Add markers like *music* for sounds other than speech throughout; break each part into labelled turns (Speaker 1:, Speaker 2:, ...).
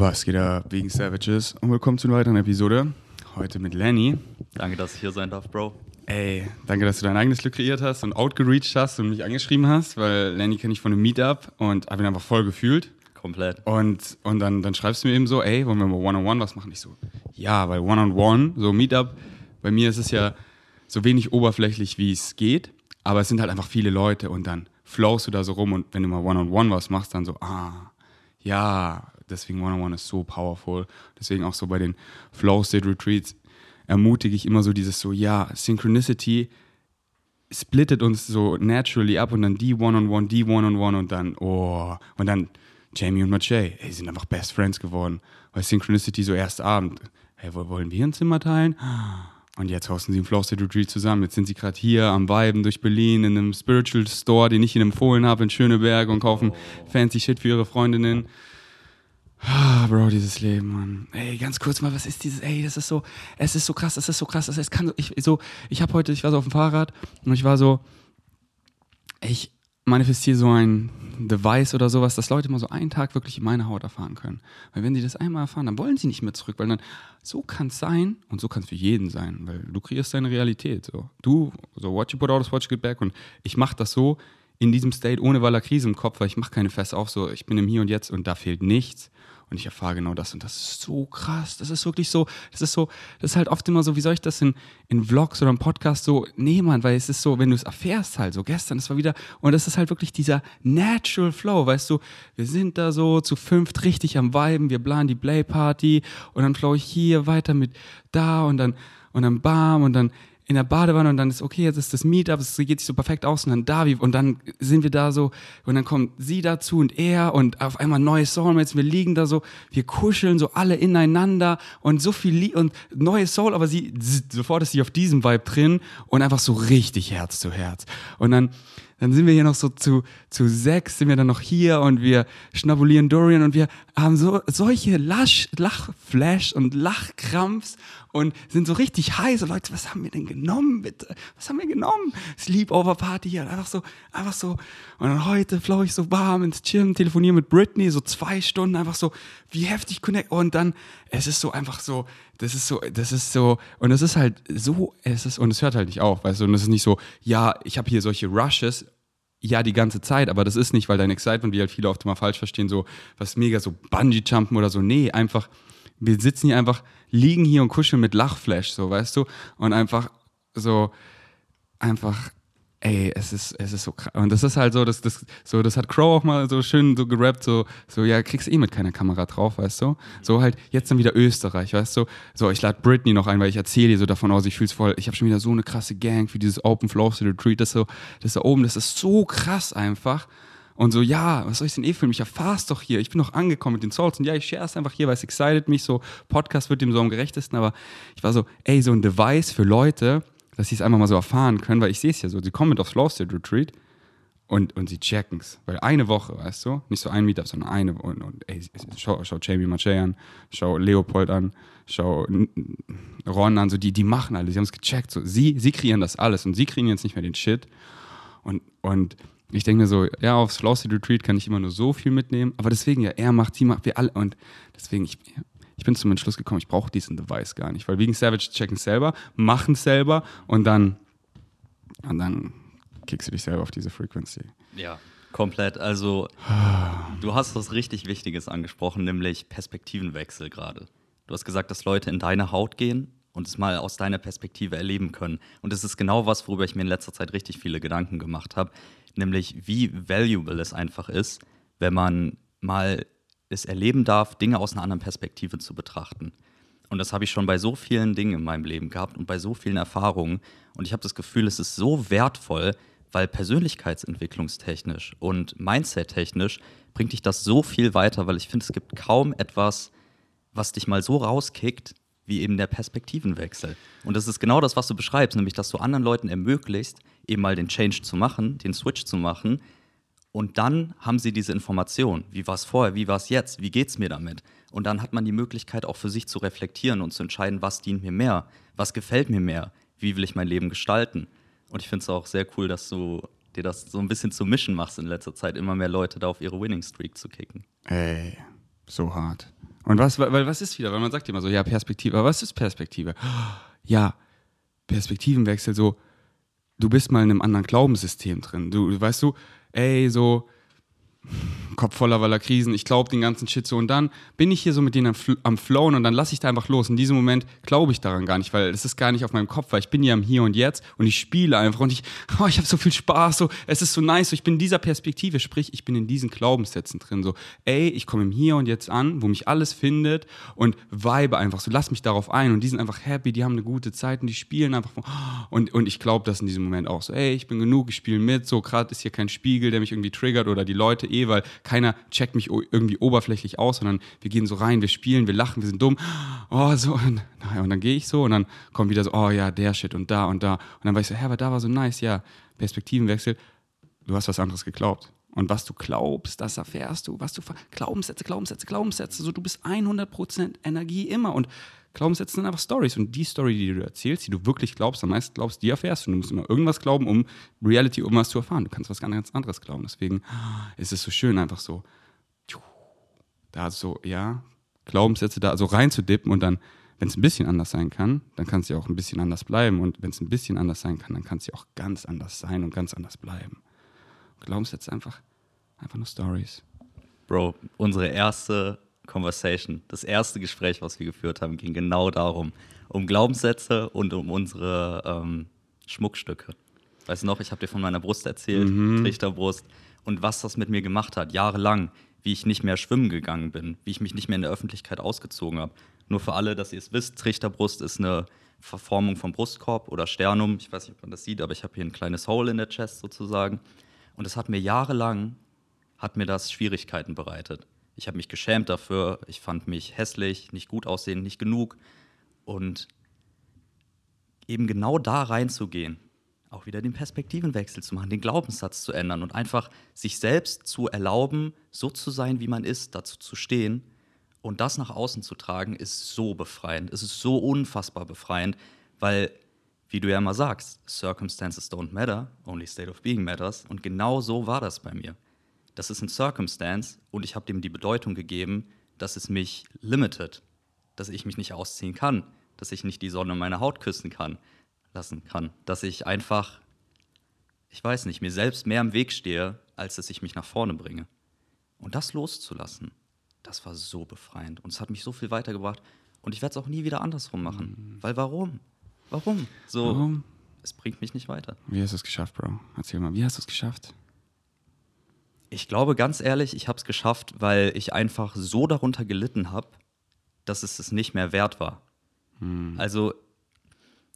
Speaker 1: Was geht ab, wegen Savages? Und willkommen zu einer weiteren Episode. Heute mit Lenny.
Speaker 2: Danke, dass ich hier sein darf, Bro.
Speaker 1: Ey, danke, dass du dein eigenes Glück kreiert hast und outgereached hast und mich angeschrieben hast, weil Lenny kenne ich von einem Meetup und habe ihn einfach voll gefühlt.
Speaker 2: Komplett.
Speaker 1: Und, und dann, dann schreibst du mir eben so, ey, wollen wir mal One-on-One was machen? Ich so, ja, weil One-on-One, so Meetup, bei mir ist es ja so wenig oberflächlich, wie es geht, aber es sind halt einfach viele Leute und dann flowst du da so rum und wenn du mal One-on-One was machst, dann so, ah, ja, deswegen One-on-One ist so powerful. Deswegen auch so bei den Flow State Retreats ermutige ich immer so dieses so, ja, Synchronicity splittet uns so naturally ab und dann die One-on-One, die One-on-One und dann, oh, und dann Jamie und Mache, ey, sind einfach Best Friends geworden. Weil Synchronicity so erst Abend, hey, wollen wir ein Zimmer teilen? Und jetzt hosten sie im Flow State Retreat zusammen. Jetzt sind sie gerade hier am Viben durch Berlin in einem Spiritual Store, den ich ihnen empfohlen habe in Schöneberg und kaufen oh. fancy Shit für ihre Freundinnen. Ah, Bro, dieses Leben, Mann. Ey, ganz kurz mal, was ist dieses? Ey, das ist so, es ist so krass, es ist so krass, es kann so, ich so, ich habe heute, ich war so auf dem Fahrrad und ich war so, ich manifestiere so ein Device oder sowas, dass Leute mal so einen Tag wirklich in meine Haut erfahren können. Weil wenn sie das einmal erfahren, dann wollen sie nicht mehr zurück, weil dann so kann es sein und so kann es für jeden sein, weil du kreierst deine Realität. So. Du, so what you put out is what you get back und ich mache das so in diesem State ohne Waller Krise im Kopf, weil ich mache keine Fest auf, so ich bin im Hier und Jetzt und da fehlt nichts und ich erfahre genau das. Und das ist so krass. Das ist wirklich so, das ist so, das ist halt oft immer so, wie soll ich das in, in Vlogs oder im Podcast so nehmen, weil es ist so, wenn du es erfährst halt, so gestern, das war wieder, und das ist halt wirklich dieser natural flow, weißt du, wir sind da so zu fünft richtig am Viben, wir planen die Play Party und dann flow ich hier weiter mit da und dann, und dann bam und dann in der Badewanne und dann ist okay, jetzt ist das Meetup, es geht sich so perfekt aus und dann Davi und dann sind wir da so und dann kommt sie dazu und er und auf einmal neue Soulmates, wir liegen da so, wir kuscheln so alle ineinander und so viel Lie und neue Soul, aber sie sofort ist sie auf diesem Vibe drin und einfach so richtig Herz zu Herz. Und dann dann sind wir hier noch so zu, zu sechs, sind wir dann noch hier und wir schnabulieren Dorian und wir haben so solche Lasch, Lachflash und Lachkrampfs und sind so richtig heiß. Und Leute, was haben wir denn genommen, bitte? Was haben wir genommen? Sleepover Party hier. Und einfach so, einfach so. Und dann heute flow ich so warm ins Gym, telefoniere mit Britney, so zwei Stunden, einfach so, wie heftig connect. Und dann, es ist so einfach so, das ist so, das ist so, und es ist halt so, es ist, und es hört halt nicht auf, weißt du, und es ist nicht so, ja, ich habe hier solche Rushes, ja, die ganze Zeit, aber das ist nicht, weil dein Excitement, wie halt viele oft immer falsch verstehen, so was mega so Bungee-Jumpen oder so. Nee, einfach, wir sitzen hier einfach, liegen hier und kuscheln mit Lachflash, so, weißt du? Und einfach so, einfach ey, es ist, es ist so krass. Und das ist halt so, das, das, so, das hat Crow auch mal so schön so gerappt, so, so, ja, kriegst eh mit keiner Kamera drauf, weißt du? So halt, jetzt dann wieder Österreich, weißt du? So, ich lade Britney noch ein, weil ich erzähle ihr so davon aus, ich fühl's voll, ich habe schon wieder so eine krasse Gang für dieses Open Flow Retreat, das so, das da oben, das ist so krass einfach. Und so, ja, was soll ich denn eh filmen? Ich erfahr's doch hier. Ich bin noch angekommen mit den Souls. Und ja, ich share es einfach hier, weil es excited mich. So, Podcast wird dem so am gerechtesten. Aber ich war so, ey, so ein Device für Leute, dass sie es einfach mal so erfahren können, weil ich sehe es ja so, sie kommen mit aufs Slow State Retreat und, und sie checken es. Weil eine Woche, weißt du, nicht so ein Meetup, sondern eine und, und ey, schau, schau Jamie Mache an, schau Leopold an, schau Ron an, so die, die machen alles, sie haben es gecheckt. So, sie, sie kreieren das alles und sie kriegen jetzt nicht mehr den Shit. Und, und ich denke mir so, ja, aufs Slow State Retreat kann ich immer nur so viel mitnehmen, aber deswegen, ja, er macht, sie macht, wir alle und deswegen, ich, ich bin zum Entschluss gekommen, ich brauche diesen Device gar nicht, weil wegen Savage checken selber, machen selber und dann, und dann kickst du dich selber auf diese Frequency.
Speaker 2: Ja, komplett. Also, du hast was richtig Wichtiges angesprochen, nämlich Perspektivenwechsel gerade. Du hast gesagt, dass Leute in deine Haut gehen und es mal aus deiner Perspektive erleben können. Und das ist genau was, worüber ich mir in letzter Zeit richtig viele Gedanken gemacht habe, nämlich wie valuable es einfach ist, wenn man mal es erleben darf, Dinge aus einer anderen Perspektive zu betrachten. Und das habe ich schon bei so vielen Dingen in meinem Leben gehabt und bei so vielen Erfahrungen. Und ich habe das Gefühl, es ist so wertvoll, weil persönlichkeitsentwicklungstechnisch und Mindset-technisch bringt dich das so viel weiter, weil ich finde, es gibt kaum etwas, was dich mal so rauskickt, wie eben der Perspektivenwechsel. Und das ist genau das, was du beschreibst, nämlich, dass du anderen Leuten ermöglicht, eben mal den Change zu machen, den Switch zu machen, und dann haben sie diese Information. Wie war es vorher? Wie war es jetzt? Wie geht es mir damit? Und dann hat man die Möglichkeit, auch für sich zu reflektieren und zu entscheiden, was dient mir mehr? Was gefällt mir mehr? Wie will ich mein Leben gestalten? Und ich finde es auch sehr cool, dass du dir das so ein bisschen zu mischen machst in letzter Zeit, immer mehr Leute da auf ihre Winning Streak zu kicken.
Speaker 1: Ey, so hart. Und was, weil was ist wieder? Weil man sagt immer so, ja, Perspektive, aber was ist Perspektive? Ja, Perspektivenwechsel, so, du bist mal in einem anderen Glaubenssystem drin. Du, weißt du, ey, so, Kopf voller voller Krisen, ich glaube den ganzen Shit so. Und dann bin ich hier so mit denen am, Fl am Flowen und dann lasse ich da einfach los. In diesem Moment glaube ich daran gar nicht, weil es ist gar nicht auf meinem Kopf, weil ich bin ja im Hier und Jetzt und ich spiele einfach und ich, oh, ich habe so viel Spaß, so, es ist so nice, so, ich bin in dieser Perspektive, sprich, ich bin in diesen Glaubenssätzen drin, so, ey, ich komme im Hier und Jetzt an, wo mich alles findet und vibe einfach so, lass mich darauf ein. Und die sind einfach happy, die haben eine gute Zeit und die spielen einfach und, und ich glaube das in diesem Moment auch so, ey, ich bin genug, ich spiele mit, so, gerade ist hier kein Spiegel, der mich irgendwie triggert oder die Leute eh, weil keiner checkt mich irgendwie oberflächlich aus, sondern wir gehen so rein, wir spielen, wir lachen, wir sind dumm. Oh, so. Und, und dann gehe ich so und dann kommt wieder so, oh ja, der Shit und da und da. Und dann war ich so, hä, aber da war so nice, ja, Perspektivenwechsel. Du hast was anderes geglaubt. Und was du glaubst, das erfährst du. Was du Glaubenssätze, Glaubenssätze, Glaubenssätze. So, du bist 100% Energie immer. Und Glaubenssätze sind einfach Stories. Und die Story, die du erzählst, die du wirklich glaubst, am meisten glaubst, die erfährst du. Du musst immer irgendwas glauben, um Reality, um was zu erfahren. Du kannst was ganz anderes glauben. Deswegen ist es so schön, einfach so, da so, ja, Glaubenssätze da so reinzudippen und dann, wenn es ein bisschen anders sein kann, dann kann es ja auch ein bisschen anders bleiben. Und wenn es ein bisschen anders sein kann, dann kann es ja auch ganz anders sein und ganz anders bleiben. Glaubenssätze einfach, einfach nur Stories.
Speaker 2: Bro, unsere erste Conversation, das erste Gespräch, was wir geführt haben, ging genau darum, um Glaubenssätze und um unsere ähm, Schmuckstücke. Weißt du noch, ich habe dir von meiner Brust erzählt, mhm. Trichterbrust, und was das mit mir gemacht hat, jahrelang, wie ich nicht mehr schwimmen gegangen bin, wie ich mich nicht mehr in der Öffentlichkeit ausgezogen habe. Nur für alle, dass ihr es wisst, Trichterbrust ist eine Verformung vom Brustkorb oder Sternum. Ich weiß nicht, ob man das sieht, aber ich habe hier ein kleines Hole in der Chest sozusagen. Und es hat mir jahrelang, hat mir das Schwierigkeiten bereitet. Ich habe mich geschämt dafür, ich fand mich hässlich, nicht gut aussehend, nicht genug. Und eben genau da reinzugehen, auch wieder den Perspektivenwechsel zu machen, den Glaubenssatz zu ändern und einfach sich selbst zu erlauben, so zu sein, wie man ist, dazu zu stehen und das nach außen zu tragen, ist so befreiend. Es ist so unfassbar befreiend, weil, wie du ja immer sagst, Circumstances don't matter, only state of being matters. Und genau so war das bei mir. Das ist ein Circumstance und ich habe dem die Bedeutung gegeben, dass es mich limited, dass ich mich nicht ausziehen kann, dass ich nicht die Sonne meine Haut küssen kann, lassen kann. Dass ich einfach, ich weiß nicht, mir selbst mehr im Weg stehe, als dass ich mich nach vorne bringe. Und das loszulassen, das war so befreiend. Und es hat mich so viel weitergebracht. Und ich werde es auch nie wieder andersrum machen. Mhm. Weil warum? Warum? So, warum? es bringt mich nicht weiter.
Speaker 1: Wie hast du es geschafft, Bro? Erzähl mal, wie hast du es geschafft?
Speaker 2: Ich glaube ganz ehrlich, ich habe es geschafft, weil ich einfach so darunter gelitten habe, dass es es nicht mehr wert war. Hm. Also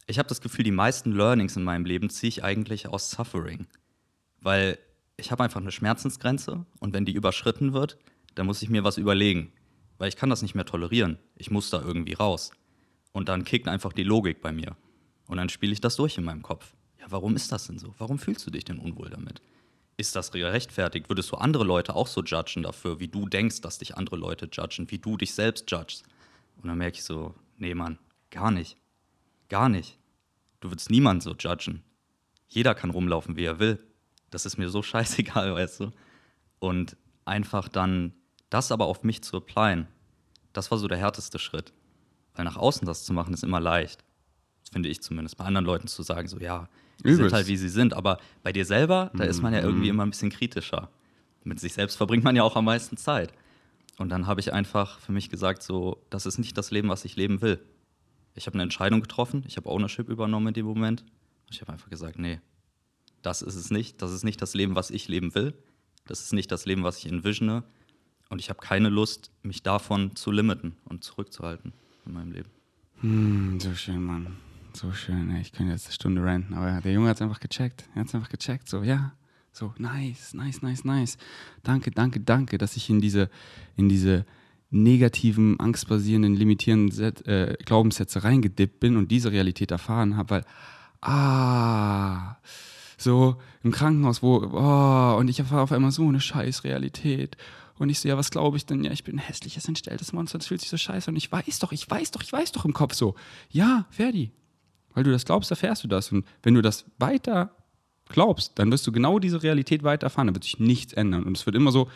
Speaker 2: ich habe das Gefühl, die meisten Learnings in meinem Leben ziehe ich eigentlich aus Suffering. Weil ich habe einfach eine Schmerzensgrenze und wenn die überschritten wird, dann muss ich mir was überlegen. Weil ich kann das nicht mehr tolerieren. Ich muss da irgendwie raus. Und dann kickt einfach die Logik bei mir. Und dann spiele ich das durch in meinem Kopf. Ja, warum ist das denn so? Warum fühlst du dich denn unwohl damit? Ist das gerechtfertigt? Würdest du andere Leute auch so judgen dafür, wie du denkst, dass dich andere Leute judgen, wie du dich selbst judgst? Und dann merke ich so, nee, Mann, gar nicht. Gar nicht. Du würdest niemand so judgen. Jeder kann rumlaufen, wie er will. Das ist mir so *laughs* scheißegal, weißt du. Und einfach dann das aber auf mich zu applyen, das war so der härteste Schritt. Weil nach außen das zu machen, ist immer leicht. Das finde ich zumindest. Bei anderen Leuten zu sagen, so, ja, die sind halt wie sie sind. Aber bei dir selber, da ist man ja irgendwie mhm. immer ein bisschen kritischer. Mit sich selbst verbringt man ja auch am meisten Zeit. Und dann habe ich einfach für mich gesagt, so, das ist nicht das Leben, was ich leben will ich habe eine Entscheidung getroffen, ich habe Ownership übernommen in dem Moment. Ich habe einfach gesagt, nee, das ist es nicht. Das ist nicht das Leben, was ich leben will. Das ist nicht das Leben, was ich envisione. Und ich habe keine Lust, mich davon zu limiten und zurückzuhalten in meinem Leben.
Speaker 1: Hm, so schön, Mann. So schön. Ich könnte jetzt eine Stunde ranten, aber der Junge hat es einfach gecheckt. Er hat es einfach gecheckt. So, ja, so, nice, nice, nice, nice. Danke, danke, danke, dass ich in diese, in diese negativen, angstbasierenden, limitierenden Set, äh, Glaubenssätze reingedippt bin und diese Realität erfahren habe, weil, ah, so im Krankenhaus, wo, oh, und ich erfahre auf einmal so eine scheiß Realität. Und ich so, ja, was glaube ich denn? Ja, ich bin ein hässliches, entstelltes Monster, das fühlt sich so scheiße Und ich weiß doch, ich weiß doch, ich weiß doch im Kopf so. Ja, Ferdi. Weil du das glaubst, erfährst du das. Und wenn du das weiter glaubst, dann wirst du genau diese Realität weiter erfahren. Da wird sich nichts ändern. Und es wird immer so,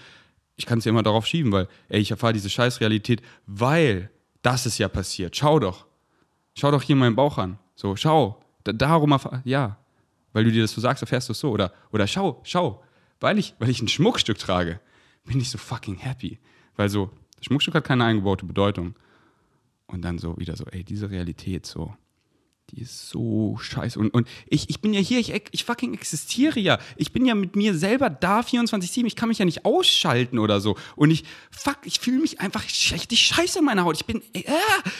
Speaker 1: ich kann es ja immer darauf schieben, weil, ey, ich erfahre diese Scheißrealität, weil das ist ja passiert. Schau doch. Schau doch hier meinen Bauch an. So, schau. Da, darum erfahr, ja. Weil du dir das so sagst, erfährst du es so. Oder, oder schau, schau. Weil ich, weil ich ein Schmuckstück trage, bin ich so fucking happy. Weil so, das Schmuckstück hat keine eingebaute Bedeutung. Und dann so wieder so, ey, diese Realität so. Die ist so scheiße. Und, und ich, ich bin ja hier, ich, ich fucking existiere ja. Ich bin ja mit mir selber da 24-7. Ich kann mich ja nicht ausschalten oder so. Und ich, fuck, ich fühle mich einfach richtig scheiße in meiner Haut. Ich bin, äh,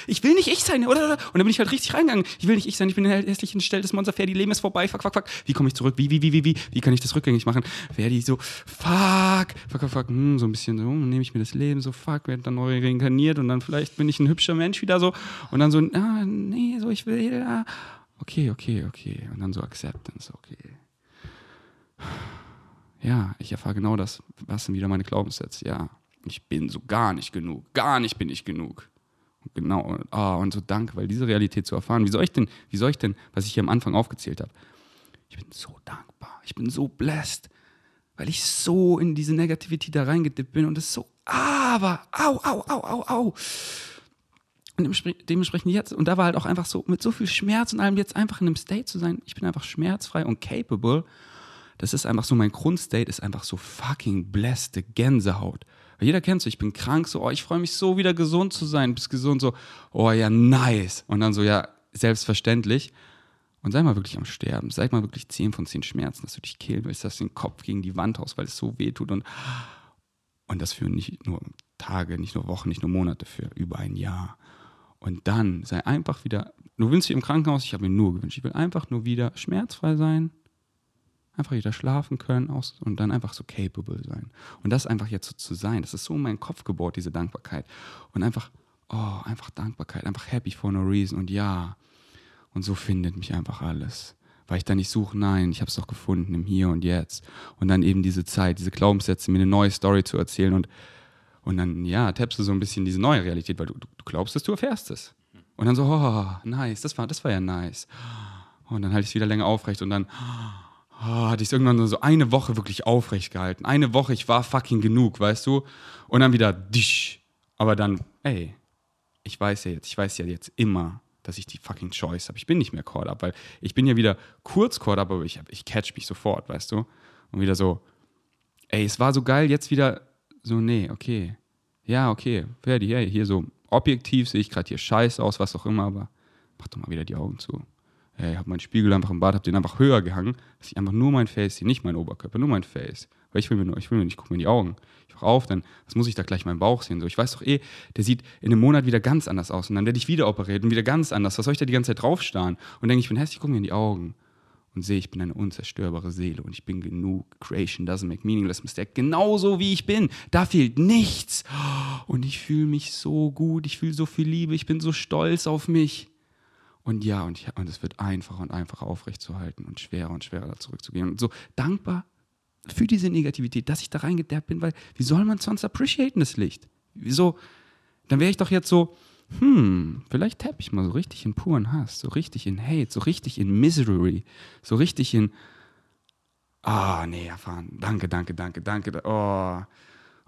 Speaker 1: ich will nicht ich sein, oder, oder? Und dann bin ich halt richtig reingegangen. Ich will nicht ich sein, ich bin ein hässlich entstelltes Monster. Ferdi, Leben ist vorbei. Fuck, fuck, fuck. Wie komme ich zurück? Wie, wie, wie, wie, wie? Wie kann ich das rückgängig machen? Ferdi so, fuck, fuck, fuck, fuck. Hm, so ein bisschen so, nehme ich mir das Leben so, fuck, werde dann neu reinkarniert und dann vielleicht bin ich ein hübscher Mensch wieder so. Und dann so, ah, nee, so, ich will, okay, okay, okay. Und dann so Acceptance, okay. Ja, ich erfahre genau das, was sind wieder meine Glaubenssätze. Ja, ich bin so gar nicht genug. Gar nicht bin ich genug. Genau, und, oh, und so danke, weil diese Realität zu erfahren, wie soll ich denn, wie soll ich denn, was ich hier am Anfang aufgezählt habe, ich bin so dankbar, ich bin so blessed, weil ich so in diese Negativität da reingedippt bin und es so, aber, au, au, au, au, au. Und dementsprechend jetzt, und da war halt auch einfach so, mit so viel Schmerz und allem jetzt einfach in einem State zu sein, ich bin einfach schmerzfrei und capable. Das ist einfach so, mein Grundstate ist einfach so fucking blessed Gänsehaut. Weil jeder kennt so, ich bin krank, so, oh, ich freue mich so, wieder gesund zu sein, bist gesund, so, oh ja, nice. Und dann so, ja, selbstverständlich. Und sei mal wirklich am Sterben, sei mal wirklich 10 von 10 Schmerzen, dass du dich killen willst, dass du den Kopf gegen die Wand haust, weil es so weh tut und, und das für nicht nur Tage, nicht nur Wochen, nicht nur Monate, für über ein Jahr. Und dann sei einfach wieder, du willst dich im Krankenhaus, ich habe mir nur gewünscht, ich will einfach nur wieder schmerzfrei sein, einfach wieder schlafen können und dann einfach so capable sein. Und das einfach jetzt so zu sein, das ist so in meinen Kopf gebohrt, diese Dankbarkeit. Und einfach, oh, einfach Dankbarkeit, einfach happy for no reason und ja. Und so findet mich einfach alles. Weil ich da nicht suche, nein, ich habe es doch gefunden im Hier und Jetzt. Und dann eben diese Zeit, diese Glaubenssätze, mir eine neue Story zu erzählen und und dann, ja, tappst du so ein bisschen diese neue Realität, weil du, du glaubst es, du erfährst es. Und dann so, oh, nice, das war, das war ja nice. Und dann halte ich es wieder länger aufrecht und dann oh, hatte ich es irgendwann so eine Woche wirklich aufrecht gehalten. Eine Woche, ich war fucking genug, weißt du? Und dann wieder disch. Aber dann, ey, ich weiß ja jetzt, ich weiß ja jetzt immer, dass ich die fucking Choice habe. Ich bin nicht mehr caught up, weil ich bin ja wieder kurz caught up, aber ich, ich catch mich sofort, weißt du? Und wieder so, ey, es war so geil, jetzt wieder so, nee, okay. Ja, okay, Ferdi, hey, hier so objektiv sehe ich gerade hier scheiße aus, was auch immer, aber mach doch mal wieder die Augen zu. Hey, ich habe meinen Spiegel einfach im Bad, habe den einfach höher gehangen, dass ich einfach nur mein Face sehe, nicht mein Oberkörper, nur mein Face. Weil ich will mir nur, ich will mir nicht gucken in die Augen. Ich wach auf, dann, was muss ich da gleich meinen Bauch sehen? So, ich weiß doch eh, der sieht in einem Monat wieder ganz anders aus und dann werde ich wieder operiert und wieder ganz anders. Was soll ich da die ganze Zeit draufstarren? Und denke, ich bin hässlich, guck mir in die Augen und sehe, ich bin eine unzerstörbare Seele und ich bin genug. Creation doesn't make meaningless mistake. Genauso wie ich bin. Da fehlt nichts. Und ich fühle mich so gut. Ich fühle so viel Liebe. Ich bin so stolz auf mich. Und ja, und, ich, und es wird einfacher und einfacher aufrechtzuerhalten und schwerer und schwerer da zurückzugehen. Und so dankbar für diese Negativität, dass ich da reingedappt bin, weil wie soll man sonst appreciaten das Licht? Wieso? Dann wäre ich doch jetzt so, hm, vielleicht tapp ich mal so richtig in puren Hass, so richtig in Hate, so richtig in Misery, so richtig in, ah, nee, erfahren, danke, danke, danke, danke, oh,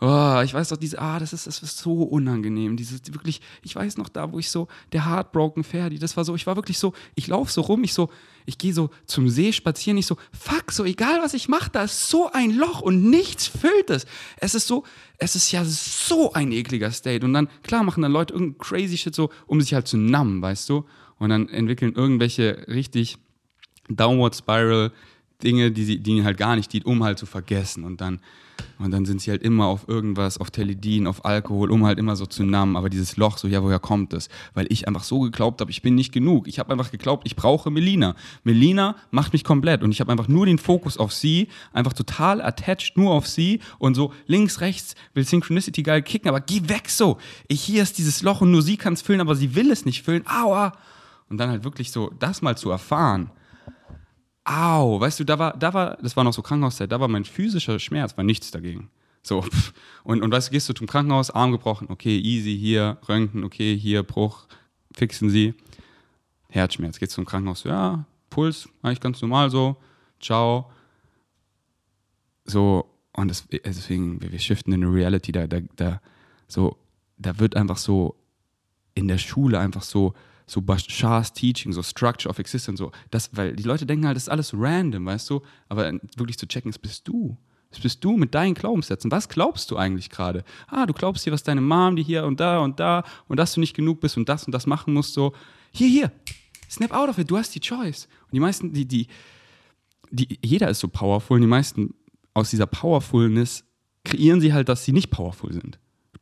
Speaker 1: Oh, ich weiß doch, diese, ah, das ist, das ist so unangenehm. Dieses wirklich, ich weiß noch da, wo ich so, der Heartbroken Ferdi, das war so, ich war wirklich so, ich laufe so rum, ich so, ich gehe so zum See spazieren, ich so, fuck, so egal was ich mache, da ist so ein Loch und nichts füllt es. Es ist so, es ist ja so ein ekliger State. Und dann, klar, machen dann Leute irgendein crazy Shit so, um sich halt zu nummen, weißt du? Und dann entwickeln irgendwelche richtig Downward Spiral Dinge, die, sie, die ihnen halt gar nicht dient, um halt zu vergessen. Und dann, und dann sind sie halt immer auf irgendwas, auf Teledin, auf Alkohol, um halt immer so zu nammen. Aber dieses Loch, so, ja, woher kommt das? Weil ich einfach so geglaubt habe, ich bin nicht genug. Ich habe einfach geglaubt, ich brauche Melina. Melina macht mich komplett. Und ich habe einfach nur den Fokus auf sie, einfach total attached nur auf sie. Und so links, rechts will Synchronicity geil kicken, aber geh weg so. Ich, hier ist dieses Loch und nur sie kann es füllen, aber sie will es nicht füllen. Aua! Und dann halt wirklich so, das mal zu erfahren au, weißt du, da war, da war, das war noch so Krankenhauszeit, da war mein physischer Schmerz, war nichts dagegen. So, *laughs* und, und weißt du, gehst du zum Krankenhaus, Arm gebrochen, okay, easy, hier, Röntgen, okay, hier, Bruch, fixen sie. Herzschmerz, gehst zum Krankenhaus, ja, Puls, eigentlich ganz normal so, ciao. So, und das, deswegen, wir shiften in eine Reality, da, da, da, so, da wird einfach so in der Schule einfach so, so Bashars Teaching, so Structure of Existence, so, das, weil die Leute denken halt, das ist alles random, weißt du, aber wirklich zu checken, das bist du. Das bist du mit deinen Glaubenssätzen. Was glaubst du eigentlich gerade? Ah, du glaubst hier, was deine Mom, die hier und da und da und dass du nicht genug bist und das und das machen musst, so, hier, hier, snap out of it, du hast die Choice. Und die meisten, die, die, die, jeder ist so powerful und die meisten aus dieser Powerfulness kreieren sie halt, dass sie nicht powerful sind.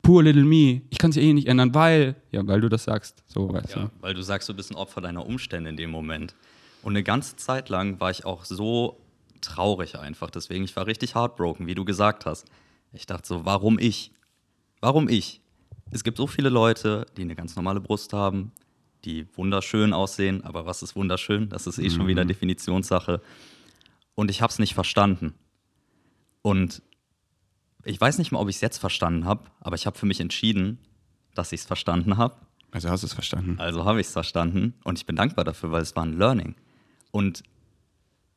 Speaker 1: Poor little me, ich kann es ja eh nicht ändern, weil, ja, weil du das sagst, so weißt
Speaker 2: ja,
Speaker 1: du.
Speaker 2: Weil du sagst, du bist ein Opfer deiner Umstände in dem Moment. Und eine ganze Zeit lang war ich auch so traurig einfach. Deswegen, ich war richtig heartbroken, wie du gesagt hast. Ich dachte so, warum ich? Warum ich? Es gibt so viele Leute, die eine ganz normale Brust haben, die wunderschön aussehen, aber was ist wunderschön? Das ist eh mhm. schon wieder Definitionssache. Und ich habe es nicht verstanden. Und ich weiß nicht mal, ob ich es jetzt verstanden habe, aber ich habe für mich entschieden, dass ich es verstanden habe.
Speaker 1: Also hast du es verstanden.
Speaker 2: Also habe ich es verstanden und ich bin dankbar dafür, weil es war ein Learning. Und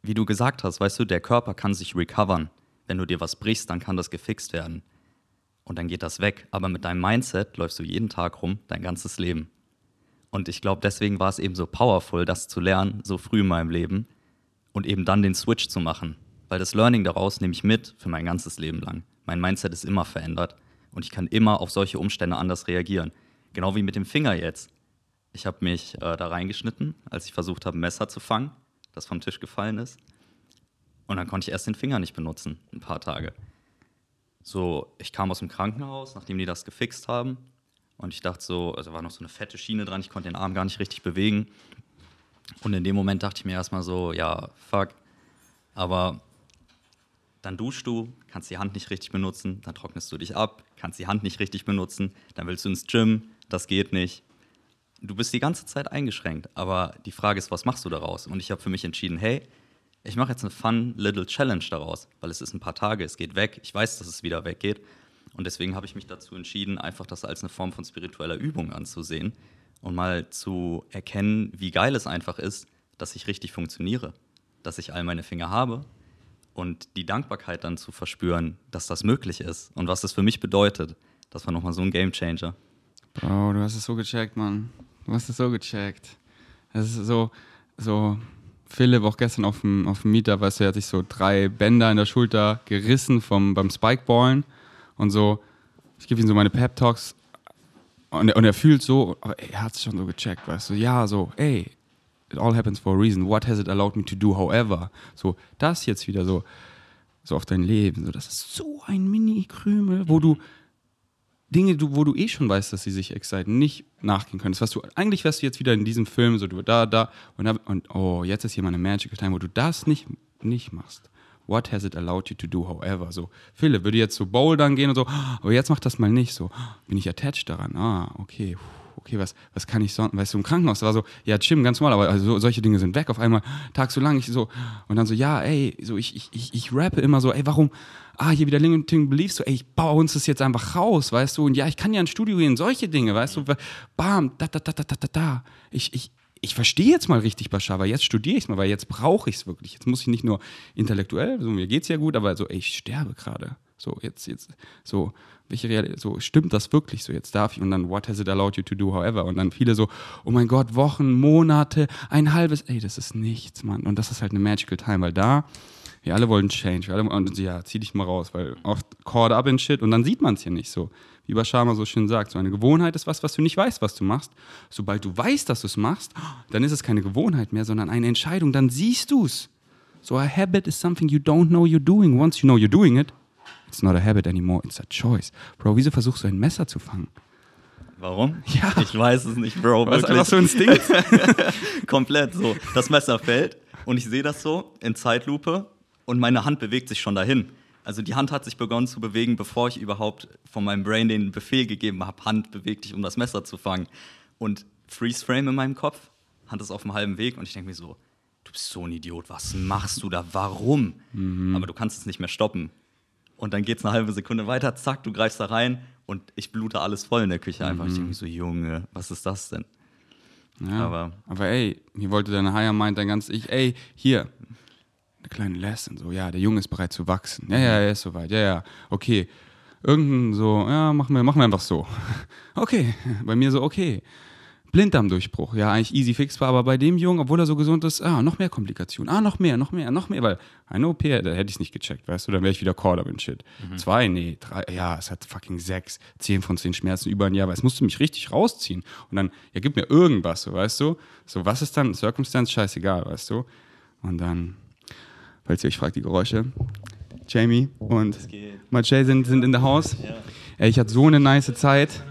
Speaker 2: wie du gesagt hast, weißt du, der Körper kann sich recovern. Wenn du dir was brichst, dann kann das gefixt werden. Und dann geht das weg. Aber mit deinem Mindset läufst du jeden Tag rum, dein ganzes Leben. Und ich glaube, deswegen war es eben so powerful, das zu lernen, so früh in meinem Leben. Und eben dann den Switch zu machen. Weil das Learning daraus nehme ich mit für mein ganzes Leben lang. Mein Mindset ist immer verändert. Und ich kann immer auf solche Umstände anders reagieren. Genau wie mit dem Finger jetzt. Ich habe mich äh, da reingeschnitten, als ich versucht habe, ein Messer zu fangen das vom Tisch gefallen ist. Und dann konnte ich erst den Finger nicht benutzen, ein paar Tage. So, ich kam aus dem Krankenhaus, nachdem die das gefixt haben. Und ich dachte so, also war noch so eine fette Schiene dran, ich konnte den Arm gar nicht richtig bewegen. Und in dem Moment dachte ich mir erstmal so, ja, fuck. Aber dann duschst du, kannst die Hand nicht richtig benutzen, dann trocknest du dich ab, kannst die Hand nicht richtig benutzen, dann willst du ins Gym, das geht nicht du bist die ganze Zeit eingeschränkt. Aber die Frage ist, was machst du daraus? Und ich habe für mich entschieden, hey, ich mache jetzt eine fun little Challenge daraus, weil es ist ein paar Tage, es geht weg. Ich weiß, dass es wieder weggeht. Und deswegen habe ich mich dazu entschieden, einfach das als eine Form von spiritueller Übung anzusehen und mal zu erkennen, wie geil es einfach ist, dass ich richtig funktioniere, dass ich all meine Finger habe und die Dankbarkeit dann zu verspüren, dass das möglich ist und was das für mich bedeutet. Das war nochmal so ein Game Changer.
Speaker 1: Bro, du hast es so gecheckt, Mann. Du hast es so gecheckt. Das ist so, so, Philipp auch gestern auf dem, auf dem Meetup, weißt du, er hat sich so drei Bänder in der Schulter gerissen vom, beim Spikeballen und so, ich gebe ihm so meine Pep-Talks und, und er fühlt so, aber ey, er hat es schon so gecheckt, weißt du, ja, so, ey, it all happens for a reason, what has it allowed me to do, however, so, das jetzt wieder so, so auf dein Leben, so, das ist so ein Mini-Krümel, wo du Dinge, wo du eh schon weißt, dass sie sich exciten, nicht nachgehen können. was du, eigentlich wärst du jetzt wieder in diesem Film, so du da, da und, und oh, jetzt ist hier mal eine Magical Time, wo du das nicht, nicht machst. What has it allowed you to do, however? So, Philipp würde jetzt so bouldern gehen und so, aber jetzt mach das mal nicht so. Bin ich attached daran? Ah, okay. Puh okay, was, was kann ich sonst, weißt du, im Krankenhaus, da war so, ja, Jim, ganz normal, aber also, solche Dinge sind weg auf einmal, Tag so lang, ich so, und dann so, ja, ey, so, ich, ich, ich, ich rappe immer so, ey, warum, ah, hier wieder Limiting Beliefs, so, ey, ich baue uns das jetzt einfach raus, weißt du, und ja, ich kann ja ins Studio gehen, solche Dinge, weißt du, bam, da, da, da, da, da, da, da, ich, ich, ich verstehe jetzt mal richtig Bashar, weil jetzt studiere ich es mal, weil jetzt brauche ich es wirklich. Jetzt muss ich nicht nur intellektuell, so mir geht es ja gut, aber so, ey, ich sterbe gerade. So, jetzt, jetzt, so, welche Realität, so, stimmt das wirklich so, jetzt darf ich und dann, what has it allowed you to do, however? Und dann viele so, oh mein Gott, Wochen, Monate, ein halbes, ey, das ist nichts, Mann. Und das ist halt eine magical time, weil da, wir alle wollen Change, wir alle, und ja, zieh dich mal raus, weil oft caught up in shit und dann sieht man es ja nicht so. Wie Bashama so schön sagt, so eine Gewohnheit ist was, was du nicht weißt, was du machst. Sobald du weißt, dass du es machst, dann ist es keine Gewohnheit mehr, sondern eine Entscheidung, dann siehst du es. So a habit is something you don't know you're doing. Once you know you're doing it, It's not a habit anymore, it's a choice. Bro, wieso versuchst du ein Messer zu fangen?
Speaker 2: Warum?
Speaker 1: Ja.
Speaker 2: Ich weiß es nicht, Bro.
Speaker 1: Was einfach so Instinkt? *laughs*
Speaker 2: Komplett so. Das Messer fällt und ich sehe das so in Zeitlupe und meine Hand bewegt sich schon dahin. Also die Hand hat sich begonnen zu bewegen, bevor ich überhaupt von meinem Brain den Befehl gegeben habe, Hand bewegt dich, um das Messer zu fangen. Und Freeze Frame in meinem Kopf, Hand ist auf dem halben Weg und ich denke mir so, du bist so ein Idiot, was machst du da, warum? Mhm. Aber du kannst es nicht mehr stoppen. Und dann geht es eine halbe Sekunde weiter, zack, du greifst da rein und ich blute alles voll in der Küche einfach. Mhm. Ich denke mir so, Junge, was ist das denn?
Speaker 1: Ja, aber, aber ey, hier wollte deine Higher Mind dein ganz Ich, ey, hier, eine kleine Lesson, so, ja, der Junge ist bereit zu wachsen. Ja, ja, er ist soweit, ja, ja, okay. Irgendein so, ja, machen wir, machen wir einfach so. *laughs* Okay, *laughs* bei mir so, okay. Blinddarmdurchbruch, ja, eigentlich easy fixbar, aber bei dem Jungen, obwohl er so gesund ist, ah, noch mehr Komplikationen, ah, noch mehr, noch mehr, noch mehr, weil eine OP, da hätte ich es nicht gecheckt, weißt du, dann wäre ich wieder Corder und shit. Mhm. Zwei, nee, drei, ja, es hat fucking sechs, zehn von zehn Schmerzen über ein Jahr, weil es musste mich richtig rausziehen. Und dann, ja, gib mir irgendwas, so, weißt du, so, was ist dann, Circumstance, scheißegal, weißt du. Und dann, falls ihr euch fragt, die Geräusche, Jamie und Marcel sind, sind in der Haus. Ja. Ey, ich hatte so eine nice Zeit,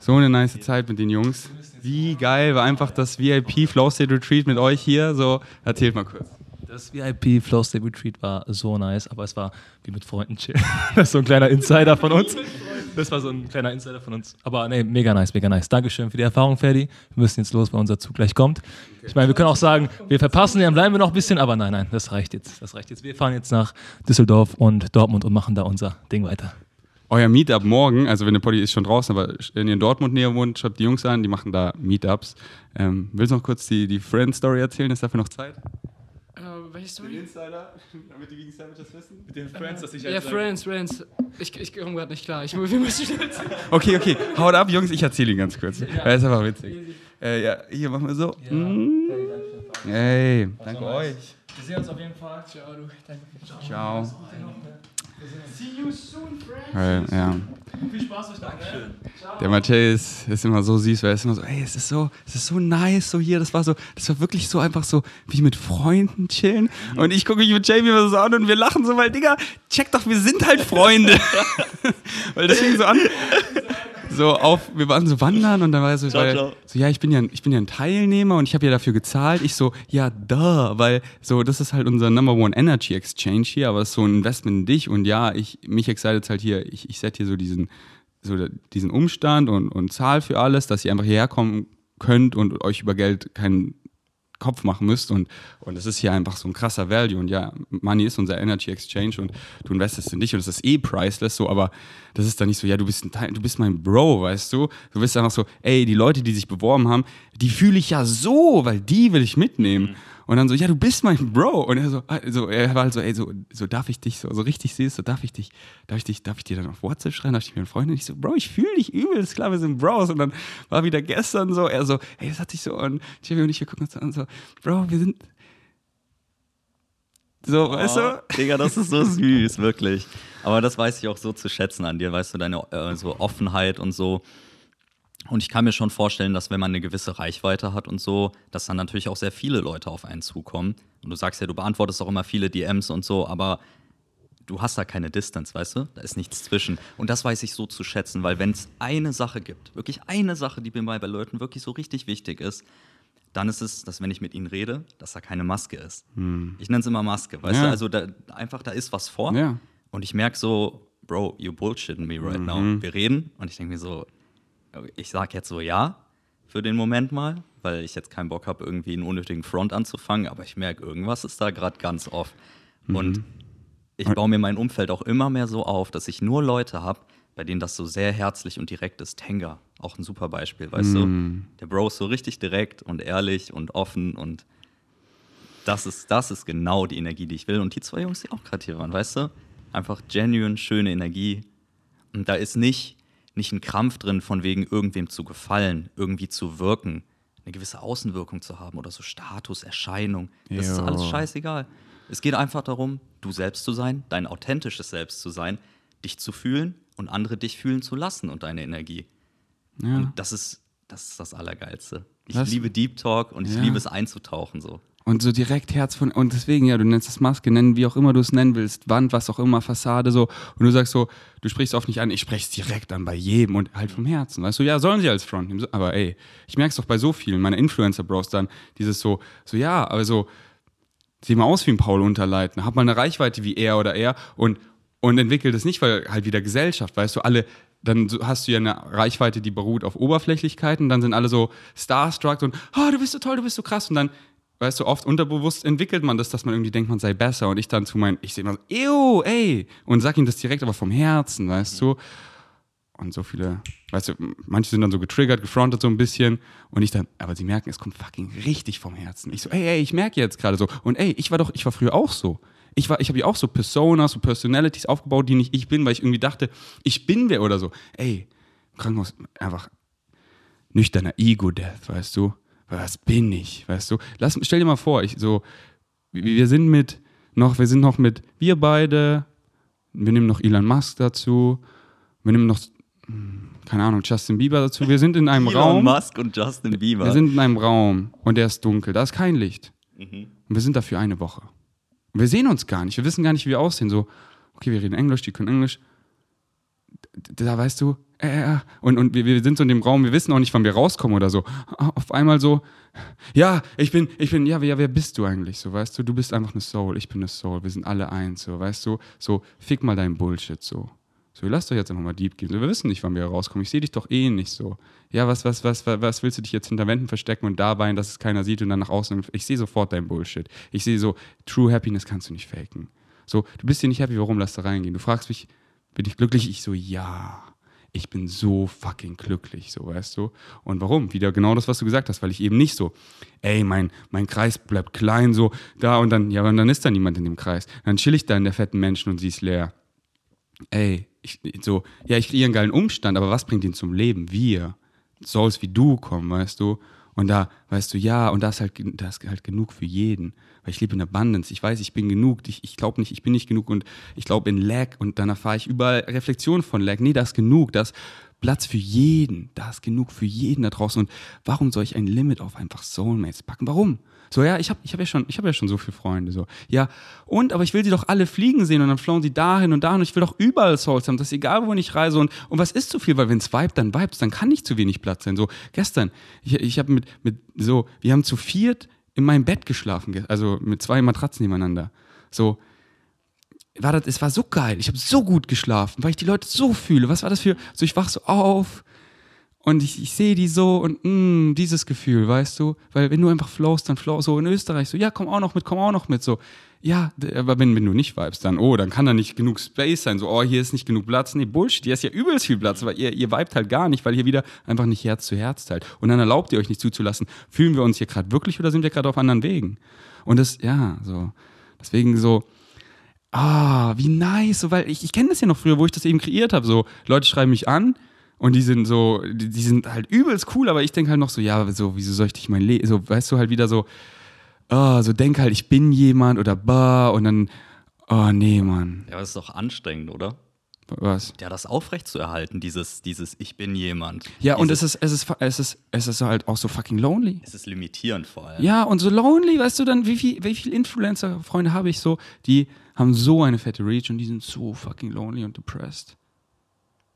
Speaker 1: so eine nice Zeit mit den Jungs wie geil war einfach das VIP Flow State Retreat mit euch hier. So, erzählt mal kurz.
Speaker 3: Das VIP Flow State Retreat war so nice, aber es war wie mit Freunden chill. *laughs* Das ist so ein kleiner Insider von uns. Das war so ein kleiner Insider von uns. Aber nee, mega nice, mega nice. Dankeschön für die Erfahrung, Ferdi. Wir müssen jetzt los, weil unser Zug gleich kommt. Ich meine, wir können auch sagen, wir verpassen, dann bleiben wir noch ein bisschen, aber nein, nein, das reicht jetzt. Das reicht jetzt. Wir fahren jetzt nach Düsseldorf und Dortmund und machen da unser Ding weiter
Speaker 1: euer Meetup morgen, also wenn der Poddy ist schon draußen, aber wenn ihr in Dortmund näher wohnt, schreibt die Jungs an, die machen da Meetups. Ähm, willst du noch kurz die, die Friend-Story erzählen? Ist dafür noch Zeit?
Speaker 4: Uh, welche Story?
Speaker 1: Den Insider, *laughs* damit die Vegan Sandwiches wissen.
Speaker 4: Mit den Friends, dass ich Ja, Friends, Friends. Ich, ich komme gerade nicht klar. Ich, wir müssen schnell
Speaker 1: Okay, okay. Haut ab, Jungs, ich erzähle ihn ganz kurz. Ja. Das ist einfach witzig. Äh, ja, hier machen wir so. Ja. Mm. Hey, danke nice. euch.
Speaker 4: Wir sehen uns auf jeden Fall. Ciao, du.
Speaker 1: Danke. Ciao. Ciao.
Speaker 4: See you soon, friends.
Speaker 1: Ja.
Speaker 4: Viel Spaß euch noch.
Speaker 1: Der Matthäus ist, ist immer so süß, weil er ist immer so, ey, es ist so, es ist so nice, so hier, das war so, das war wirklich so einfach so, wie mit Freunden chillen. Und ich gucke mich mit Jamie so an und wir lachen so, weil, Digga, check doch, wir sind halt Freunde. *laughs* weil das fing so an *laughs* so auf, wir waren so wandern und dann war er so, ciao, weil, ciao. so ja, ich bin ja, ich bin ja ein Teilnehmer und ich habe ja dafür gezahlt. Ich so, ja, da, weil so, das ist halt unser Number One Energy Exchange hier, aber es ist so ein Investment in dich und ja, ich, mich excited halt hier, ich, ich set hier so diesen, so diesen Umstand und, und zahl für alles, dass ihr einfach hierher kommen könnt und euch über Geld keinen Kopf machen müsst. Und, und das ist hier einfach so ein krasser Value. Und ja, Money ist unser Energy Exchange und du investest in dich und es ist eh priceless so, aber das ist dann nicht so, ja, du bist, du bist mein Bro, weißt du? Du bist einfach so, ey, die Leute, die sich beworben haben, die fühle ich ja so, weil die will ich mitnehmen. Mhm. Und dann so, ja, du bist mein Bro. Und er so, also, er war halt so, ey, so, so darf ich dich so, so richtig siehst, so darf ich dich, darf ich dich, darf ich dir dann auf WhatsApp schreiben, darf ich mir einen Freund? Und ich so, Bro, ich fühle dich übel, ist klar, wir sind Bros. Und dann war wieder gestern so, er so, ey, das hat sich so, und Jimmy und ich, wir gucken uns an so, Bro, wir sind, so, oh, weißt du?
Speaker 2: Digga, das ist so süß, wirklich. Aber das weiß ich auch so zu schätzen an dir, weißt du, deine äh, so Offenheit und so. Und ich kann mir schon vorstellen, dass wenn man eine gewisse Reichweite hat und so, dass dann natürlich auch sehr viele Leute auf einen zukommen. Und du sagst ja, du beantwortest auch immer viele DMs und so, aber du hast da keine Distance, weißt du? Da ist nichts zwischen. Und das weiß ich so zu schätzen, weil wenn es eine Sache gibt, wirklich eine Sache, die mir bei Leuten wirklich so richtig wichtig ist, dann ist es, dass wenn ich mit ihnen rede, dass da keine Maske ist. Hm. Ich nenne es immer Maske, weißt ja. du? Also da, einfach, da ist was vor. Ja. Und ich merke so, Bro, you bullshitting me right mhm. now. Wir reden und ich denke mir so, ich sage jetzt so ja für den Moment mal, weil ich jetzt keinen Bock habe, irgendwie einen unnötigen Front anzufangen, aber ich merke, irgendwas ist da gerade ganz off. Mhm. Und ich baue mir mein Umfeld auch immer mehr so auf, dass ich nur Leute habe, bei denen das so sehr herzlich und direkt ist. Tenga, auch ein super Beispiel, weißt mhm. du? Der Bro ist so richtig direkt und ehrlich und offen und das ist, das ist genau die Energie, die ich will. Und die zwei Jungs, die auch gerade hier waren, weißt du? Einfach genuine, schöne Energie. Und da ist nicht, nicht ein Krampf drin, von wegen irgendwem zu gefallen, irgendwie zu wirken, eine gewisse Außenwirkung zu haben oder so Status, Erscheinung. Das jo. ist alles scheißegal. Es geht einfach darum, du selbst zu sein, dein authentisches Selbst zu sein, dich zu fühlen und andere dich fühlen zu lassen und deine Energie. Ja. Und das ist, das ist das Allergeilste. Ich das, liebe Deep Talk und ich ja. liebe es einzutauchen so.
Speaker 1: Und so direkt Herz von, und deswegen, ja, du nennst es Maske, nennen, wie auch immer du es nennen willst, Wand, was auch immer, Fassade, so. Und du sagst so, du sprichst oft nicht an, ich spreche es direkt an bei jedem und halt vom Herzen. Weißt du, ja, sollen sie als Front nehmen. Aber ey, ich merke es doch bei so vielen, meine Influencer-Bros dann, dieses so, so, ja, aber so, sieh mal aus wie ein Paul Unterleitner, hab mal eine Reichweite wie er oder er und, und entwickelt es nicht, weil halt wieder Gesellschaft, weißt du, alle, dann hast du ja eine Reichweite, die beruht auf Oberflächlichkeiten, dann sind alle so starstruck und, oh, du bist so toll, du bist so krass und dann weißt du, oft unterbewusst entwickelt man das, dass man irgendwie denkt, man sei besser. Und ich dann zu meinen, ich sehe immer so, ew, ey, und sag ihm das direkt, aber vom Herzen, weißt du. und so viele, weißt du, manche sind dann so getriggert, gefrontet so ein bisschen und ich dann, aber sie merken, es kommt fucking richtig vom Herzen. Ich so, ey, ey, ich merke jetzt gerade so und ey, ich war doch, ich war früher auch so. Ich ich habe ja auch so Personas, so Personalities aufgebaut, die nicht ich bin, weil ich irgendwie dachte, ich bin wer oder so. Ey, Krankenhaus einfach nüchterner Ego-Death, weißt du? Was bin ich, weißt du? Lass, stell dir mal vor, ich so, wir sind mit noch, wir sind noch mit, wir beide, wir nehmen noch Elon Musk dazu, wir nehmen noch, hm, keine Ahnung, Justin Bieber dazu. Wir sind in einem *laughs*
Speaker 2: Elon
Speaker 1: Raum.
Speaker 2: Musk und Justin Bieber.
Speaker 1: Wir sind in einem Raum und der ist dunkel, da ist kein Licht. Und wir sind dafür eine Woche. Und wir sehen uns gar nicht, wir wissen gar nicht, wie wir aussehen. So, okay, wir reden Englisch, die können Englisch. Da weißt du, äh, äh, und, und wir, wir sind so in dem Raum, wir wissen auch nicht, wann wir rauskommen oder so. Auf einmal so, ja, ich bin, ich bin, ja, wer, wer bist du eigentlich? So, weißt du, du bist einfach eine Soul, ich bin eine Soul, wir sind alle eins, so, weißt du, so, fick mal deinen Bullshit, so. So, lasst doch jetzt einfach mal deep gehen. So, wir wissen nicht, wann wir rauskommen. Ich sehe dich doch eh nicht so. Ja, was, was, was, was, was willst du dich jetzt hinter Wänden verstecken und da weinen, dass es keiner sieht und dann nach außen? Ich sehe sofort dein Bullshit. Ich sehe so, True Happiness kannst du nicht faken. So, du bist hier nicht happy, warum lass da reingehen? Du fragst mich, bin ich glücklich? Ich so, ja. Ich bin so fucking glücklich, so weißt du. Und warum? Wieder genau das, was du gesagt hast, weil ich eben nicht so, ey, mein, mein Kreis bleibt klein, so da und dann, ja, und dann ist da niemand in dem Kreis. Dann chill ich da in der fetten Menschen und sie ist leer ey, ich, so, ja, ich kriege einen geilen Umstand, aber was bringt ihn zum Leben? Wir. Souls wie du kommen, weißt du? Und da, weißt du, ja, und da ist halt, da ist halt genug für jeden. Weil ich lebe in Abundance. Ich weiß, ich bin genug. Ich, ich glaube nicht, ich bin nicht genug und ich glaube in Lag und dann erfahre ich überall Reflexion von Lag. Nee, da ist genug. Da ist Platz für jeden. Da ist genug für jeden da draußen. Und warum soll ich ein Limit auf einfach Soulmates packen? Warum? So, ja, ich habe ich hab ja, schon- ich hab ja schon so viele Freunde. So, ja, und, aber ich will sie doch alle fliegen sehen und dann flown sie dahin und dahin und ich will doch überall Souls haben. Das ist egal, wohin ich reise. Und, und was ist zu viel? Weil wenn es vibet, dann vibes, dann kann nicht zu wenig Platz sein. So, gestern, ich, ich habe mit, mit, so, wir haben zu viert in meinem Bett geschlafen, ge- also mit zwei Matratzen nebeneinander. So, war das, es war so geil. Ich habe so gut geschlafen, weil ich die Leute so fühle. Was war das für, so ich wach so auf und ich, ich sehe die so und mh, dieses Gefühl, weißt du? Weil wenn du einfach flowst, dann flow so in Österreich so, ja, komm auch noch mit, komm auch noch mit, so. Ja, aber wenn, wenn du nicht vibest, dann, oh, dann kann da nicht genug Space sein, so, oh, hier ist nicht genug Platz. Nee, Bullshit, hier ist ja übelst viel Platz, aber ihr, ihr vibet halt gar nicht, weil hier wieder einfach nicht Herz zu Herz teilt. Und dann erlaubt ihr euch nicht zuzulassen, fühlen wir uns hier gerade wirklich oder sind wir gerade auf anderen Wegen? Und das, ja, so, deswegen so, ah, wie nice, so, weil ich, ich kenne das ja noch früher, wo ich das eben kreiert habe, so, Leute schreiben mich an und die sind so, die, die sind halt übelst cool, aber ich denke halt noch so, ja, so, wieso soll ich dich mein Leben, so, weißt du, halt wieder so, ah, so denk halt, ich bin jemand oder bah und dann, oh nee, Mann,
Speaker 2: Ja, aber das ist doch anstrengend, oder?
Speaker 1: was?
Speaker 2: Ja, das aufrecht zu erhalten, dieses, dieses Ich bin jemand.
Speaker 1: Ja, und es ist, es ist, es ist, es ist halt auch so fucking lonely.
Speaker 2: es ist limitierend vor allem.
Speaker 1: Ja, und so lonely, weißt du, dann, wie viel, wie viel Influencer-Freunde habe ich so, die haben so eine fette Reach und die sind so fucking lonely und depressed.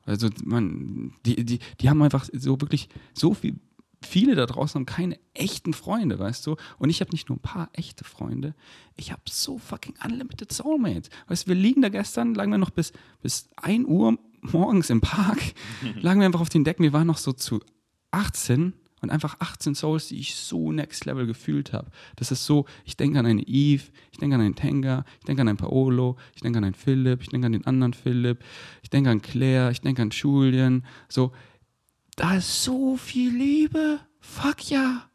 Speaker 1: Also, man, die, die, die haben einfach so wirklich so viel, viele da draußen haben keine echten Freunde, weißt du? Und ich habe nicht nur ein paar echte Freunde, ich habe so fucking unlimited Soulmates. Weißt du, wir liegen da gestern, lagen wir noch bis, bis 1 Uhr morgens im Park, *laughs* lagen wir einfach auf den Decken, wir waren noch so zu 18 und einfach 18 Souls, die ich so next level gefühlt habe. Das ist so, ich denke an eine Eve, ich denke an einen Tenga, ich denke an einen Paolo, ich denke an einen Philipp, ich denke an den anderen Philipp, ich denke an Claire, ich denke an Julian. So, da ist so viel Liebe. Fuck ja.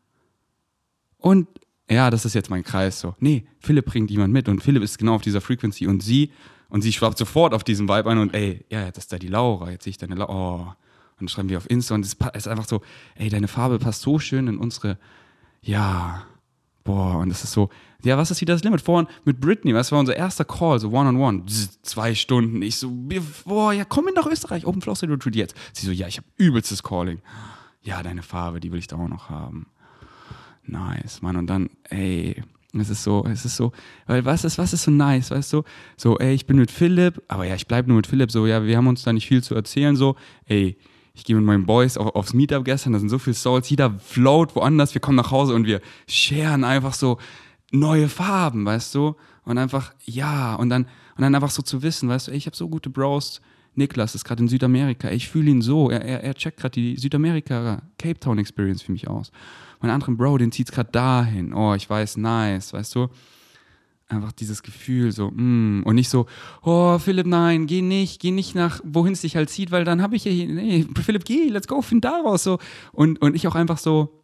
Speaker 1: Und ja, das ist jetzt mein Kreis so. Nee, Philipp bringt jemand mit und Philipp ist genau auf dieser Frequency und sie und sie schwappt sofort auf diesen Vibe ein und ey, ja, das ist da die Laura, jetzt sehe ich deine Laura. Oh. Dann schreiben wir auf Insta und es ist einfach so, ey, deine Farbe passt so schön in unsere, ja, boah, und das ist so, ja, was ist wieder das Limit? Vorhin mit Britney, was war unser erster Call, so one-on-one, zwei Stunden. Ich so, boah, ja, komm in nach Österreich, Open Flow State Retreat jetzt. Sie so, ja, ich habe übelstes Calling. Ja, deine Farbe, die will ich da auch noch haben. Nice, Mann. Und dann, ey, es ist so, es ist so, weil was ist, was ist so nice, weißt du? So, ey, ich bin mit Philipp, aber ja, ich bleib nur mit Philipp, so, ja, wir haben uns da nicht viel zu erzählen, so, ey, ich gehe mit meinen Boys auf, aufs Meetup gestern, da sind so viele Souls, jeder float woanders, wir kommen nach Hause und wir sharen einfach so neue Farben, weißt du? Und einfach, ja, und dann, und dann einfach so zu wissen, weißt du, ey, ich habe so gute Bros, Niklas ist gerade in Südamerika, ey, ich fühle ihn so, er, er, er checkt gerade die Südamerika Cape Town Experience für mich aus. Mein anderen Bro, den zieht's gerade dahin, oh, ich weiß, nice, weißt du? Einfach dieses Gefühl so, mm, und nicht so, oh, Philipp, nein, geh nicht, geh nicht nach, wohin es dich halt zieht, weil dann habe ich ja hier, nee, Philipp, geh, let's go, find daraus, so. Und, und ich auch einfach so,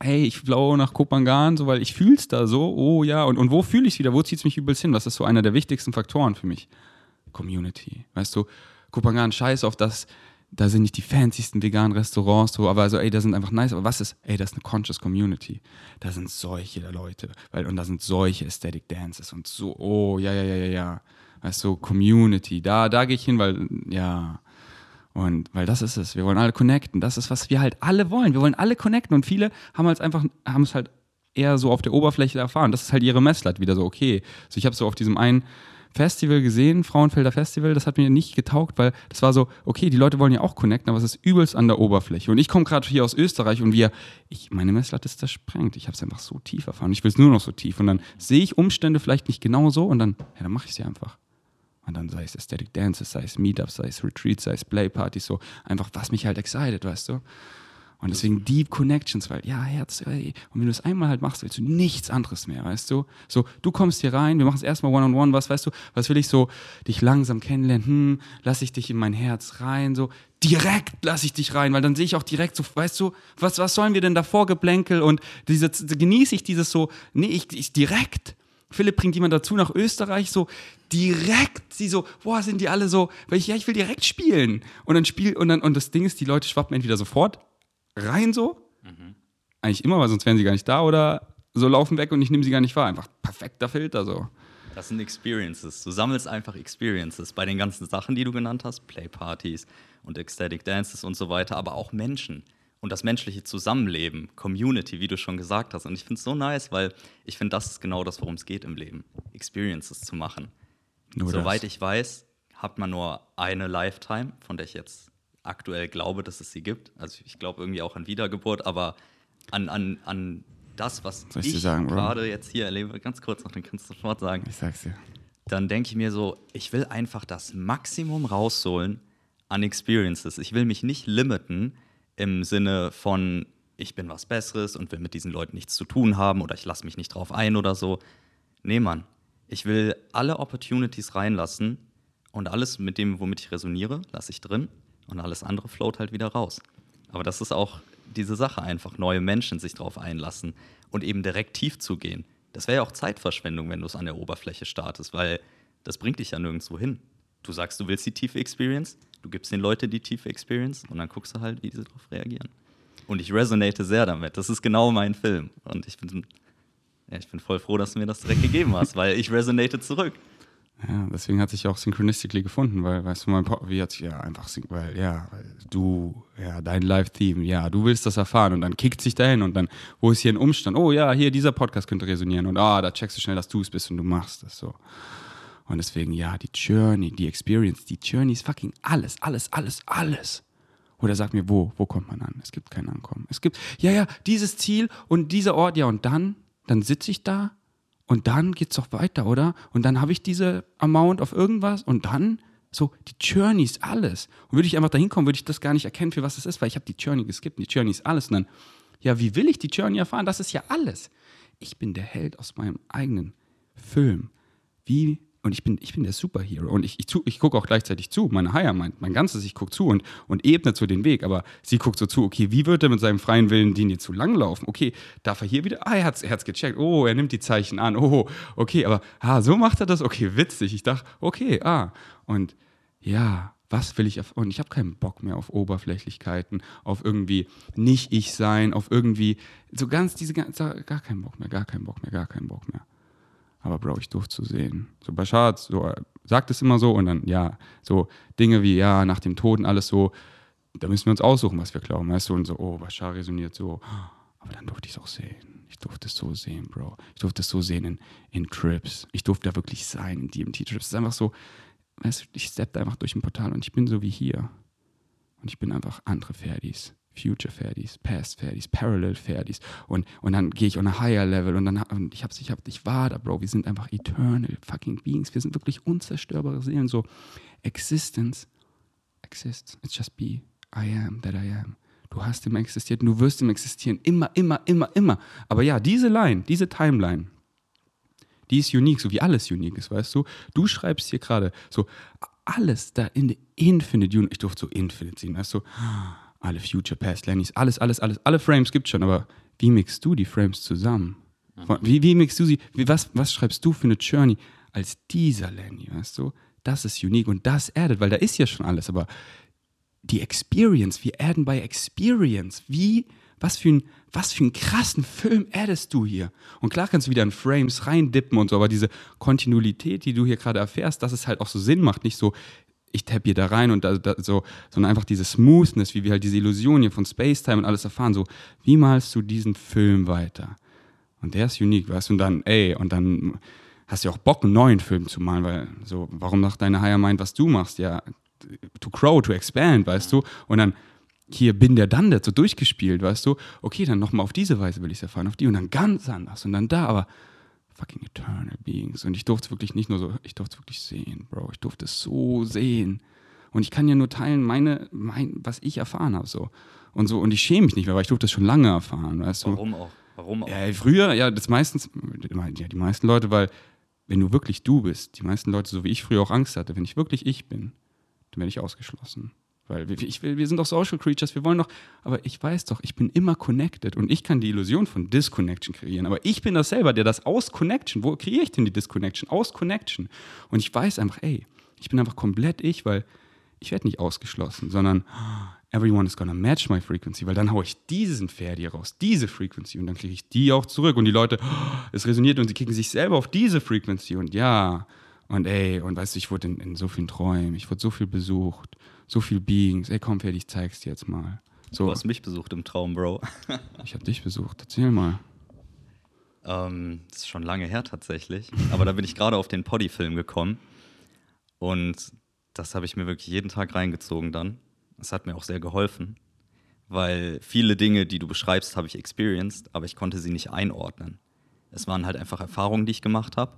Speaker 1: hey, ich flow nach Kopangan, so, weil ich fühl's da so, oh ja, und, und wo fühle ich wieder, wo zieht's mich übelst hin? Das ist so einer der wichtigsten Faktoren für mich. Community, weißt du, Kopangan, scheiß auf das, da sind nicht die fancysten veganen Restaurants, so, aber so, ey, da sind einfach nice. Aber was ist, ey, das ist eine conscious Community. Da sind solche Leute, weil, und da sind solche Aesthetic Dances und so, oh, ja, ja, ja, ja, ja. Weißt du, Community, da, da gehe ich hin, weil, ja. Und weil das ist es. Wir wollen alle connecten. Das ist, was wir halt alle wollen. Wir wollen alle connecten. Und viele haben halt einfach, haben es halt eher so auf der Oberfläche erfahren. Das ist halt ihre Messlatte wieder so, okay. So, ich habe so auf diesem einen Festival gesehen, Frauenfelder Festival, das hat mir nicht getaugt, weil das war so, okay, die Leute wollen ja auch connecten, aber es ist übelst an der Oberfläche. Und ich komme gerade hier aus Österreich und wir, ich, meine Messlatte ist zersprengt. Ich habe es einfach so tief erfahren. Ich will es nur noch so tief. Und dann sehe ich Umstände vielleicht nicht genau so und dann, ja, dann mache ich sie einfach. Und dann sei es Aesthetic Dances, sei es Meetups, sei es Retreats, sei es Playpartys, so einfach, was mich halt excited, weißt du? Und deswegen Deep Connections, weil ja, Herz, ey. und wenn du es einmal halt machst, willst du nichts anderes mehr, weißt du? So, du kommst hier rein, wir machen es erstmal One-on-One, was weißt du, was will ich so, dich langsam kennenlernen, hm, lass ich dich in mein Herz rein, so, direkt lass ich dich rein, weil dann sehe ich auch direkt so, weißt du, was, was sollen wir denn davor geplänkel und diese, genieße ich dieses so, nee, ich, ich direkt. Philipp bringt jemand dazu nach Österreich, so direkt, sie so, boah, sind die alle so, weil ich, ja, ich will direkt spielen. Und dann spiel, und dann, und das Ding ist, die Leute schwappen entweder sofort rein so. Mhm. Eigentlich immer, weil sonst wären sie gar nicht da oder so laufen weg und ich nehme sie gar nicht wahr. Einfach perfekter Filter so.
Speaker 2: Das sind Experiences. Du sammelst einfach Experiences bei den ganzen Sachen, die du genannt hast, Playpartys und Ecstatic Dances und so weiter, aber auch Menschen und das menschliche Zusammenleben, Community, wie du schon gesagt hast. Und ich finde es so nice, weil ich finde, das ist genau das, worum es geht im Leben, Experiences zu machen. Nur Soweit das. ich weiß, hat man nur eine Lifetime, von der ich jetzt aktuell glaube, dass es sie gibt. Also ich glaube irgendwie auch an Wiedergeburt, aber an, an, an das, was
Speaker 1: Soll ich,
Speaker 2: ich gerade jetzt hier erlebe, ganz kurz noch, den kannst du sofort sagen.
Speaker 1: Ich sag's dir.
Speaker 2: Dann denke ich mir so, ich will einfach das Maximum rausholen an Experiences. Ich will mich nicht limiten im Sinne von, ich bin was Besseres und will mit diesen Leuten nichts zu tun haben oder ich lasse mich nicht drauf ein oder so. Nee, Mann. Ich will alle Opportunities reinlassen und alles mit dem, womit ich resoniere, lasse ich drin und alles andere float halt wieder raus. Aber das ist auch diese Sache einfach, neue Menschen sich darauf einlassen und eben direkt tief zu gehen. Das wäre ja auch Zeitverschwendung, wenn du es an der Oberfläche startest, weil das bringt dich ja nirgendwo hin. Du sagst, du willst die tiefe Experience, du gibst den Leuten die tiefe Experience und dann guckst du halt, wie sie darauf reagieren. Und ich resonate sehr damit. Das ist genau mein Film. Und ich bin, ja, ich bin voll froh, dass du mir das direkt gegeben hast, weil ich resonate zurück.
Speaker 1: Ja, deswegen hat sich auch Synchronistically gefunden, weil, weißt du, mein Pop, wie hat sich, ja, einfach, weil, ja, weil du, ja, dein Live-Theme, ja, du willst das erfahren und dann kickt sich dahin und dann, wo ist hier ein Umstand? Oh ja, hier, dieser Podcast könnte resonieren und ah, da checkst du schnell, dass du es bist und du machst das so. Und deswegen, ja, die Journey, die Experience, die Journey ist fucking alles, alles, alles, alles. Oder sag mir, wo, wo kommt man an? Es gibt kein Ankommen. Es gibt, ja, ja, dieses Ziel und dieser Ort, ja, und dann, dann sitze ich da und dann geht es doch weiter, oder? Und dann habe ich diese Amount auf irgendwas und dann so die Journey ist alles. Und würde ich einfach dahin kommen, würde ich das gar nicht erkennen, für was es ist, weil ich habe die Journey geskippt. Die Journey ist alles. Und dann, ja, wie will ich die Journey erfahren? Das ist ja alles. Ich bin der Held aus meinem eigenen Film. Wie und ich bin, ich bin der Superhero. Und ich, ich, ich gucke auch gleichzeitig zu. Meine Haya meint, mein ganzes, ich gucke zu und, und ebnet so den Weg. Aber sie guckt so zu, okay, wie wird er mit seinem freien Willen die hier zu lang laufen? Okay, darf er hier wieder? Ah, er hat es gecheckt. Oh, er nimmt die Zeichen an. Oh, okay, aber ah, so macht er das? Okay, witzig. Ich dachte, okay, ah. Und ja, was will ich und ich habe keinen Bock mehr auf Oberflächlichkeiten, auf irgendwie nicht ich sein, auf irgendwie so ganz diese gar keinen Bock mehr, gar keinen Bock mehr, gar keinen Bock mehr. Aber Bro, ich durfte zu sehen. So Bashar so, sagt es immer so und dann, ja, so Dinge wie, ja, nach dem Tod und alles so, da müssen wir uns aussuchen, was wir glauben, weißt du, und so, oh, Bashar resoniert so. Aber dann durfte ich es auch sehen. Ich durfte es so sehen, Bro. Ich durfte es so sehen in, in Trips. Ich durfte da wirklich sein, in DMT-Trips. Es ist einfach so, weißt du, ich steppe einfach durch ein Portal und ich bin so wie hier. Und ich bin einfach andere Ferdis. Future Ferdis, Past Ferdis, Parallel Ferdis und, und dann gehe ich on a higher level und dann und ich hab's, ich hab, ich war da, Bro, wir sind einfach eternal fucking beings, wir sind wirklich unzerstörbare Seelen, so Existence exists, it's just be, I am that I am. Du hast immer existiert und du wirst immer existieren, immer, immer, immer, immer. Aber ja, diese Line, diese Timeline, Die ist unique, so wie alles unique ist, weißt du? Du schreibst hier gerade so alles da in the Infinite. Ich durfte so Infinite sehen, weißt du? Alle Future, Past, Lennys, alles, alles, alles. Alle Frames gibt's schon, aber wie mixst du die Frames zusammen? Wie, wie mixst du sie? Wie, was, was schreibst du für eine Journey als dieser Lenny, weißt du? Das ist unique und das addet, weil da ist ja schon alles, aber die Experience, wir adden bei Experience. Wie, was für, ein, was für einen krassen Film addest du hier? Und klar kannst du wieder in Frames reindippen und so, aber diese Kontinuität, die du hier gerade erfährst, dass es halt auch so Sinn macht, nicht so, ich tapp hier da rein und da, da, so, sondern einfach diese Smoothness, wie wir halt diese Illusion hier von Space-Time und alles erfahren, so, wie malst du diesen Film weiter? Und der ist unique, weißt du, und dann, ey, und dann hast du ja auch Bock, einen neuen Film zu malen, weil so, warum macht deine Higher Mind, was du machst? Ja, to grow, to expand, weißt du? Und dann hier bin der dann der so durchgespielt, weißt du? Okay, dann nochmal auf diese Weise will ich es erfahren, auf die und dann ganz anders und dann da, aber fucking eternal beings. Und ich durfte es wirklich nicht nur so, ich durfte es wirklich sehen, Bro. Ich durfte es so sehen. Und ich kann ja nur teilen, meine, mein, was ich erfahren habe, so. Und so, und ich schäme mich nicht mehr, weil ich durfte es schon lange erfahren, weißt du?
Speaker 2: Warum auch? Warum auch?
Speaker 1: Ja, früher, ja, das meistens, ja, die meisten Leute, weil, wenn du wirklich du bist, die meisten Leute, so wie ich früher auch Angst hatte, wenn ich wirklich ich bin, dann werde ich ausgeschlossen. Weil wir, ich, wir sind doch Social Creatures, wir wollen doch, aber ich weiß doch, ich bin immer connected und ich kann die Illusion von Disconnection kreieren. Aber ich bin das selber, der das aus Connection, wo kreiere ich denn die Disconnection? Aus Connection. Und ich weiß einfach, ey, ich bin einfach komplett ich, weil ich werde nicht ausgeschlossen, sondern everyone is gonna match my frequency, weil dann haue ich diesen Pferd hier raus, diese Frequency und dann kriege ich die auch zurück und die Leute, es resoniert und sie kriegen sich selber auf diese Frequency und ja, und ey, und weißt du, ich wurde in, in so vielen Träumen, ich wurde so viel besucht, so viel Beings, ey, komm, Pferd, ich zeig's dir jetzt mal. So,
Speaker 2: Du hast mich besucht im Traum, Bro. *laughs*
Speaker 1: ich habe dich besucht, erzähl mal.
Speaker 2: Ähm, das ist schon lange her tatsächlich. Aber da bin ich gerade auf den Poddy-Film gekommen. Und das habe ich mir wirklich jeden Tag reingezogen dann. Das hat mir auch sehr geholfen. Weil viele Dinge, die du beschreibst, habe ich experienced, aber ich konnte sie nicht einordnen. Es waren halt einfach Erfahrungen, die ich gemacht habe.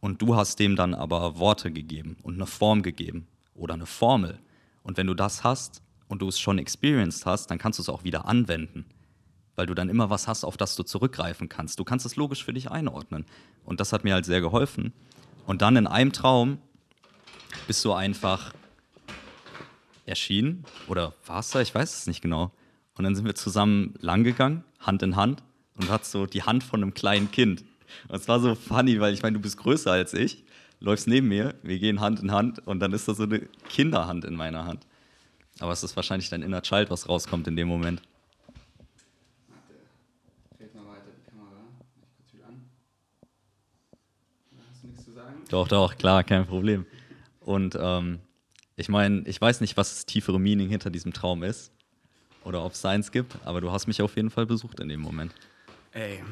Speaker 2: Und du hast dem dann aber Worte gegeben und eine Form gegeben oder eine Formel. Und wenn du das hast und du es schon experienced hast, dann kannst du es auch wieder anwenden weil du dann immer was hast, auf das du zurückgreifen kannst. Du kannst es logisch für dich einordnen. Und das hat mir halt sehr geholfen. Und dann in einem Traum bist du einfach erschienen oder warst du, ich weiß es nicht genau. Und dann sind wir zusammen langgegangen, Hand in Hand, und hattest so die Hand von einem kleinen Kind. Und es war so funny, weil ich meine, du bist größer als ich, läufst neben mir, wir gehen Hand in Hand und dann ist da so eine Kinderhand in meiner Hand. Aber es ist wahrscheinlich dein Inner Child, was rauskommt in dem Moment.
Speaker 1: Fällt mal weiter die Kamera. Ich kurz wieder an. Hast du nichts zu sagen?
Speaker 2: Doch, doch, klar, kein Problem. Und ähm, ich meine, ich weiß nicht, was das tiefere Meaning hinter diesem Traum ist oder ob es seins gibt, aber du hast mich auf jeden Fall besucht in dem Moment.
Speaker 1: Ey,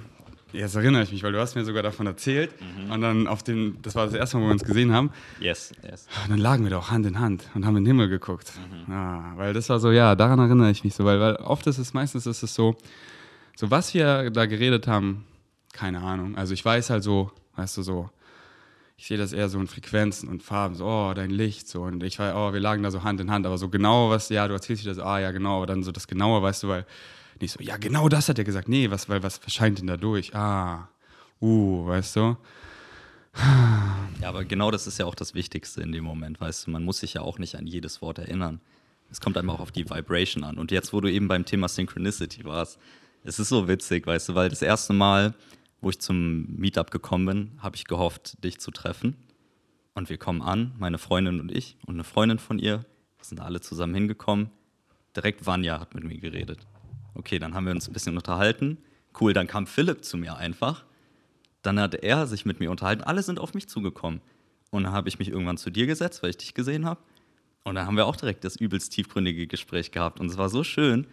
Speaker 1: jetzt erinnere ich mich, weil du hast mir sogar davon erzählt. Und dann auf dem, das war das erste Mal, wo wir uns gesehen haben.
Speaker 2: Yes, yes.
Speaker 1: Und dann lagen wir da auch Hand in Hand und haben in den Himmel geguckt. Ja, weil das war so, ja, daran erinnere ich mich so, weil, weil oft ist es, meistens ist es so, so was wir da geredet haben, keine Ahnung. Also ich weiß halt so, weißt du, so, ich sehe das eher so in Frequenzen und Farben, so, oh, dein Licht, so. Und ich war, oh, wir lagen da so Hand in Hand, aber so genau was, ja, du erzählst dir das, ah, ja, genau, aber dann so das Genaue, weißt du, weil nicht so, ja, genau das hat er gesagt. Nee, was, weil was scheint denn da durch? Ah, uh, weißt du?
Speaker 2: Ja, aber genau das ist ja auch das Wichtigste in dem Moment, weißt du, man muss sich ja auch nicht an jedes Wort erinnern. Es kommt einem auch auf die Vibration an. Und jetzt, wo du eben beim Thema Synchronicity warst, es ist so witzig, weißt du, weil das erste Mal, wo ich zum Meetup gekommen bin, habe ich gehofft, dich zu treffen. Und wir kommen an, meine Freundin und ich und eine Freundin von ihr, wir sind alle zusammen hingekommen. Direkt Vanya hat mit mir geredet. Okay, dann haben wir uns ein bisschen unterhalten. Cool, dann kam Philipp zu mir einfach. Dann hat er sich mit mir unterhalten. Alle sind auf mich zugekommen. Und dann habe ich mich irgendwann zu dir gesetzt, weil ich dich gesehen habe. Und dann haben wir auch direkt das übelst tiefgründige Gespräch gehabt. Und es war so schön.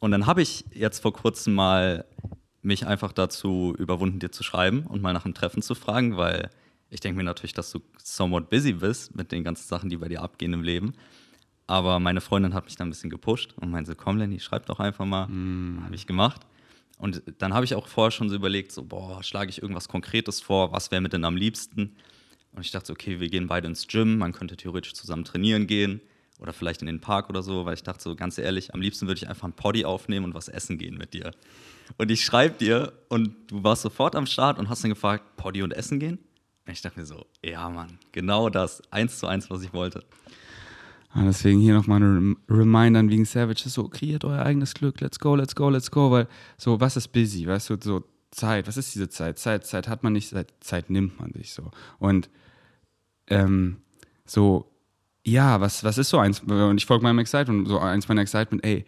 Speaker 2: Und dann habe ich jetzt vor kurzem mal mich einfach dazu überwunden, dir zu schreiben und mal nach einem Treffen zu fragen, weil ich denke mir natürlich, dass du somewhat busy bist mit den ganzen Sachen, die bei dir abgehen im Leben. Aber meine Freundin hat mich dann ein bisschen gepusht und meinte so, komm Lenny, schreib doch einfach mal. Habe ich gemacht. Und dann habe ich auch vorher schon so überlegt, so, boah, schlage ich irgendwas Konkretes vor, was wäre mir denn am liebsten? Und ich dachte, so, okay, wir gehen beide ins Gym, man könnte theoretisch zusammen trainieren gehen Oder vielleicht in den Park oder so, weil ich dachte so, ganz ehrlich, am liebsten würde ich einfach ein Poddy aufnehmen und was essen gehen mit dir. Und ich schreibe dir und du warst sofort am Start und hast dann gefragt, Poddy und Essen gehen? Und ich dachte mir so, ja Mann, genau das, eins zu eins, was ich wollte.
Speaker 1: Und deswegen hier nochmal ein Rem- Reminder an wegen Savage, so kreiert euer eigenes Glück, let's go, let's go, let's go, weil so, was ist busy, weißt du, so Zeit, was ist diese Zeit? Zeit, Zeit hat man nicht, Zeit, Zeit nimmt man sich so. Und ähm, so, ja, was, was ist so eins, und ich folge meinem Excitement, so eins meiner Excitement, ey,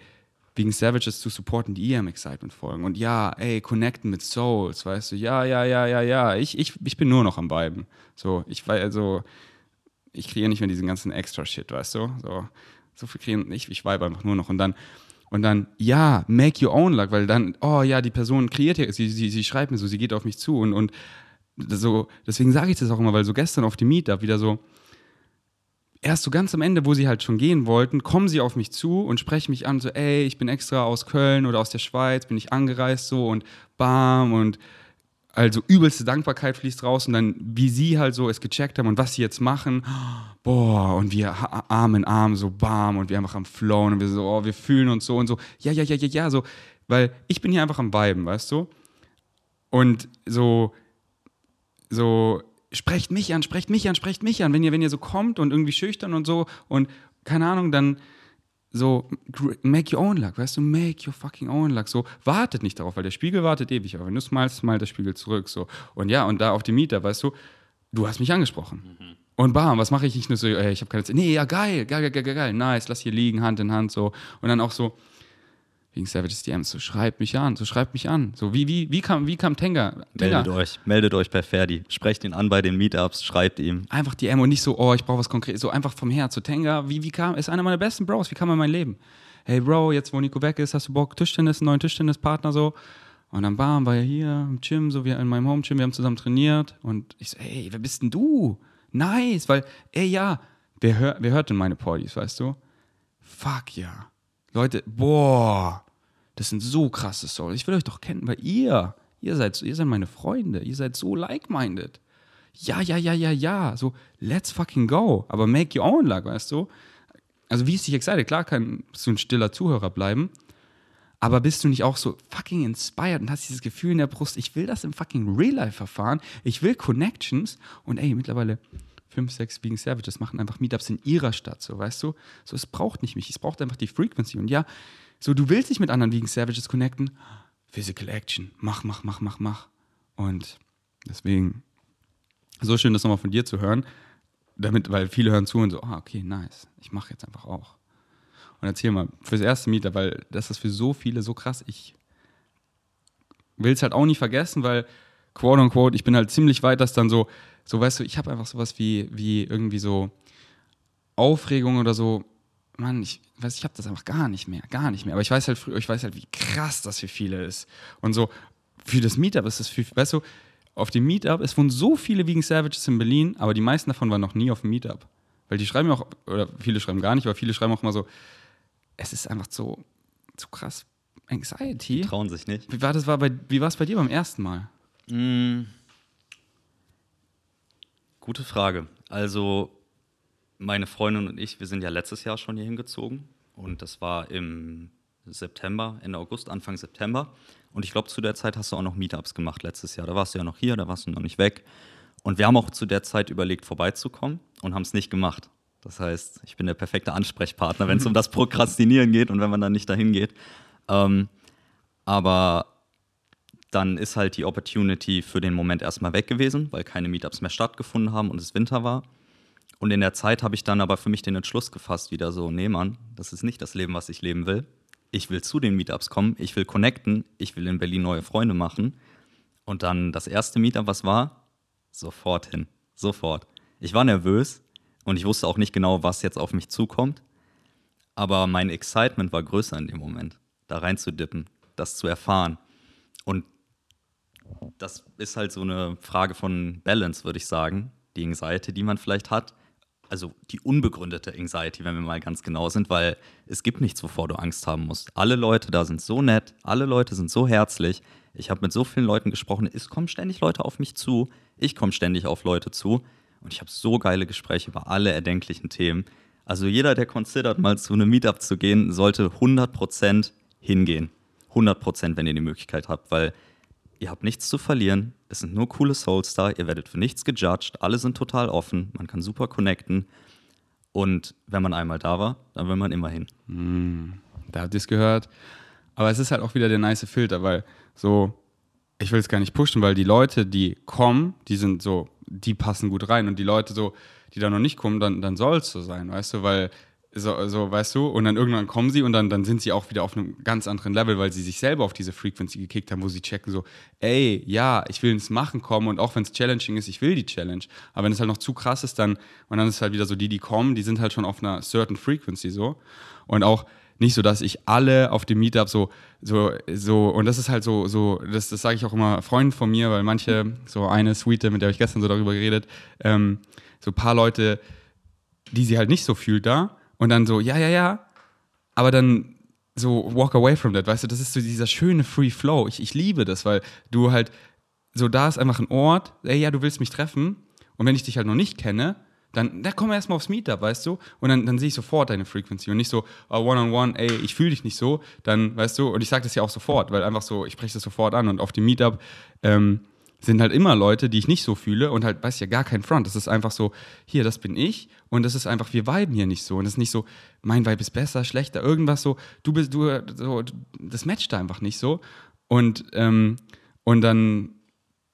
Speaker 1: wegen Savages zu supporten, die ihrem Excitement folgen. Und ja, ey, connecten mit Souls, weißt du, ja, ja, ja, ja, ja, ich, ich, ich bin nur noch am Viben. So, ich war also, ich kriege nicht mehr diesen ganzen extra Shit, weißt du? So, so viel kriegen, ich, ich vibe einfach nur noch. Und dann, und dann, ja, make your own luck, weil dann, oh ja, die Person kreiert ja, sie, sie, sie schreibt mir so, sie geht auf mich zu und, und so, deswegen sage ich das auch immer, weil so gestern auf dem Meetup wieder so, erst so ganz am Ende, wo sie halt schon gehen wollten, kommen sie auf mich zu und sprechen mich an, so, ey, ich bin extra aus Köln oder aus der Schweiz, bin ich angereist so und bam und also übelste Dankbarkeit fließt raus und dann, wie sie halt so es gecheckt haben und was sie jetzt machen, boah, und wir Arm in Arm, so bam, und wir einfach am Flown und wir so, oh, wir fühlen uns so und so, ja, ja, ja, ja, ja, so, weil ich bin hier einfach am Viben, weißt du? Und so, so, sprecht mich an, sprecht mich an, sprecht mich an, wenn ihr, wenn ihr so kommt und irgendwie schüchtern und so und keine Ahnung, dann so, make your own luck, weißt du, make your fucking own luck. So, wartet nicht darauf, weil der Spiegel wartet ewig, aber wenn du smilest, smile der Spiegel zurück. So. Und ja, und da auf dem Mieter, weißt du, du hast mich angesprochen. Und bam, was mache ich nicht nur so, ey, ich habe keine Zeit. Nee, ja, geil, geil, geil, geil, geil, geil, nice, lass hier liegen, Hand in Hand, so. Und dann auch so, wegen Savages DMs, so schreibt mich an, so schreibt mich an. So, wie, wie, wie kam, wie kam Tenga? Tenga
Speaker 2: Meldet euch, meldet euch bei Ferdi. Sprecht ihn an bei den Meetups, schreibt ihm.
Speaker 1: einfach DM und nicht so, oh, ich brauche was Konkretes, so einfach vom Herz. So, Tenga, wie, wie kam, ist einer meiner besten Bros, wie kam er in mein Leben? Hey Bro, jetzt wo Nico weg ist, hast du Bock, Tischtennis, einen neuen Tischtennispartner so? Und dann bam, war er hier im Gym, so wie in meinem Home-Gym, wir haben zusammen trainiert und ich so, ey, wer bist denn du? Nice, weil, ey, ja, wer, hör, wer hört denn meine Partys, weißt du? Fuck ja. Leute, boah, das sind so krasse Souls. Ich will euch doch kennen, weil ihr, ihr seid, ihr seid meine Freunde, ihr seid so like-minded. Ja, ja, ja, ja, ja, so, let's fucking go. Aber make your own luck, weißt du? Also, wie ist dich excited? Klar kannst du ein stiller Zuhörer bleiben, aber bist du nicht auch so fucking inspired und hast dieses Gefühl in der Brust, ich will das im fucking Real-Life erfahren, ich will Connections und ey, mittlerweile fünf, sechs Vegan Savages machen einfach Meetups in ihrer Stadt, so, weißt du? So, es braucht nicht mich, es braucht einfach die Frequency und ja, so, du willst dich mit anderen Vegan Savages connecten, Physical Action, mach, mach, mach, mach, mach. Und deswegen so schön, das nochmal von dir zu hören, damit, weil viele hören zu und so, ah, okay, nice, ich mache jetzt einfach auch. Und erzähl mal, fürs erste Mieter, weil das ist für so viele so krass, ich will es halt auch nicht vergessen, weil, quote unquote, ich bin halt ziemlich weit, dass dann so, so weißt du, ich habe einfach sowas wie, wie irgendwie so Aufregung oder so, Mann, ich weiß, ich habe das einfach gar nicht mehr, gar nicht mehr. Aber ich weiß halt früher, ich weiß halt, wie krass das für viele ist. Und so, für das Meetup ist das für, weißt du, auf dem Meetup, es wohnen so viele Vegan Savages in Berlin, aber die meisten davon waren noch nie auf dem Meetup. Weil die schreiben auch, oder viele schreiben gar nicht, aber viele schreiben auch immer so, es ist einfach so, so krass Anxiety.
Speaker 2: Trauen sich nicht.
Speaker 1: Wie war das war bei, wie war es bei dir beim ersten Mal?
Speaker 2: Mm. Gute Frage. Also, meine Freundin und ich, wir sind ja letztes Jahr schon hier hingezogen. Und das war im September, Ende August, Anfang September. Und ich glaube, zu der Zeit hast du auch noch Meetups gemacht letztes Jahr. Da warst du ja noch hier, da warst du noch nicht weg. Und wir haben auch zu der Zeit überlegt, vorbeizukommen und haben es nicht gemacht. Das heißt, ich bin der perfekte Ansprechpartner, wenn es um das *laughs* Prokrastinieren geht und wenn man dann nicht dahin geht. Ähm, aber dann ist halt die Opportunity für den Moment erstmal weg gewesen, weil keine Meetups mehr stattgefunden haben und es Winter war. Und in der Zeit habe ich dann aber für mich den Entschluss gefasst, wieder so, nee Mann, das ist nicht das Leben, was ich leben will. Ich will zu den Meetups kommen, ich will connecten, ich will in Berlin neue Freunde machen. Und dann das erste Meetup, was war? Sofort hin, sofort. Ich war nervös und ich wusste auch nicht genau, was jetzt auf mich zukommt. Aber mein Excitement war größer in dem Moment, da reinzudippen, das zu erfahren. Und das ist halt so eine Frage von Balance, würde ich sagen. Die Anxiety, die man vielleicht hat. Also die unbegründete Anxiety, wenn wir mal ganz genau sind, weil es gibt nichts, wovor du Angst haben musst. Alle Leute da sind so nett, alle Leute sind so herzlich. Ich habe mit so vielen Leuten gesprochen, es kommen ständig Leute auf mich zu, ich komme ständig auf Leute zu und ich habe so geile Gespräche über alle erdenklichen Themen. Also jeder, der considert, mal zu einem Meetup zu gehen, sollte 100% hingehen. 100%, wenn ihr die Möglichkeit habt, weil ihr habt nichts zu verlieren. Es sind nur coole Souls da, ihr werdet für nichts gejudged, alle sind total offen, man kann super connecten. Und wenn man einmal da war, dann will man immer hin.
Speaker 1: Da habt ihr es gehört. Aber es ist halt auch wieder der nice Filter, weil so, ich will es gar nicht pushen, weil die Leute, die kommen, die sind so, die passen gut rein. Und die Leute so, die da noch nicht kommen, dann, dann soll es so sein, weißt du, weil so, so, weißt du, und dann irgendwann kommen sie und dann, dann sind sie auch wieder auf einem ganz anderen Level, weil sie sich selber auf diese Frequency gekickt haben, wo sie checken so, ey, ja, ich will ins Machen kommen und auch wenn es challenging ist, ich will die Challenge. Aber wenn es halt noch zu krass ist, dann, und dann ist halt wieder so, die, die kommen, die sind halt schon auf einer certain Frequency so. Und auch nicht so, dass ich alle auf dem Meetup so, so, so, und das ist halt so, so, das, das sage ich auch immer Freunden von mir, weil manche, so eine Suite, mit der ich gestern so darüber geredet, ähm, so ein paar Leute, die sie halt nicht so fühlt da und dann so, ja, ja, ja, aber dann so walk away from that, weißt du, das ist so dieser schöne Free Flow. Ich, ich liebe das, weil du halt, so da ist einfach ein Ort, ey, ja, du willst mich treffen. Und wenn ich dich halt noch nicht kenne, dann, da komm erstmal aufs Meetup, weißt du, und dann, dann sehe ich sofort deine Frequency und nicht so, oh, one-on-one, ey, ich fühle dich nicht so, dann, weißt du, und ich sage das ja auch sofort, weil einfach so, ich spreche das sofort an und auf dem Meetup, ähm, sind halt immer Leute, die ich nicht so fühle und halt, weiß ja, gar kein Front. Das ist einfach so, hier, das bin ich und das ist einfach, wir viben hier nicht so. Und das ist nicht so, mein Vibe ist besser, schlechter, irgendwas so, du bist, du, so, das matcht da einfach nicht so. Und, ähm, und dann,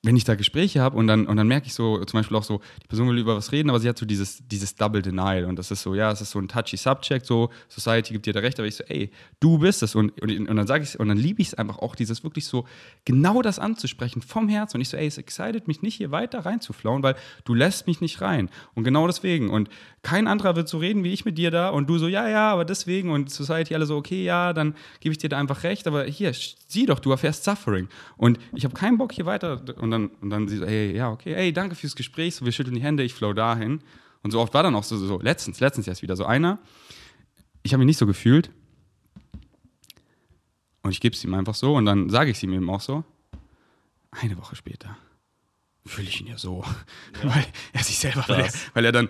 Speaker 1: wenn ich da Gespräche habe und dann, und dann merke ich so, zum Beispiel auch so, die Person will über was reden, aber sie hat so dieses, dieses Double Denial und das ist so, ja, es ist so ein touchy Subject, so, Society gibt dir da recht, aber ich so, ey, du bist es. Und, und, und dann sage ich und dann liebe ich es einfach auch, dieses wirklich so, genau das anzusprechen vom Herzen. Und ich so, ey, es excited mich nicht hier weiter reinzuflauen, weil du lässt mich nicht rein. Und genau deswegen. Und kein anderer wird so reden wie ich mit dir da und du so, ja, ja, aber deswegen und Society alle so, okay, ja, dann gebe ich dir da einfach recht, aber hier, sieh doch, du erfährst Suffering. Und ich habe keinen Bock hier weiter und dann, und dann sie so, ey, ja, okay, ey, danke fürs Gespräch, so, wir schütteln die Hände, ich flow dahin. Und so oft war dann auch so, so letztens, letztens erst wieder so einer, ich habe mich nicht so gefühlt. Und ich gebe es ihm einfach so und dann sage ich es ihm eben auch so, eine Woche später fühle ich ihn ja so, *laughs* weil er sich selber, weil er, weil er dann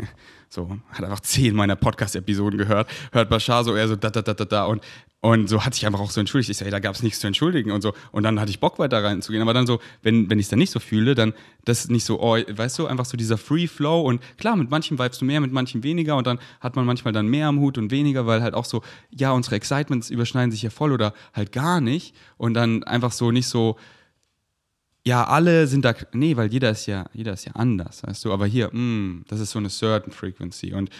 Speaker 1: *laughs* so hat einfach zehn meiner Podcast-Episoden gehört, hört Bashar so, er so da da da da da und und so hat sich einfach auch so entschuldigt. Ich so, hey, da gab es nichts zu entschuldigen und so. Und dann hatte ich Bock weiter reinzugehen. Aber dann so, wenn, wenn ich es dann nicht so fühle, dann das ist nicht so, oh, weißt du, einfach so dieser Free Flow. Und klar, mit manchen vibest du mehr, mit manchen weniger. Und dann hat man manchmal dann mehr am Hut und weniger, weil halt auch so, ja, unsere Excitements überschneiden sich ja voll oder halt gar nicht. Und dann einfach so nicht so, ja, alle sind da, nee, weil jeder ist ja, jeder ist ja anders, weißt du, aber hier, mm, das ist so eine certain frequency und,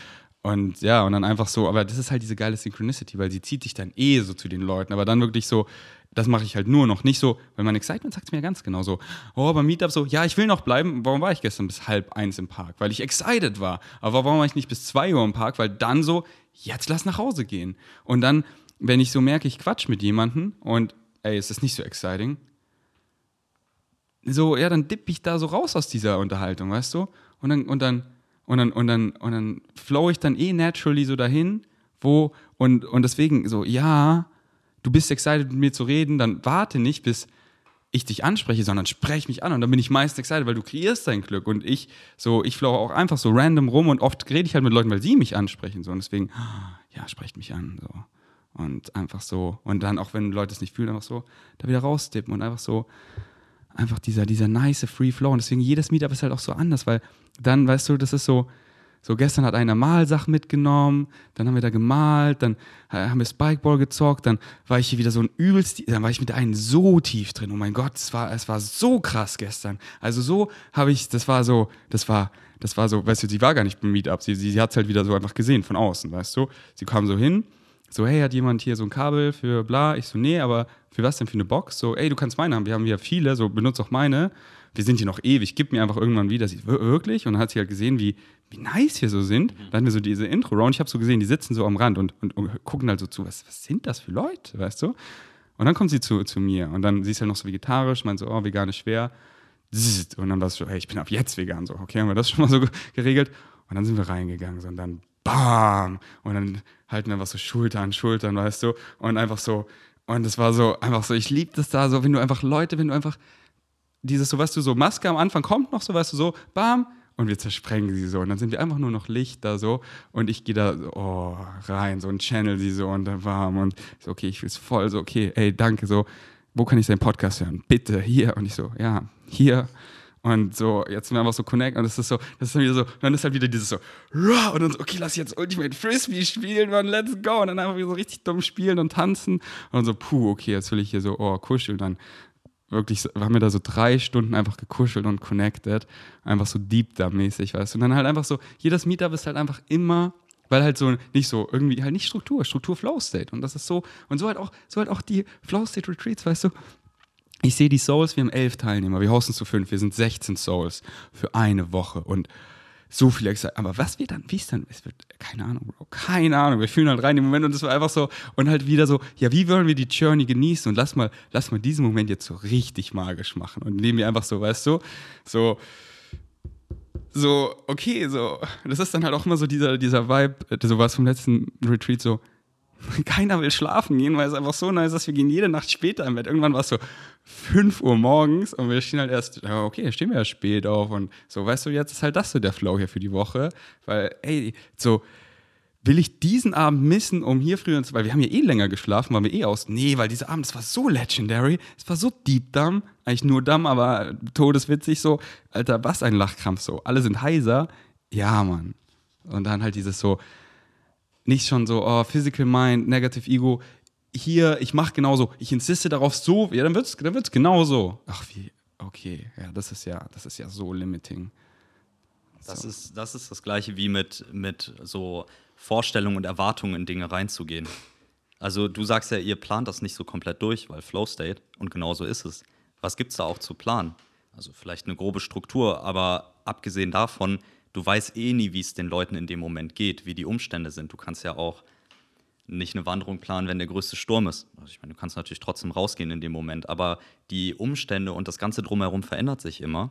Speaker 1: und ja, und dann einfach so, aber das ist halt diese geile Synchronicity, weil sie zieht dich dann eh so zu den Leuten, aber dann wirklich so, das mache ich halt nur noch nicht so, weil mein Excitement sagt es mir ganz genau so, oh, beim Meetup so, ja, ich will noch bleiben, warum war ich gestern bis halb eins im Park? Weil ich excited war, aber warum war ich nicht bis zwei Uhr im Park? Weil dann so, jetzt lass nach Hause gehen. Und dann, wenn ich so merke, ich quatsch mit jemandem und, ey, es ist nicht so exciting, so, ja, dann dipp ich da so raus aus dieser Unterhaltung, weißt du? Und dann, und dann, und dann, und dann, und dann flow ich dann eh naturally so dahin, wo, und, und deswegen so, ja, du bist excited mit mir zu reden, dann warte nicht, bis ich dich anspreche, sondern sprech mich an und dann bin ich meist excited, weil du kreierst dein Glück und ich so, ich flow auch einfach so random rum und oft rede ich halt mit Leuten, weil sie mich ansprechen so und deswegen, ja, sprecht mich an so und einfach so und dann auch wenn Leute es nicht fühlen, einfach so da wieder raustippen und einfach so, einfach dieser, dieser nice Free Flow. Und deswegen jedes Meetup ist halt auch so anders, weil dann, weißt du, das ist so, so gestern hat einer Malsachen mitgenommen, dann haben wir da gemalt, dann haben wir Spikeball gezockt, dann war ich hier wieder so ein übelst, dann war ich mit der einen so tief drin. Oh mein Gott, es war, es war so krass gestern. Also so habe ich, das war so, das war, das war so, weißt du, sie war gar nicht beim Meetup, sie, sie, sie hat es halt wieder so einfach gesehen von außen, weißt du. Sie kam so hin, so, hey, hat jemand hier so ein Kabel für bla? Ich so, nee, aber für was denn für eine Box? So, ey, du kannst meine haben, wir haben hier viele, so, benutze auch meine. Wir sind hier noch ewig, gib mir einfach irgendwann wieder. Sie, "Wir- wirklich? Und dann hat sie halt gesehen, wie, wie nice hier so sind. Dann hatten wir so diese Intro-Round, ich habe so gesehen, die sitzen so am Rand und, und, und gucken halt so zu, was, was sind das für Leute, weißt du? Und dann kommt sie zu, zu mir und dann, sie ist halt noch so vegetarisch, meint so, oh, vegan ist schwer. Und dann war es so, hey, ich bin ab jetzt vegan. So, okay, haben wir das schon mal so ge- geregelt. Und dann sind wir reingegangen, so, und dann BAM! Und dann halten wir einfach so Schulter an Schultern, weißt du? Und einfach so, und es war so, einfach so, ich liebe das da so, wenn du einfach Leute, wenn du einfach dieses, so weißt du, so Maske am Anfang kommt noch so, weißt du, so, bam, und wir zersprengen sie so. Und dann sind wir einfach nur noch Licht da so und ich gehe da so, oh, rein, so ein Channel sie so und dann warm und so, okay, ich will es voll, so, okay, ey, danke, so, wo kann ich deinen Podcast hören? Bitte, hier. Und ich so, ja, hier. Und so, jetzt sind wir einfach so connect und das ist so, das ist dann wieder so, dann ist halt wieder dieses so, und dann so, okay, lass jetzt Ultimate Frisbee spielen, man, let's go. Und dann einfach wieder so richtig dumm spielen und tanzen. Und so, puh, okay, jetzt will ich hier so, oh, kuscheln. Dann wirklich, haben wir da so drei Stunden einfach gekuschelt und connected. Einfach so deep da mäßig, weißt du. Und dann halt einfach so, jedes Meetup ist halt einfach immer, weil halt so nicht so, irgendwie halt nicht Struktur, Struktur Flow State. Und das ist so, und so halt auch, so halt auch die Flow State Retreats, weißt du. Ich sehe die Souls, wir haben elf Teilnehmer, wir hosten zu fünf, wir sind 16 Souls für eine Woche. Und so viel excited. Aber was wird dann, wie ist dann, es wird, keine Ahnung, Bro, keine Ahnung. Wir fühlen halt rein im Moment und es war einfach so, und halt wieder so, ja, wie wollen wir die Journey genießen? Und lass mal, lass mal diesen Moment jetzt so richtig magisch machen. Und nehmen wir einfach so, weißt du, so, so, okay, so, das ist dann halt auch immer so dieser, dieser Vibe, äh, so war es vom letzten Retreat so, *laughs* keiner will schlafen gehen, weil es einfach so nice ist, wir gehen jede Nacht später im Bett. Irgendwann war es so 5 Uhr morgens und wir stehen halt erst, okay, stehen wir ja spät auf und so, weißt du, jetzt ist halt das so der Flow hier für die Woche, weil, ey, so, will ich diesen Abend missen, um hier früher, zu- weil wir haben ja eh länger geschlafen, waren wir eh aus. Nee, weil dieser Abend, es war so legendary, es war so deep dumb, eigentlich nur dumb, aber todeswitzig so. Alter, was ein Lachkrampf so. Alle sind heiser. Ja, Mann. Und dann halt dieses so, nicht schon so, oh, Physical Mind, Negative Ego. Hier, ich mache genauso, ich insiste darauf so, ja, dann wird's, dann wird's genauso. Ach, wie, okay, ja, das ist ja, das ist ja so limiting.
Speaker 2: Das, ist, das ist das Gleiche wie mit, mit so Vorstellungen und Erwartungen in Dinge reinzugehen. Also du sagst ja, ihr plant das nicht so komplett durch, weil Flow State und genau so ist es. Was gibt es da auch zu planen? Also vielleicht eine grobe Struktur, aber abgesehen davon, du weißt eh nie, wie es den Leuten in dem Moment geht, wie die Umstände sind. Du kannst ja auch nicht eine Wanderung planen, wenn der größte Sturm ist. Also ich meine, du kannst natürlich trotzdem rausgehen in dem Moment, aber die Umstände und das Ganze drumherum verändert sich immer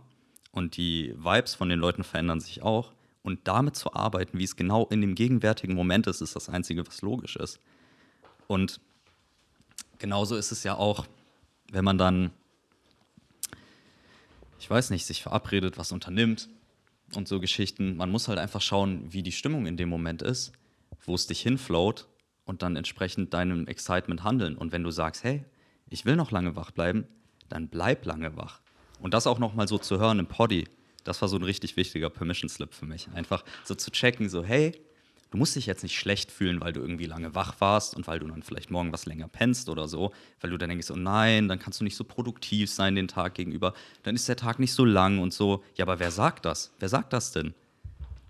Speaker 2: und die Vibes von den Leuten verändern sich auch. Und damit zu arbeiten, wie es genau in dem gegenwärtigen Moment ist, ist das Einzige, was logisch ist. Und genauso ist es ja auch, wenn man dann, ich weiß nicht, sich verabredet, was unternimmt und so Geschichten. Man muss halt einfach schauen, wie die Stimmung in dem Moment ist, wo es dich hinflowt und dann entsprechend deinem Excitement handeln. Und wenn du sagst, hey, ich will noch lange wach bleiben, dann bleib lange wach. Und das auch nochmal so zu hören im Poddy, das war so ein richtig wichtiger Permission Slip für mich. Einfach so zu checken, so, hey, du musst dich jetzt nicht schlecht fühlen, weil du irgendwie lange wach warst und weil du dann vielleicht morgen was länger pennst oder so, weil du dann denkst, oh nein, dann kannst du nicht so produktiv sein den Tag gegenüber, dann ist der Tag nicht so lang und so. Ja, aber wer sagt das? Wer sagt das denn?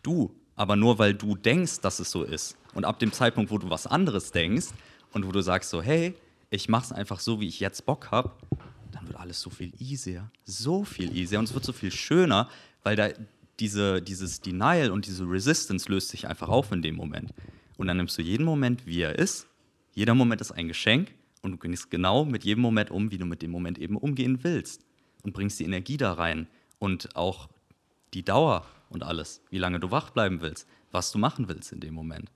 Speaker 2: Du. Aber nur weil du denkst, dass es so ist. Und ab dem Zeitpunkt, wo du was anderes denkst und wo du sagst so, hey, ich mach's einfach so, wie ich jetzt Bock hab, dann wird alles so viel easier. So viel easier. Und es wird so viel schöner, weil da diese, dieses Denial und diese Resistance löst sich einfach auf in dem Moment. Und dann nimmst du jeden Moment, wie er ist. Jeder Moment ist ein Geschenk und du gehst genau mit jedem Moment um, wie du mit dem Moment eben umgehen willst. Und bringst die Energie da rein und auch die Dauer und alles, wie lange du wach bleiben willst, was du machen willst in dem Moment.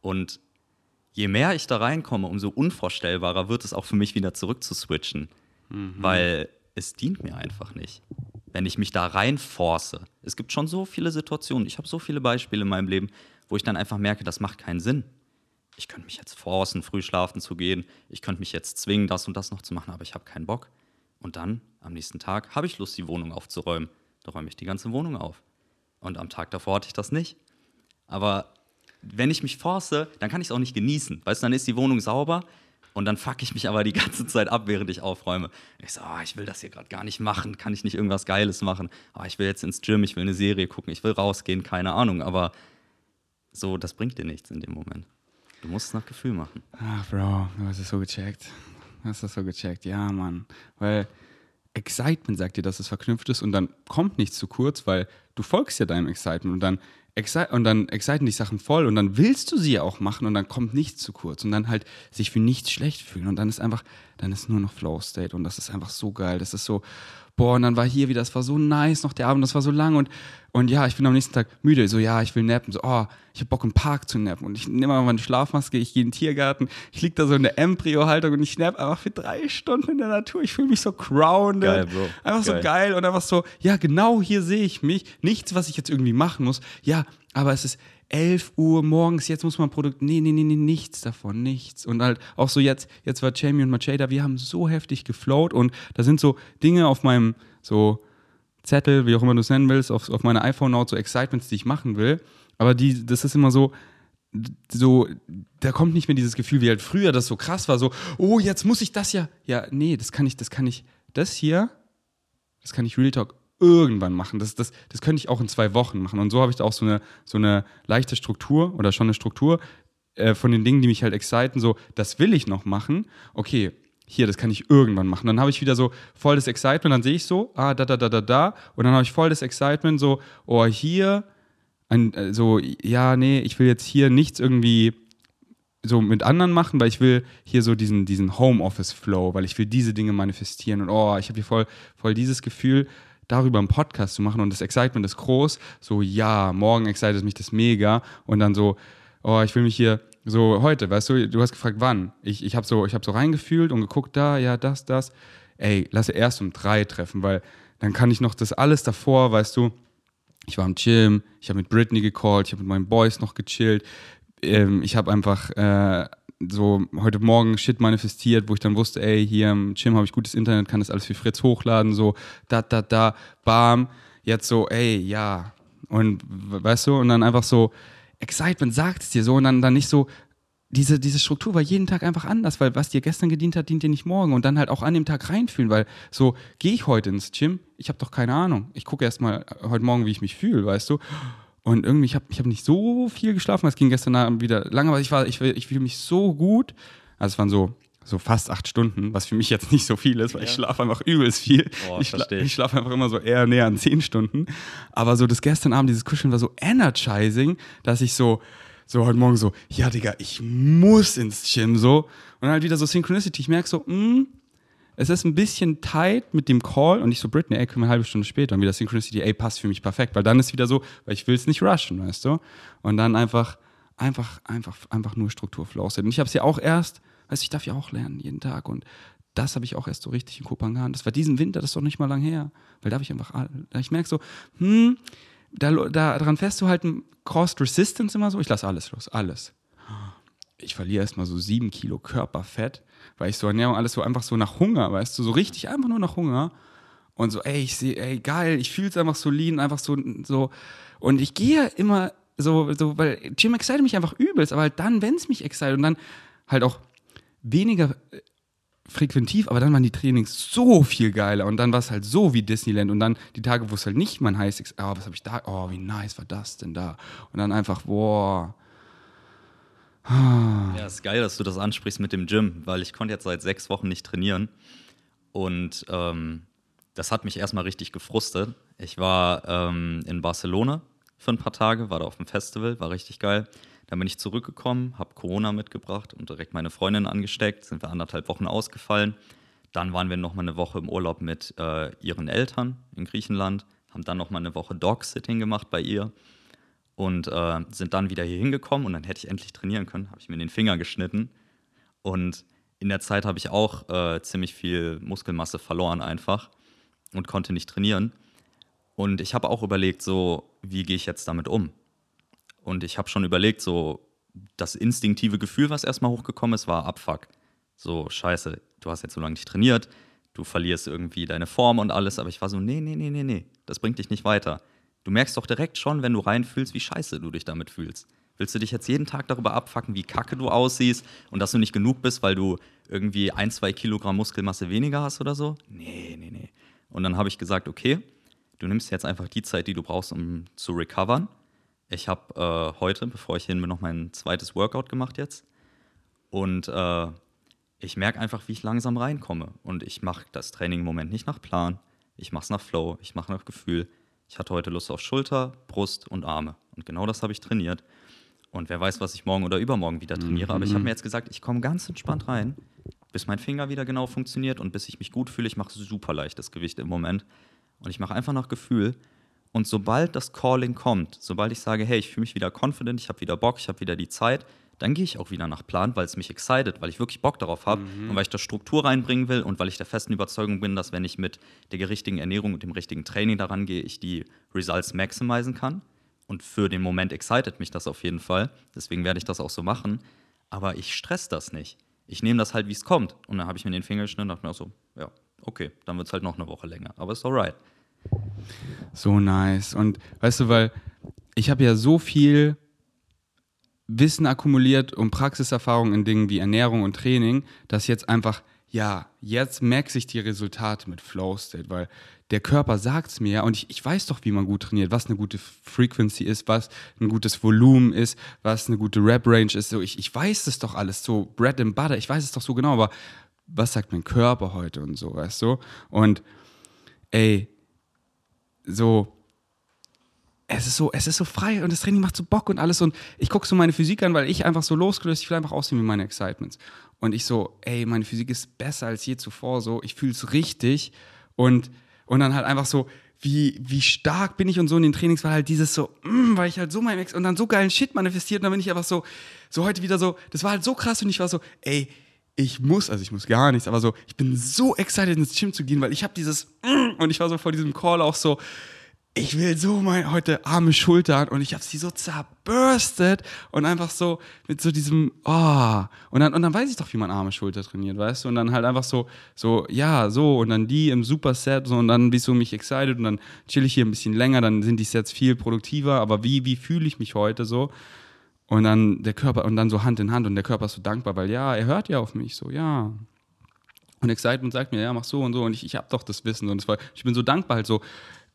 Speaker 2: Und je mehr ich da reinkomme, umso unvorstellbarer wird es auch für mich wieder zurück zu switchen, weil es dient mir einfach nicht. Wenn ich mich da reinforce. Es gibt schon so viele Situationen, ich habe so viele Beispiele in meinem Leben, wo ich dann einfach merke, das macht keinen Sinn. Ich könnte mich jetzt forcen, früh schlafen zu gehen, ich könnte mich jetzt zwingen, das und das noch zu machen, aber ich habe keinen Bock. Und dann, am nächsten Tag, habe ich Lust, die Wohnung aufzuräumen. Da räume ich die ganze Wohnung auf. Und am Tag davor hatte ich das nicht. Aber wenn ich mich force, dann kann ich es auch nicht genießen. Weißt du, dann ist die Wohnung sauber und dann fuck ich mich aber die ganze Zeit ab, während ich aufräume. Ich so, ah, ich will das hier gerade gar nicht machen, kann ich nicht irgendwas Geiles machen? Ah, ich will jetzt ins Gym, ich will eine Serie gucken, ich will rausgehen, keine Ahnung. Aber so, das bringt dir nichts in dem Moment. Du musst es nach Gefühl machen.
Speaker 1: Ach, Bro, du hast es so gecheckt. Du hast es so gecheckt, ja, Mann. Weil Excitement sagt dir, dass es verknüpft ist und dann kommt nichts zu kurz, weil du folgst ja deinem Excitement und dann, und dann exciten dich Sachen voll und dann willst du sie auch machen und dann kommt nichts zu kurz und dann halt sich für nichts schlecht fühlen und dann ist einfach, dann ist nur noch Flow State und das ist einfach so geil. Das ist so, boah, und dann war hier wieder, das war so nice noch der Abend, das war so lang und, und ja, ich bin am nächsten Tag müde, so ja, ich will nappen, so, oh, ich hab Bock im Park zu nappen und ich nehme mal meine Schlafmaske, ich gehe in den Tiergarten, ich lieg da so in der Embryo-Haltung und ich napp einfach für drei Stunden in der Natur, ich fühle mich so grounded,
Speaker 2: Geil, Bro.
Speaker 1: einfach so
Speaker 2: Geil.
Speaker 1: geil und einfach so, ja, genau hier sehe ich mich, nichts, was ich jetzt irgendwie machen muss, ja, aber es ist 11 Uhr morgens, jetzt muss man Produkt, nee, nee, nee, nee, nichts davon, nichts. Und halt auch so jetzt, jetzt war Jamie und Macheda, wir haben so heftig geflowt und da sind so Dinge auf meinem, so Zettel, wie auch immer du es nennen willst, auf, auf meiner iPhone-Note, so Excitements, die ich machen will. Aber die, das ist immer so, so, da kommt nicht mehr dieses Gefühl, wie halt früher das so krass war, so, oh, jetzt muss ich das ja. Ja, nee, das kann ich, das kann ich, das hier, das kann ich Real Talk irgendwann machen. Das, das, das könnte ich auch in zwei Wochen machen. Und so habe ich da auch so eine, so eine leichte Struktur oder schon eine Struktur äh, von den Dingen, die mich halt exciten. So, das will ich noch machen. Okay, hier, das kann ich irgendwann machen. Dann habe ich wieder so voll das Excitement, dann sehe ich so, ah, da, da, da, da, da. Und dann habe ich voll das Excitement, so, oh, hier, ein, äh, so, ja, nee, ich will jetzt hier nichts irgendwie so mit anderen machen, weil ich will hier so diesen, diesen Homeoffice-Flow, weil ich will diese Dinge manifestieren und oh, ich habe hier voll, voll dieses Gefühl, darüber einen Podcast zu machen und das Excitement ist groß, so ja, morgen excited mich das mega und dann so, oh, ich will mich hier so heute, weißt du, du hast gefragt, wann? Ich, ich habe so, hab so reingefühlt und geguckt, da, ja, das, das. Ey, lass erst um drei treffen, weil dann kann ich noch das alles davor, weißt du, ich war im Gym, ich habe mit Britney gecallt, ich habe mit meinen Boys noch gechillt. Ähm, ich habe einfach äh, so heute Morgen Shit manifestiert, wo ich dann wusste, ey, hier im Gym habe ich gutes Internet, kann das alles für Fritz hochladen, so da, da, da, bam. Jetzt so, ey, ja. Und weißt du, und dann einfach so, Excitement sagt es dir so und dann, dann nicht so, diese, diese Struktur war jeden Tag einfach anders, weil was dir gestern gedient hat, dient dir nicht morgen und dann halt auch an dem Tag reinfühlen, weil so, gehe ich heute ins Gym? Ich habe doch keine Ahnung. Ich gucke erst mal heute Morgen, wie ich mich fühle, weißt du? Und irgendwie, ich habe ich hab nicht so viel geschlafen, es ging gestern Abend wieder lange, aber ich war, ich, ich fühle mich so gut. Also es waren so, so fast acht Stunden, was für mich jetzt nicht so viel ist, weil ich schlafe einfach übelst viel.
Speaker 2: Boah,
Speaker 1: ich schla
Speaker 2: ich.
Speaker 1: schlafe einfach immer so eher näher an zehn Stunden. Aber so das gestern Abend, dieses Kuscheln war so energizing, dass ich so, so heute Morgen so, ja, Digga, ich muss ins Gym so. Und dann halt wieder so Synchronicity. Ich merke so, mh, es ist ein bisschen tight mit dem Call und ich so, Britney, ey, wir eine halbe Stunde später. Und wieder Synchronicity, ey, passt für mich perfekt. Weil dann ist wieder so, weil ich will es nicht rushen, weißt du? Und dann einfach, einfach, einfach, einfach nur Strukturflow. Und ich habe es ja auch erst, weißt du, ich darf ja auch lernen jeden Tag. Und das habe ich auch erst so richtig in Kopangan. Das war diesen Winter, das ist doch nicht mal lang her. Weil da habe ich einfach, ich merke so, hm, da, da, daran festzuhalten, Cost Resistance immer so, ich lasse alles los, alles ich verliere erstmal so sieben Kilo Körperfett, weil ich so Ernährung alles so einfach so nach Hunger, weißt du, so richtig einfach nur nach Hunger. Und so, ey, ich sehe, ey, geil, ich fühle es einfach so lean, einfach so, so. Und ich gehe immer so, so, weil Gym excite mich einfach übelst, aber halt dann, wenn es mich excite und dann halt auch weniger äh, frequentiv, aber dann waren die Trainings so viel geiler und dann war es halt so wie Disneyland und dann die Tage, wo es halt nicht mein heiß ist, oh, was habe ich da, oh, wie nice war das denn da? Und dann einfach, boah,
Speaker 2: Ja, ist geil, dass du das ansprichst mit dem Gym, weil ich konnte jetzt seit sechs Wochen nicht trainieren. Und ähm, das hat mich erstmal richtig gefrustet. Ich war ähm, in Barcelona für ein paar Tage, war da auf dem Festival, war richtig geil. Dann bin ich zurückgekommen, habe Corona mitgebracht und direkt meine Freundin angesteckt, sind wir anderthalb Wochen ausgefallen. Dann waren wir noch mal eine Woche im Urlaub mit äh, ihren Eltern in Griechenland, haben dann noch mal eine Woche Dog-Sitting gemacht bei ihr und äh, sind dann wieder hier hingekommen und dann hätte ich endlich trainieren können. Habe ich mir den Finger geschnitten und in der Zeit habe ich auch äh, ziemlich viel Muskelmasse verloren einfach und konnte nicht trainieren. Und ich habe auch überlegt, so, wie gehe ich jetzt damit um? Und ich habe schon überlegt, so, das instinktive Gefühl, was erstmal hochgekommen ist, war Abfuck. So, scheiße, du hast jetzt so lange nicht trainiert, du verlierst irgendwie deine Form und alles, aber ich war so, nee, nee, nee, nee, nee, das bringt dich nicht weiter. Du merkst doch direkt schon, wenn du reinfühlst, wie scheiße du dich damit fühlst. Willst du dich jetzt jeden Tag darüber abfacken, wie kacke du aussiehst und dass du nicht genug bist, weil du irgendwie ein, zwei Kilogramm Muskelmasse weniger hast oder so? Nee, nee, nee. Und dann habe ich gesagt, okay, du nimmst jetzt einfach die Zeit, die du brauchst, um zu recovern. Ich habe äh, heute, bevor ich hin bin, noch mein zweites Workout gemacht jetzt. Und äh, ich merke einfach, wie ich langsam reinkomme. Und ich mache das Training im Moment nicht nach Plan. Ich mache es nach Flow, ich mache nach Gefühl. Ich hatte heute Lust auf Schulter, Brust und Arme. Und genau das habe ich trainiert. Und wer weiß, was ich morgen oder übermorgen wieder trainiere. Aber ich habe mir jetzt gesagt, ich komme ganz entspannt rein. bis mein Finger wieder genau funktioniert und bis ich mich gut fühle. Ich mache super leichtes Gewicht im Moment und ich mache einfach nach Gefühl. Und sobald das Calling kommt, sobald ich sage, hey, ich fühle mich wieder confident, ich habe wieder Bock, ich habe wieder die Zeit, dann gehe ich auch wieder nach Plan, weil es mich excited, weil ich wirklich Bock darauf habe
Speaker 1: Mhm.
Speaker 2: und weil ich da Struktur reinbringen will und weil ich der festen Überzeugung bin, dass wenn ich mit der richtigen Ernährung und dem richtigen Training daran gehe, ich die Results maximizen kann. Und für den Moment excited mich das auf jeden Fall. Deswegen werde ich das auch so machen. Aber ich stress das nicht. Ich nehme das halt, wie es kommt. Und dann habe ich mir den Finger geschnitten und dachte mir auch so, ja, okay, dann wird es halt noch eine Woche länger. Aber ist alright.
Speaker 1: So nice. Und weißt du, weil ich habe ja so viel Wissen akkumuliert und Praxiserfahrung in Dingen wie Ernährung und Training, dass jetzt einfach, ja, jetzt merke ich die Resultate mit Flow State, weil der Körper sagt es mir ja und ich, ich weiß doch, wie man gut trainiert, was eine gute Frequency ist, was ein gutes Volumen ist, was eine gute Rep-Range ist. So, ich, ich weiß es doch alles, so Bread and Butter, ich weiß es doch so genau, aber was sagt mein Körper heute und so, weißt du? Und ey, so, es ist so, es ist so frei und das Training macht so Bock und alles und ich gucke so meine Physik an, weil ich einfach so losgelöst, ich will einfach aussehen wie meine Excitements. Und ich so, ey, meine Physik ist besser als je zuvor, so, ich fühle es richtig und, und dann halt einfach so, wie, wie stark bin ich und so in den Trainings, weil halt dieses so, mm, weil ich halt so mein Ex und dann so geilen Shit manifestiert und dann bin ich einfach so, so heute wieder so, das war halt so krass und ich war so, ey, ich muss, also ich muss gar nichts, aber so, ich bin so excited ins Gym zu gehen, weil ich habe dieses mm, und ich war so vor diesem Call auch so, ich will so mein heute arme Schultern und ich habe sie so zerburstet und einfach so mit so diesem oh und dann und dann weiß ich doch wie man arme Schulter trainiert weißt du? Und dann halt einfach so so ja so. Und dann die im Superset so. Und dann bist du mich excited und dann chill ich hier ein bisschen länger dann sind die Sets viel produktiver. Aber wie wie fühle ich mich heute so? Und dann der Körper und dann so Hand in Hand und der Körper ist so dankbar weil ja er hört ja auf mich so ja. Und Excitement sagt mir, ja, mach so und so. Und ich, ich habe doch das Wissen. Und war, ich bin so dankbar, halt so,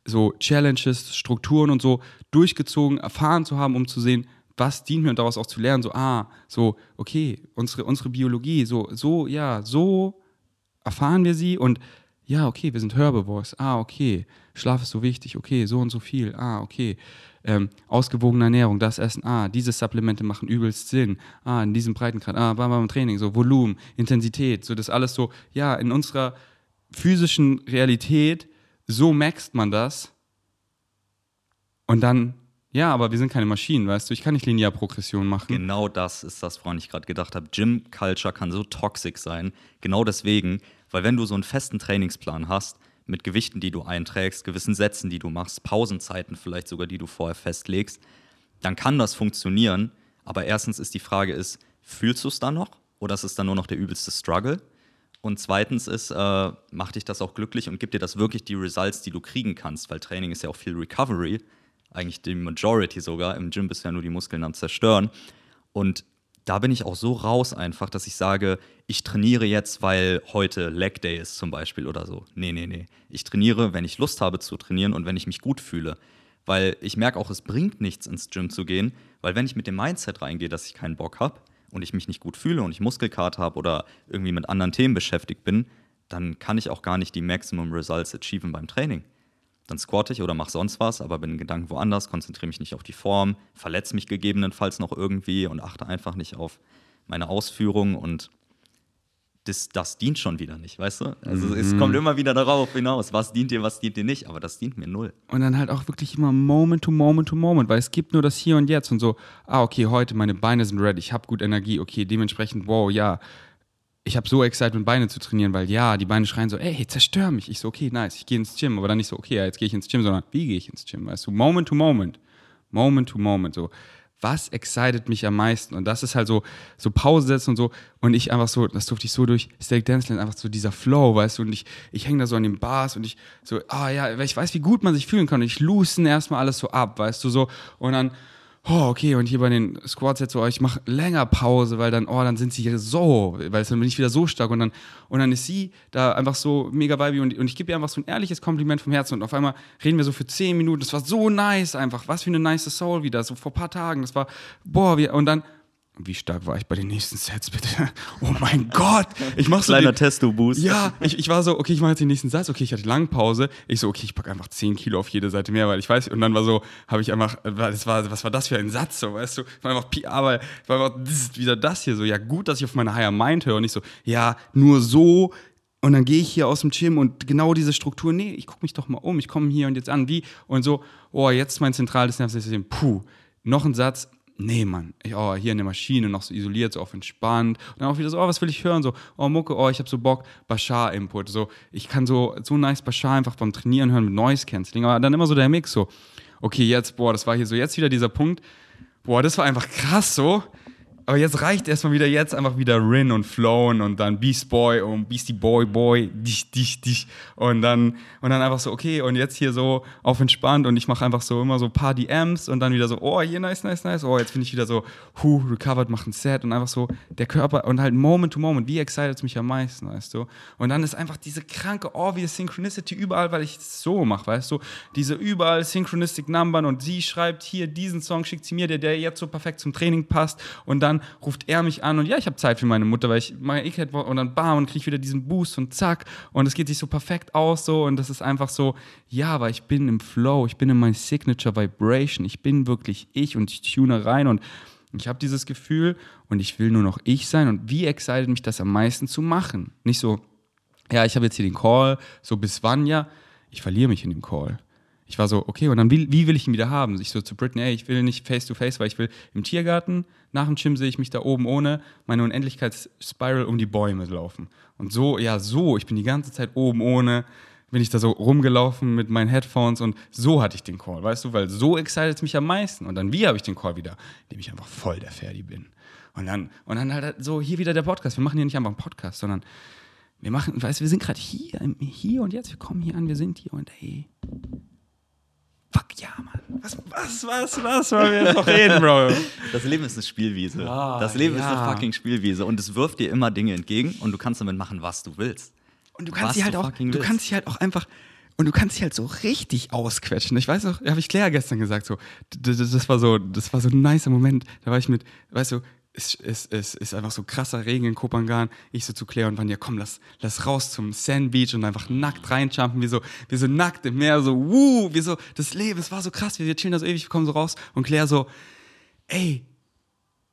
Speaker 1: so Challenges, Strukturen und so durchgezogen, erfahren zu haben, um zu sehen, was dient mir und daraus auch zu lernen. So, ah, so, okay, unsere, unsere Biologie, so, so, ja, so erfahren wir sie und ja, okay, wir sind Herbivores. Ah, okay. Schlaf ist so wichtig. Okay, so und so viel. Ah, okay. Ähm, ausgewogene Ernährung, das Essen. Ah, diese Supplemente machen übelst Sinn. Ah, in diesem Breitengrad. Ah, beim, beim Training, so Volumen, Intensität, so das alles so, ja, in unserer physischen Realität, so maxt man das. Und dann, ja, aber wir sind keine Maschinen, weißt du, ich kann nicht Linearprogression machen.
Speaker 2: Genau das ist das, woran ich gerade gedacht habe. Gym Culture kann so toxisch sein. Genau deswegen, weil wenn du so einen festen Trainingsplan hast, mit Gewichten, die du einträgst, gewissen Sätzen, die du machst, Pausenzeiten vielleicht sogar, die du vorher festlegst, dann kann das funktionieren. Aber erstens ist die Frage ist, fühlst du es dann noch oder ist es dann nur noch der übelste Struggle? Und zweitens ist, äh, macht dich das auch glücklich und gibt dir das wirklich die Results, die du kriegen kannst, weil Training ist ja auch viel Recovery, eigentlich die Majority sogar. Im Gym bist du ja nur die Muskeln am Zerstören. Und da bin ich auch so raus einfach, dass ich sage, ich trainiere jetzt, weil heute Leg Day ist zum Beispiel oder so. Nee, nee, nee. Ich trainiere, wenn ich Lust habe zu trainieren und wenn ich mich gut fühle. Weil ich merke auch, es bringt nichts ins Gym zu gehen, weil wenn ich mit dem Mindset reingehe, dass ich keinen Bock habe und ich mich nicht gut fühle und ich Muskelkater habe oder irgendwie mit anderen Themen beschäftigt bin, dann kann ich auch gar nicht die Maximum Results achieven beim Training. Dann squatte ich oder mache sonst was, aber bin in Gedanken woanders, konzentriere mich nicht auf die Form, verletze mich gegebenenfalls noch irgendwie und achte einfach nicht auf meine Ausführung und das, das dient schon wieder nicht, weißt du? Also es kommt immer wieder darauf hinaus, was dient dir, was dient dir nicht, aber das dient mir null.
Speaker 1: Und dann halt auch wirklich immer Moment to Moment to Moment, weil es gibt nur das Hier und Jetzt und so, ah, okay, heute meine Beine sind ready, ich habe gut Energie, okay, dementsprechend, wow, ja, ich habe so excited, Beine zu trainieren, weil ja, die Beine schreien so, ey, zerstör mich. Ich so, okay, nice, ich gehe ins Gym, aber dann nicht so, okay, ja, jetzt gehe ich ins Gym, sondern wie gehe ich ins Gym, weißt du, Moment to Moment, Moment to Moment, so, was excited mich am meisten? Und das ist halt so, so Pause setzen und so. Und ich einfach so, das durfte ich so durch Steak Dance Land, einfach so dieser Flow, weißt du, und ich, ich hänge da so an den Bars und ich so, ah ja, ich weiß, wie gut man sich fühlen kann. Und ich loosen erstmal alles so ab, weißt du, so. Und dann, oh, okay, und hier bei den Squats jetzt so, ich mache länger Pause, weil dann, oh, dann sind sie hier so, weil dann bin ich wieder so stark und dann, und dann ist sie da einfach so mega vibe und, und ich gebe ihr einfach so ein ehrliches Kompliment vom Herzen und auf einmal reden wir so für zehn Minuten, das war so nice einfach, was für eine nice Soul wieder, so vor ein paar Tagen, das war, boah, wir, und dann, wie stark war ich bei den nächsten Sets, bitte? *laughs* Oh mein Gott! Ich mach so
Speaker 2: Kleiner Testo-Boost.
Speaker 1: Ja, ich, ich war so, okay, ich mache jetzt den nächsten Satz, okay, ich hatte Langpause. Ich so, okay, ich packe einfach 10 Kilo auf jede Seite mehr, weil ich weiß, und dann war so, habe ich einfach, das war, was war das für ein Satz, so, weißt du? Ich war einfach PR, weil ich war einfach das, wieder das hier so, ja, gut, dass ich auf meine Higher Mind höre und nicht so, ja, nur so. Und dann gehe ich hier aus dem Gym und genau diese Struktur, nee, ich gucke mich doch mal um, ich komme hier und jetzt an, wie? Und so, oh, jetzt mein zentrales Nervensystem, puh, noch ein Satz, nee, Mann, ich, oh, hier in der Maschine, noch so isoliert, so auf entspannt. Und dann auch wieder so, oh, was will ich hören? So, oh, Mucke, oh, ich habe so Bock, Bashar-Input. So, ich kann so, so nice Bashar einfach beim Trainieren hören mit Noise Cancelling. Aber dann immer so der Mix, so, okay, jetzt, boah, das war hier so, jetzt wieder dieser Punkt, boah, das war einfach krass so. Aber jetzt reicht erstmal wieder jetzt einfach wieder Rin und Flown und dann Beast Boy und Beastie Boy Boy, dich, dich, dich. Und dann, und dann einfach so, okay, und jetzt hier so auf entspannt und ich mache einfach so immer so ein paar DMs und dann wieder so, oh, hier nice, nice, nice. Oh, jetzt bin ich wieder so, hu, recovered, mach ein Set und einfach so der Körper und halt Moment to Moment, wie excited es mich am meisten, weißt du? Und dann ist einfach diese kranke, oh, wie Synchronicity überall, weil ich es so mache, weißt du? Diese überall Synchronistic Numbern und sie schreibt hier diesen Song, schickt sie mir, der, der jetzt so perfekt zum Training passt und dann ruft er mich an und ja, ich habe Zeit für meine Mutter, weil ich mache eh kein und dann bam und kriege wieder diesen Boost und zack und es geht sich so perfekt aus so und das ist einfach so, ja, aber ich bin im Flow, ich bin in my Signature Vibration, ich bin wirklich ich und ich tune rein und ich habe dieses Gefühl und ich will nur noch ich sein und wie excited mich das am meisten zu machen. Nicht so, ja, ich habe jetzt hier den Call, so bis wann ja, ich verliere mich in dem Call. Ich war so, okay, und dann wie, wie will ich ihn wieder haben? Ich so zu Britney, ey, ich will nicht face to face, weil ich will im Tiergarten, nach dem Gym sehe ich mich da oben ohne meine Unendlichkeitsspiral um die Bäume laufen. Und so, ja, so, ich bin die ganze Zeit oben ohne, bin ich da so rumgelaufen mit meinen Headphones und so hatte ich den Call, weißt du, weil so excited es mich am meisten. Und dann wie habe ich den Call wieder? Indem ich einfach voll der Ferdi bin. Und dann, und dann halt so, hier wieder der Podcast. Wir machen hier nicht einfach einen Podcast, sondern wir machen, weißt du, wir sind gerade hier, hier und jetzt, wir kommen hier an, wir sind hier und ey. Fuck ja, Mann. Was, was, was, was wollen wir jetzt noch reden, Bro? *laughs*
Speaker 2: Das Leben ist eine Spielwiese.
Speaker 1: Ah,
Speaker 2: das Leben ist
Speaker 1: ja.
Speaker 2: eine fucking Spielwiese und es wirft dir immer Dinge entgegen und du kannst damit machen, was du willst.
Speaker 1: Und du kannst sie halt auch, du
Speaker 2: willst.
Speaker 1: kannst sie halt auch einfach, und du kannst sie halt so richtig ausquetschen. Ich weiß noch, habe ich Claire gestern gesagt, so, das war so, das war so ein nicer Moment. Da war ich mit, weißt du, es, es, es ist einfach so krasser Regen in Kopangan. Ich so zu Claire und Vanya, komm, lass, lass raus zum Sand Beach und einfach nackt reinjumpen. Wir so, wir so nackt im Meer, so, wuh, wir so, das Leben, es war so krass, wir, chillen da so ewig, wir kommen so raus. Und Claire so, ey,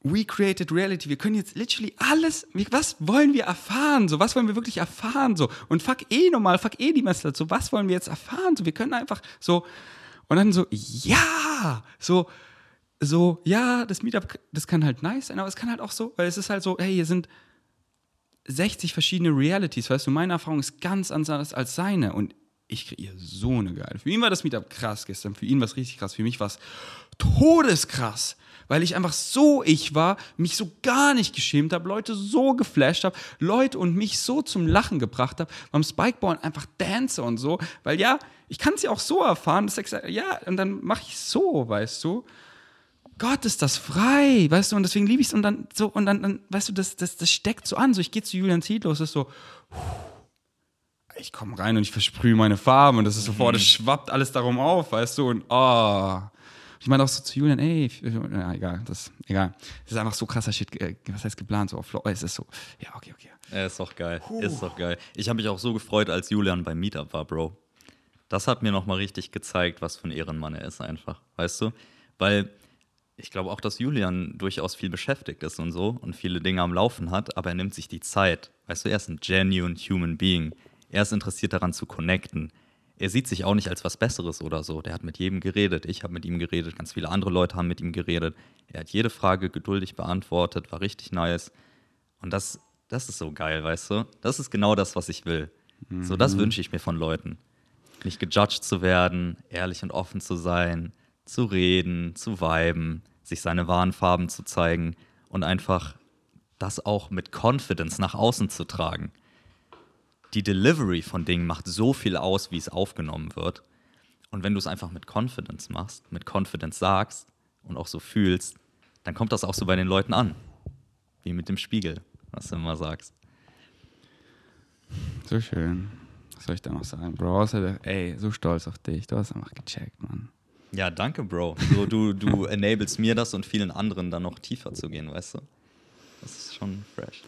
Speaker 1: we created reality. Wir können jetzt literally alles, was wollen wir erfahren? So, was wollen wir wirklich erfahren? So, und fuck eh nochmal, fuck eh die Messlatte. So, was wollen wir jetzt erfahren? So, wir können einfach so, und dann so, ja, so, so, ja, das Meetup, das kann halt nice sein, aber es kann halt auch so, weil es ist halt so, hey, hier sind 60 verschiedene Realities, weißt du, meine Erfahrung ist ganz anders als seine und ich kreiere so eine geile. Für ihn war das Meetup krass gestern, für ihn war es richtig krass, für mich war es todeskrass, weil ich einfach so ich war, mich so gar nicht geschämt habe, Leute so geflasht habe, Leute und mich so zum Lachen gebracht habe, beim Spikeball einfach dance und so, weil ja, ich kann es ja auch so erfahren, das ist exa- ja, und dann mache ich so, weißt du. Gott, ist das frei, weißt du, und deswegen liebe ich es und dann so, und dann, dann weißt du, das, das, das steckt so an. So, ich gehe zu Julian Zietlow, es ist so, ich komme rein und ich versprühe meine Farben und das ist sofort, es schwappt alles darum auf, weißt du, und oh. Ich meine auch so zu Julian, ey, ja, egal, das, egal. Das ist einfach so krasser Shit, äh, was heißt geplant, so auf Flow, es ist so, ja, okay, okay.
Speaker 2: Ja, ist doch geil. Ist doch geil. Ich habe mich auch so gefreut, als Julian beim Meetup war, Bro. Das hat mir nochmal richtig gezeigt, was für ein Ehrenmann er ist, einfach. Weißt du? Weil ich glaube auch, dass Julian durchaus viel beschäftigt ist und so und viele Dinge am Laufen hat, aber er nimmt sich die Zeit. Weißt du, er ist ein genuine human being. Er ist interessiert daran zu connecten. Er sieht sich auch nicht als was Besseres oder so. Der hat mit jedem geredet. Ich habe mit ihm geredet. Ganz viele andere Leute haben mit ihm geredet. Er hat jede Frage geduldig beantwortet. War richtig nice. Und das, das ist so geil, weißt du? Das ist genau das, was ich will. So, das wünsche ich mir von Leuten. Nicht gejudged zu werden, ehrlich und offen zu sein, zu reden, zu viben, sich seine wahren Farben zu zeigen und einfach das auch mit Confidence nach außen zu tragen. Die Delivery von Dingen macht so viel aus, wie es aufgenommen wird. Und wenn du es einfach mit Confidence machst, mit Confidence sagst und auch so fühlst, dann kommt das auch so bei den Leuten an. Wie mit dem Spiegel, was du immer sagst.
Speaker 1: So schön. Was soll ich da noch sagen? Bro, ey, so stolz auf dich. Du hast einfach gecheckt, Mann.
Speaker 2: Ja, danke, Bro. So, du, du *laughs* enablest mir das und vielen anderen dann noch tiefer zu gehen, weißt du? Das ist schon fresh.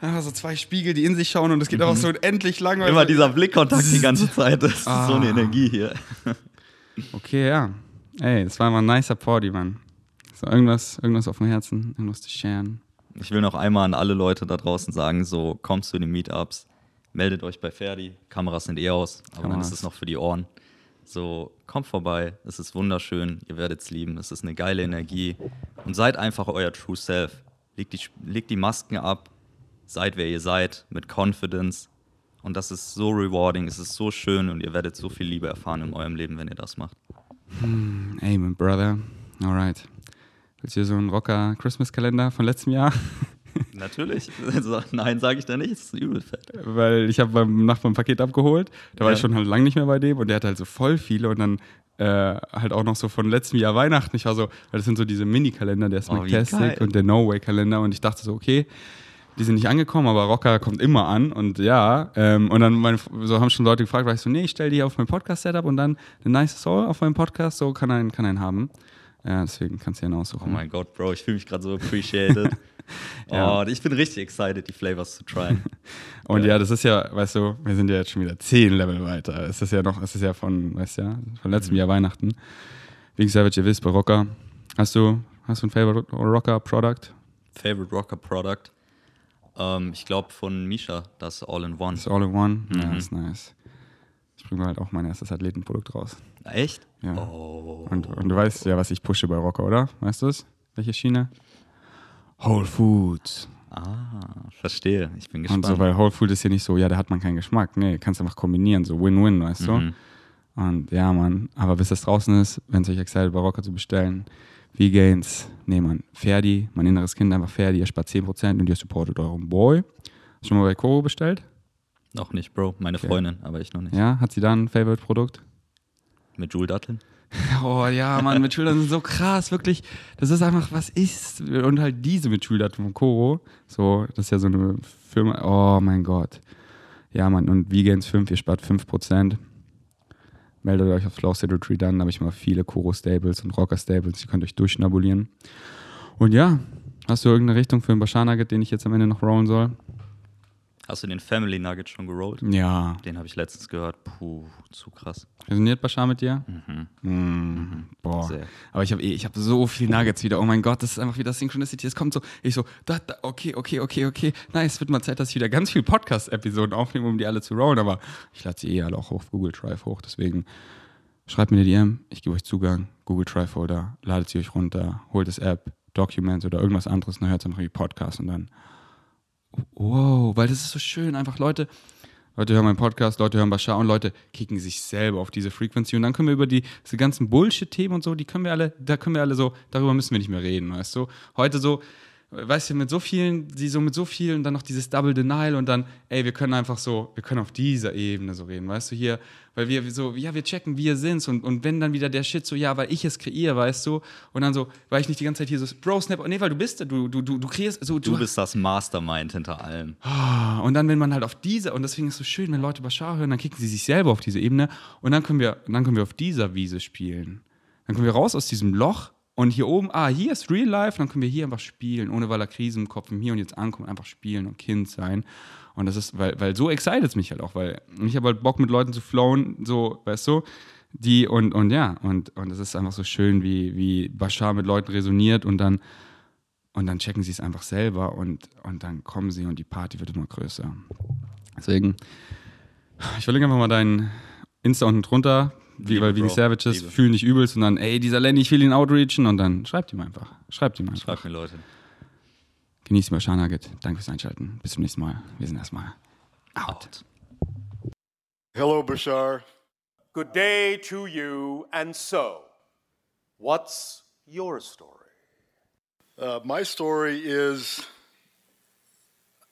Speaker 1: Ja, so zwei Spiegel, die in sich schauen und es geht auch so unendlich lang. weil-
Speaker 2: Immer dieser Blickkontakt die ganze *laughs* Zeit. Das ist so eine
Speaker 1: Ah.
Speaker 2: Energie hier.
Speaker 1: Okay, ja. Ey, das war mal ein nicer Party, Mann. So, irgendwas, irgendwas auf dem Herzen, irgendwas zu sharen.
Speaker 2: Ich will noch einmal an alle Leute da draußen sagen: so, kommt zu den Meetups, meldet euch bei Ferdi. Kameras sind eh aus, aber dann
Speaker 1: Kameras.
Speaker 2: ist es noch für die Ohren. So, kommt vorbei, es ist wunderschön, ihr werdet es lieben, es ist eine geile Energie und seid einfach euer True Self. Legt die, legt die Masken ab, seid wer ihr seid, mit Confidence. Und das ist so rewarding, es ist so schön und ihr werdet so viel Liebe erfahren in eurem Leben, wenn ihr das macht.
Speaker 1: Ey, mein Brother. Alright. Willst du hier so einen Rocker-Christmas-Kalender von letztem Jahr? *laughs*
Speaker 2: Natürlich. *laughs* So, Nein, sage ich da nicht, es ist übel fett.
Speaker 1: Weil ich habe beim Nachbarn ein Paket abgeholt. Da war
Speaker 2: Ja.
Speaker 1: ich schon halt lang nicht mehr bei dem und der hatte halt so voll viele und dann äh, halt auch noch so von letztem Jahr Weihnachten. Ich war so, weil das sind so diese Mini-Kalender, der
Speaker 2: Oh,
Speaker 1: Smacktastic
Speaker 2: geil.
Speaker 1: und der No-Way-Kalender und ich dachte so, okay, die sind nicht angekommen, aber Rocker kommt immer an und ja. Ähm, und dann meine, so haben schon Leute gefragt, war ich so, nee, ich stelle die auf mein Podcast-Setup und dann eine nice Soul auf meinem Podcast, so kann einen, kann einen haben. Ja, deswegen kannst du ja noch
Speaker 2: Oh
Speaker 1: aussuchen.
Speaker 2: mein Gott, Bro, ich fühle mich gerade so appreciated. *laughs*
Speaker 1: Ja.
Speaker 2: Oh, ich bin richtig excited, die Flavors zu tryen. *laughs*
Speaker 1: Und ja, das ist ja, weißt du, wir sind ja jetzt schon wieder zehn Level weiter. Es ist ja noch, es ist ja von, weißt du ja, von letztem Jahr Weihnachten. Wegen Savage, wisst, bei Rocker. Hast du, hast du ein Favorite Rocker Product?
Speaker 2: Favorite Rocker Product? Ähm, ich glaube von Misha, das All-in-One.
Speaker 1: Das All in One? Ja,
Speaker 2: Mhm.
Speaker 1: ist nice. Ich bringe halt auch mein erstes Athletenprodukt raus.
Speaker 2: Echt?
Speaker 1: Ja.
Speaker 2: Oh.
Speaker 1: Und, und du weißt ja, was ich pushe bei Rocker, oder? Weißt du es? Welche Schiene? Whole Foods.
Speaker 2: Ah, verstehe. Ich bin
Speaker 1: Und
Speaker 2: gespannt.
Speaker 1: so, weil Whole Food ist ja nicht so, ja, da hat man keinen Geschmack. Nee, kannst einfach kombinieren, so Win-Win, weißt du?
Speaker 2: Mhm.
Speaker 1: Und ja, Mann, aber bis das draußen ist, wenn es euch excited bei Rocker zu bestellen, V-Gains, nee, Mann, Ferdi, mein inneres Kind, einfach Ferdi, ihr spart 10% und ihr supportet euren Boy. Hast du schon mal bei Koro bestellt?
Speaker 2: Noch nicht, Bro. Meine
Speaker 1: Okay.
Speaker 2: Freundin, aber ich noch nicht.
Speaker 1: Ja, hat sie da ein Favorite-Produkt?
Speaker 2: Mit Joule Datteln? *laughs*
Speaker 1: Oh ja, Mann, mit Schülern sind so krass, wirklich. Das ist einfach, was ist. Und halt diese mit Schüldaten von Koro. So, das ist ja so eine Firma. Oh mein Gott. Ja, Mann, und Vegans 5, ihr spart 5%. Meldet euch auf Flow State Retreat an, da habe ich mal viele Koro-Stables und Rocker-Stables, die könnt ihr euch durchschnabulieren. Und ja, hast du irgendeine Richtung für einen Bashar Nugget, den ich jetzt am Ende noch rollen soll?
Speaker 2: Hast du den Family Nugget schon gerollt?
Speaker 1: Ja.
Speaker 2: Den habe ich letztens gehört. Puh, zu krass.
Speaker 1: Resoniert Bashar mit dir?
Speaker 2: Mhm.
Speaker 1: Mm, boah.
Speaker 2: Sehr.
Speaker 1: Aber ich habe eh, ich habe so viele Nuggets wieder. Oh mein Gott, das ist einfach wieder Synchronicity. Es kommt so, ich so, da, da, okay, okay, okay, okay. Nein, es wird mal Zeit, dass ich wieder ganz viele Podcast-Episoden aufnehme, um die alle zu rollen. Aber ich lade sie eh alle auch auf Google Drive hoch. Deswegen schreibt mir eine DM, ich gebe euch Zugang, Google Drive Folder, ladet sie euch runter, holt das App, Documents oder irgendwas anderes, dann hört es einfach wie Podcast und dann, wow, weil das ist so schön, einfach Leute, Leute hören meinen Podcast, Leute hören Bashar und Leute kicken sich selber auf diese Frequency und dann können wir über die, diese ganzen Bullshit-Themen und so, die können wir alle, da können wir alle so, darüber müssen wir nicht mehr reden, weißt du? Heute so, weißt du, mit so vielen, die so mit so vielen, dann noch dieses Double Denial und dann, ey, wir können einfach so, wir können auf dieser Ebene so reden, weißt du, hier, weil wir so, ja, wir checken, wir sind's und, und wenn dann wieder der Shit so, ja, weil ich es kreiere, weißt du, und dann so, weil ich nicht die ganze Zeit hier so, Bro, Snap, nee, weil du bist, du, du, du, du kreierst, so,
Speaker 2: Du bist das Mastermind hinter allem.
Speaker 1: Ah, Und dann, wenn man halt auf diese, und deswegen ist es so schön, wenn Leute Bashar hören, dann kicken sie sich selber auf diese Ebene und dann können wir, dann können wir auf dieser Wiese spielen. Dann kommen wir raus aus diesem Loch und hier oben, ah, hier ist Real Life, dann können wir hier einfach spielen, ohne weil er Krise im Kopf im Hier und Jetzt ankommt, einfach spielen und Kind sein. Und das ist, weil, weil so excited es mich halt auch, weil ich habe halt Bock mit Leuten zu flowen, so, weißt du, die und, und ja, und, und es ist einfach so schön, wie, wie Bashar mit Leuten resoniert und dann, und dann checken sie es einfach selber und, und dann kommen sie und die Party wird immer größer. Deswegen, ich verlinke einfach mal deinen Insta unten drunter, wie, weil wie die. Savages
Speaker 2: Liebe.
Speaker 1: fühlen nicht übelst und dann, ey, dieser Lenny, ich will ihn outreachen und dann schreibt ihm einfach. Schreibt ihm einfach.
Speaker 2: Schreibt mir Leute.
Speaker 1: Genießt Bashar Nugget. Danke fürs Einschalten. Bis zum nächsten Mal. Wir sind erstmal out.
Speaker 5: Hello, Bashar.
Speaker 6: Good day to you. And so, what's your story?
Speaker 5: Uh, my story is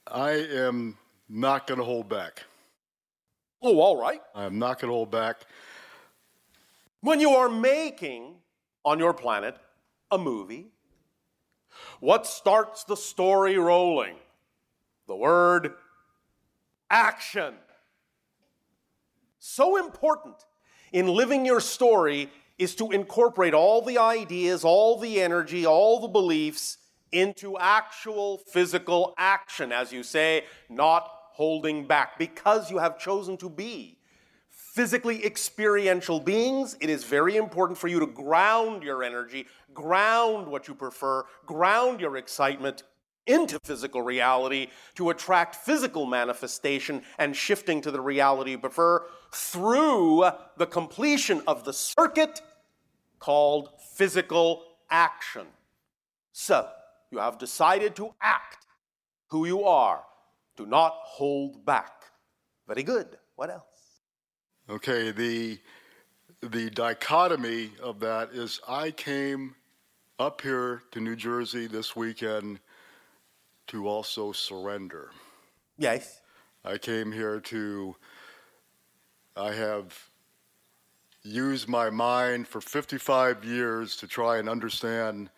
Speaker 5: I am not going to hold back.
Speaker 6: Oh, all right.
Speaker 5: I am not going to hold back.
Speaker 6: When you are making on your planet a movie, what starts the story rolling? The word action. So important in living your story is to incorporate all the ideas, all the energy, all the beliefs into actual physical action, as you say, not holding back, because you have chosen to be physically experiential beings, it is very important for you to ground your energy, ground what you prefer, ground your excitement into physical reality to attract physical manifestation and shifting to the reality you prefer through the completion of the circuit called physical action. So, you have decided to act who you are. Do not hold back. Very good. What else?
Speaker 5: Okay, the the dichotomy of that is I came up here to New Jersey this weekend to also surrender.
Speaker 6: Yes.
Speaker 5: I came here to I have used my mind for 55 years to try and understand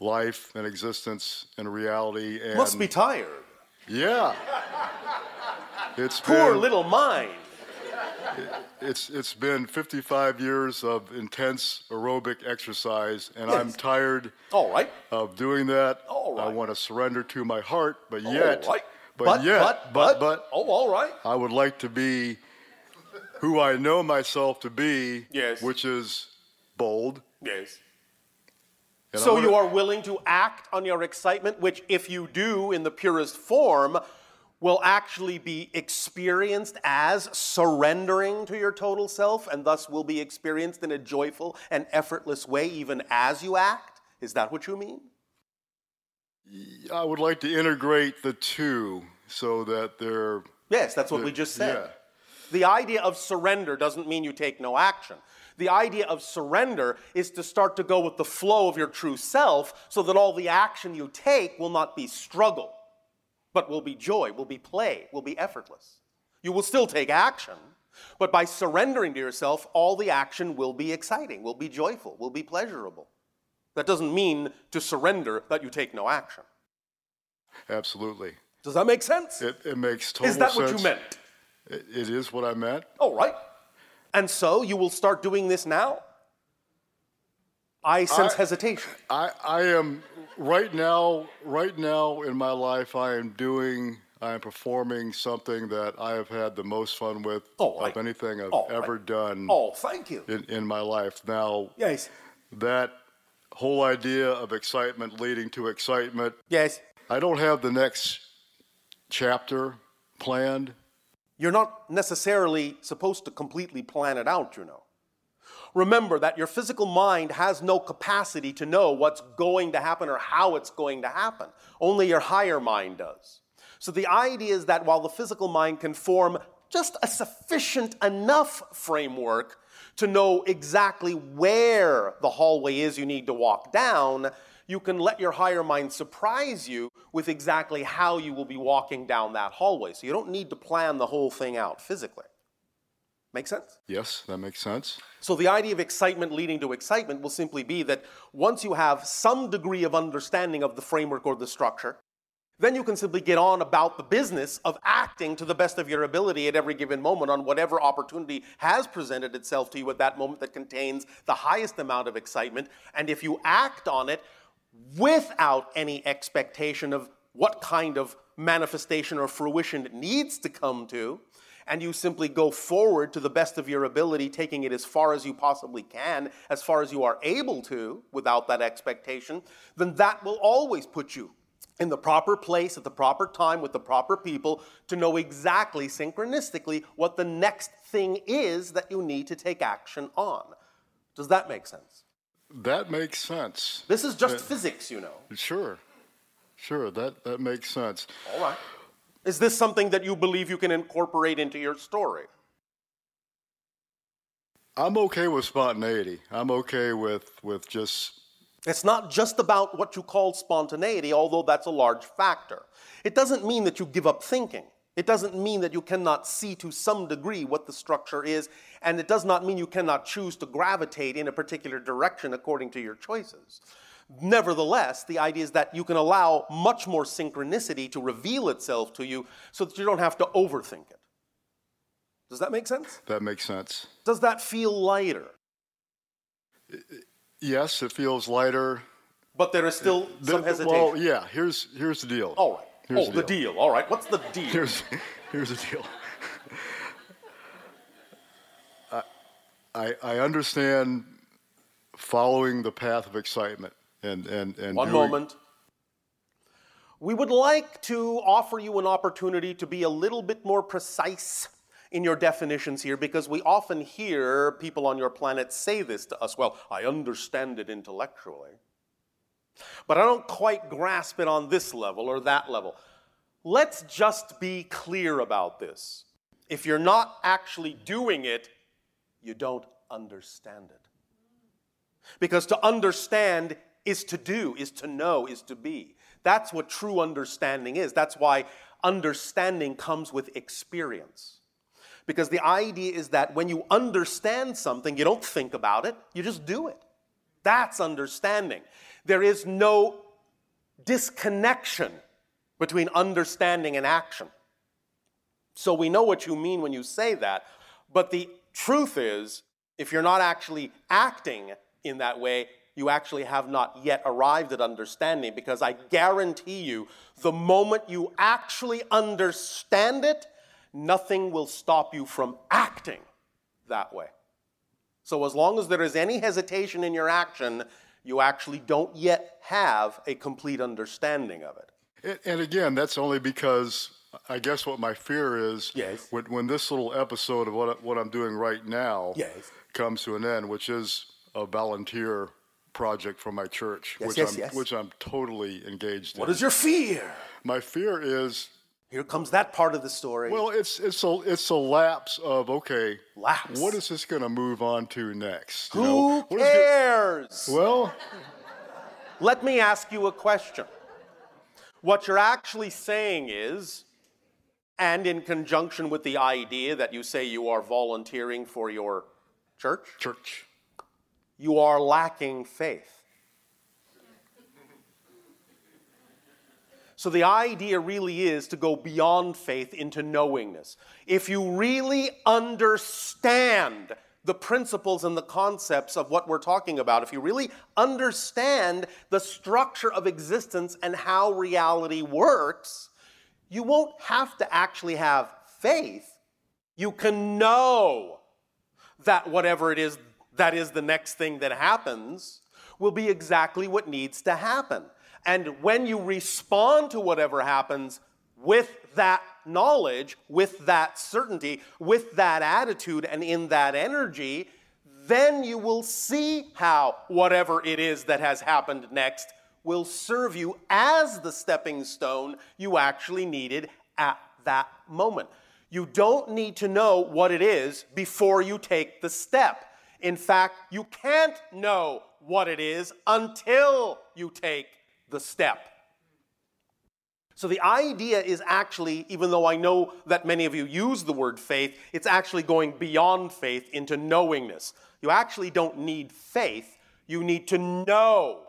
Speaker 5: life and existence and reality and
Speaker 6: Must be tired.
Speaker 5: yeah. It's
Speaker 6: Poor
Speaker 5: been,
Speaker 6: little mind.
Speaker 5: It's it's been 55 years of intense aerobic exercise and I'm tired
Speaker 6: All right.
Speaker 5: of doing that.
Speaker 6: All
Speaker 5: I want to surrender to my heart, but yet
Speaker 6: right.
Speaker 5: but, yet but, but
Speaker 6: oh, all right.
Speaker 5: I would like to be who I know myself to be,
Speaker 6: Yes.
Speaker 5: which is bold.
Speaker 6: Yes.
Speaker 5: And
Speaker 6: So
Speaker 5: wanna-
Speaker 6: you are willing to act on your excitement, which, if you do in the purest form, will actually be experienced as surrendering to your total self and thus will be experienced in a joyful and effortless way even as you act? Is that what you mean?
Speaker 5: I would like to integrate the two so that they're
Speaker 6: Yes, that's what we just said.
Speaker 5: yeah.
Speaker 6: The idea of surrender doesn't mean you take no action. The idea of surrender is to start to go with the flow of your true self so that all the action you take will not be struggle, but will be joy, will be play, will be effortless. You will still take action, but by surrendering to yourself, all the action will be exciting, will be joyful, will be pleasurable. That doesn't mean to surrender that you take no action.
Speaker 5: absolutely.
Speaker 6: Does that make sense?
Speaker 5: It, it makes total sense.
Speaker 6: Is that
Speaker 5: sense.
Speaker 6: what you meant?
Speaker 5: It, it is what I meant.
Speaker 6: All right. And so you will start doing this now? I sense
Speaker 5: I-
Speaker 6: hesitation.
Speaker 5: I, I am right now right now in my life I am doing I am performing something that I have had the most fun with
Speaker 6: oh, right.
Speaker 5: of anything I've oh,
Speaker 6: All
Speaker 5: ever
Speaker 6: right.
Speaker 5: done
Speaker 6: Oh, thank you.
Speaker 5: in, in my life. Now
Speaker 6: Yes.
Speaker 5: that whole idea of excitement leading to excitement,
Speaker 6: Yes.
Speaker 5: I don't have the next chapter planned.
Speaker 6: You're not necessarily supposed to completely plan it out, you know. Remember that your physical mind has no capacity to know what's going to happen or how it's going to happen. Only your higher mind does. So the idea is that while the physical mind can form just a sufficient enough framework to know exactly where the hallway is you need to walk down, you can let your higher mind surprise you with exactly how you will be walking down that hallway. So you don't need to plan the whole thing out physically. Make sense?
Speaker 5: Yes, that makes sense.
Speaker 6: So the idea of excitement leading to excitement will simply be that once you have some degree of understanding of the framework or the structure, then you can simply get on about the business of acting to the best of your ability at every given moment on whatever opportunity has presented itself to you at that moment that contains the highest amount of excitement. And if you act on it without any expectation of what kind of manifestation or fruition it needs to come to, and you simply go forward to the best of your ability, taking it as far as you possibly can, as far as you are able to, without that expectation, then that will always put you in the proper place at the proper time with the proper people to know exactly synchronistically what the next thing is that you need to take action on. Does that make sense?
Speaker 5: That makes sense.
Speaker 6: This is just physics, you know.
Speaker 5: Sure. Sure, that, that makes sense.
Speaker 6: All right. Is this something that you believe you can incorporate into your story?
Speaker 5: I'm okay with spontaneity. I'm okay with with just
Speaker 6: It's not just about what you call spontaneity, although that's a large factor. It doesn't mean that you give up thinking. It doesn't mean that you cannot see to some degree what the structure is, and it does not mean you cannot choose to gravitate in a particular direction according to your choices. Nevertheless, the idea is that you can allow much more synchronicity to reveal itself to you so that you don't have to overthink it. Does that make sense?
Speaker 5: that makes sense.
Speaker 6: Does that feel lighter?
Speaker 5: Yes, it feels lighter.
Speaker 6: But there is still
Speaker 5: The-
Speaker 6: some hesitation.
Speaker 5: well, yeah. Here's here's the deal.
Speaker 6: All right.
Speaker 5: Here's
Speaker 6: oh, the deal. All right. What's the deal?
Speaker 5: Here's here's the deal. I, *laughs* I I understand following the path of excitement and and and
Speaker 6: One
Speaker 5: doing-
Speaker 6: moment. We would like to offer you an opportunity to be a little bit more precise in your definitions here because we often hear people on your planet say this to us. Well, I understand it intellectually, but I don't quite grasp it on this level or that level. Let's just be clear about this. If you're not actually doing it, you don't understand it. Because to understand is to do, is to know, is to be. That's what true understanding is. That's why understanding comes with experience. Because the idea is that when you understand something, you don't think about it, you just do it. That's understanding. There is no disconnection between understanding and action. So we know what you mean when you say that, but the truth is, if you're not actually acting in that way, you actually have not yet arrived at understanding because I guarantee you, the moment you actually understand it, nothing will stop you from acting that way. So, as long as there is any hesitation in your action, you actually don't yet have a complete understanding of it.
Speaker 5: And, again, that's only because I guess what my fear is
Speaker 6: Yes.
Speaker 5: when, when this little episode of what, what I'm doing right now
Speaker 6: Yes.
Speaker 5: comes to an end, which is a volunteer project for my church,
Speaker 6: Yes,
Speaker 5: which,
Speaker 6: yes,
Speaker 5: I'm,
Speaker 6: yes.
Speaker 5: which I'm totally engaged
Speaker 6: What
Speaker 5: in.
Speaker 6: What is your fear?
Speaker 5: my fear is
Speaker 6: Here comes that part of the story.
Speaker 5: well, it's it's a it's a lapse of okay.
Speaker 6: Lapse.
Speaker 5: What is this going to move on to next? you
Speaker 6: Who
Speaker 5: know? What is
Speaker 6: cares?
Speaker 5: go- well,
Speaker 6: Let me ask you a question. What you're actually saying is, and in conjunction with the idea that you say you are volunteering for your church,
Speaker 5: church.
Speaker 6: You are lacking faith. So the idea really is to go beyond faith into knowingness. If you really understand the principles and the concepts of what we're talking about, if you really understand the structure of existence and how reality works, you won't have to actually have faith. You can know that whatever it is that is the next thing that happens will be exactly what needs to happen. And when you respond to whatever happens with that knowledge, with that certainty, with that attitude, and in that energy, then you will see how whatever it is that has happened next will serve you as the stepping stone you actually needed at that moment. You don't need to know what it is before you take the step. In fact, you can't know what it is until you take the step. So the idea is actually, even though I know that many of you use the word faith, it's actually going beyond faith into knowingness. You actually don't need faith, you need to know.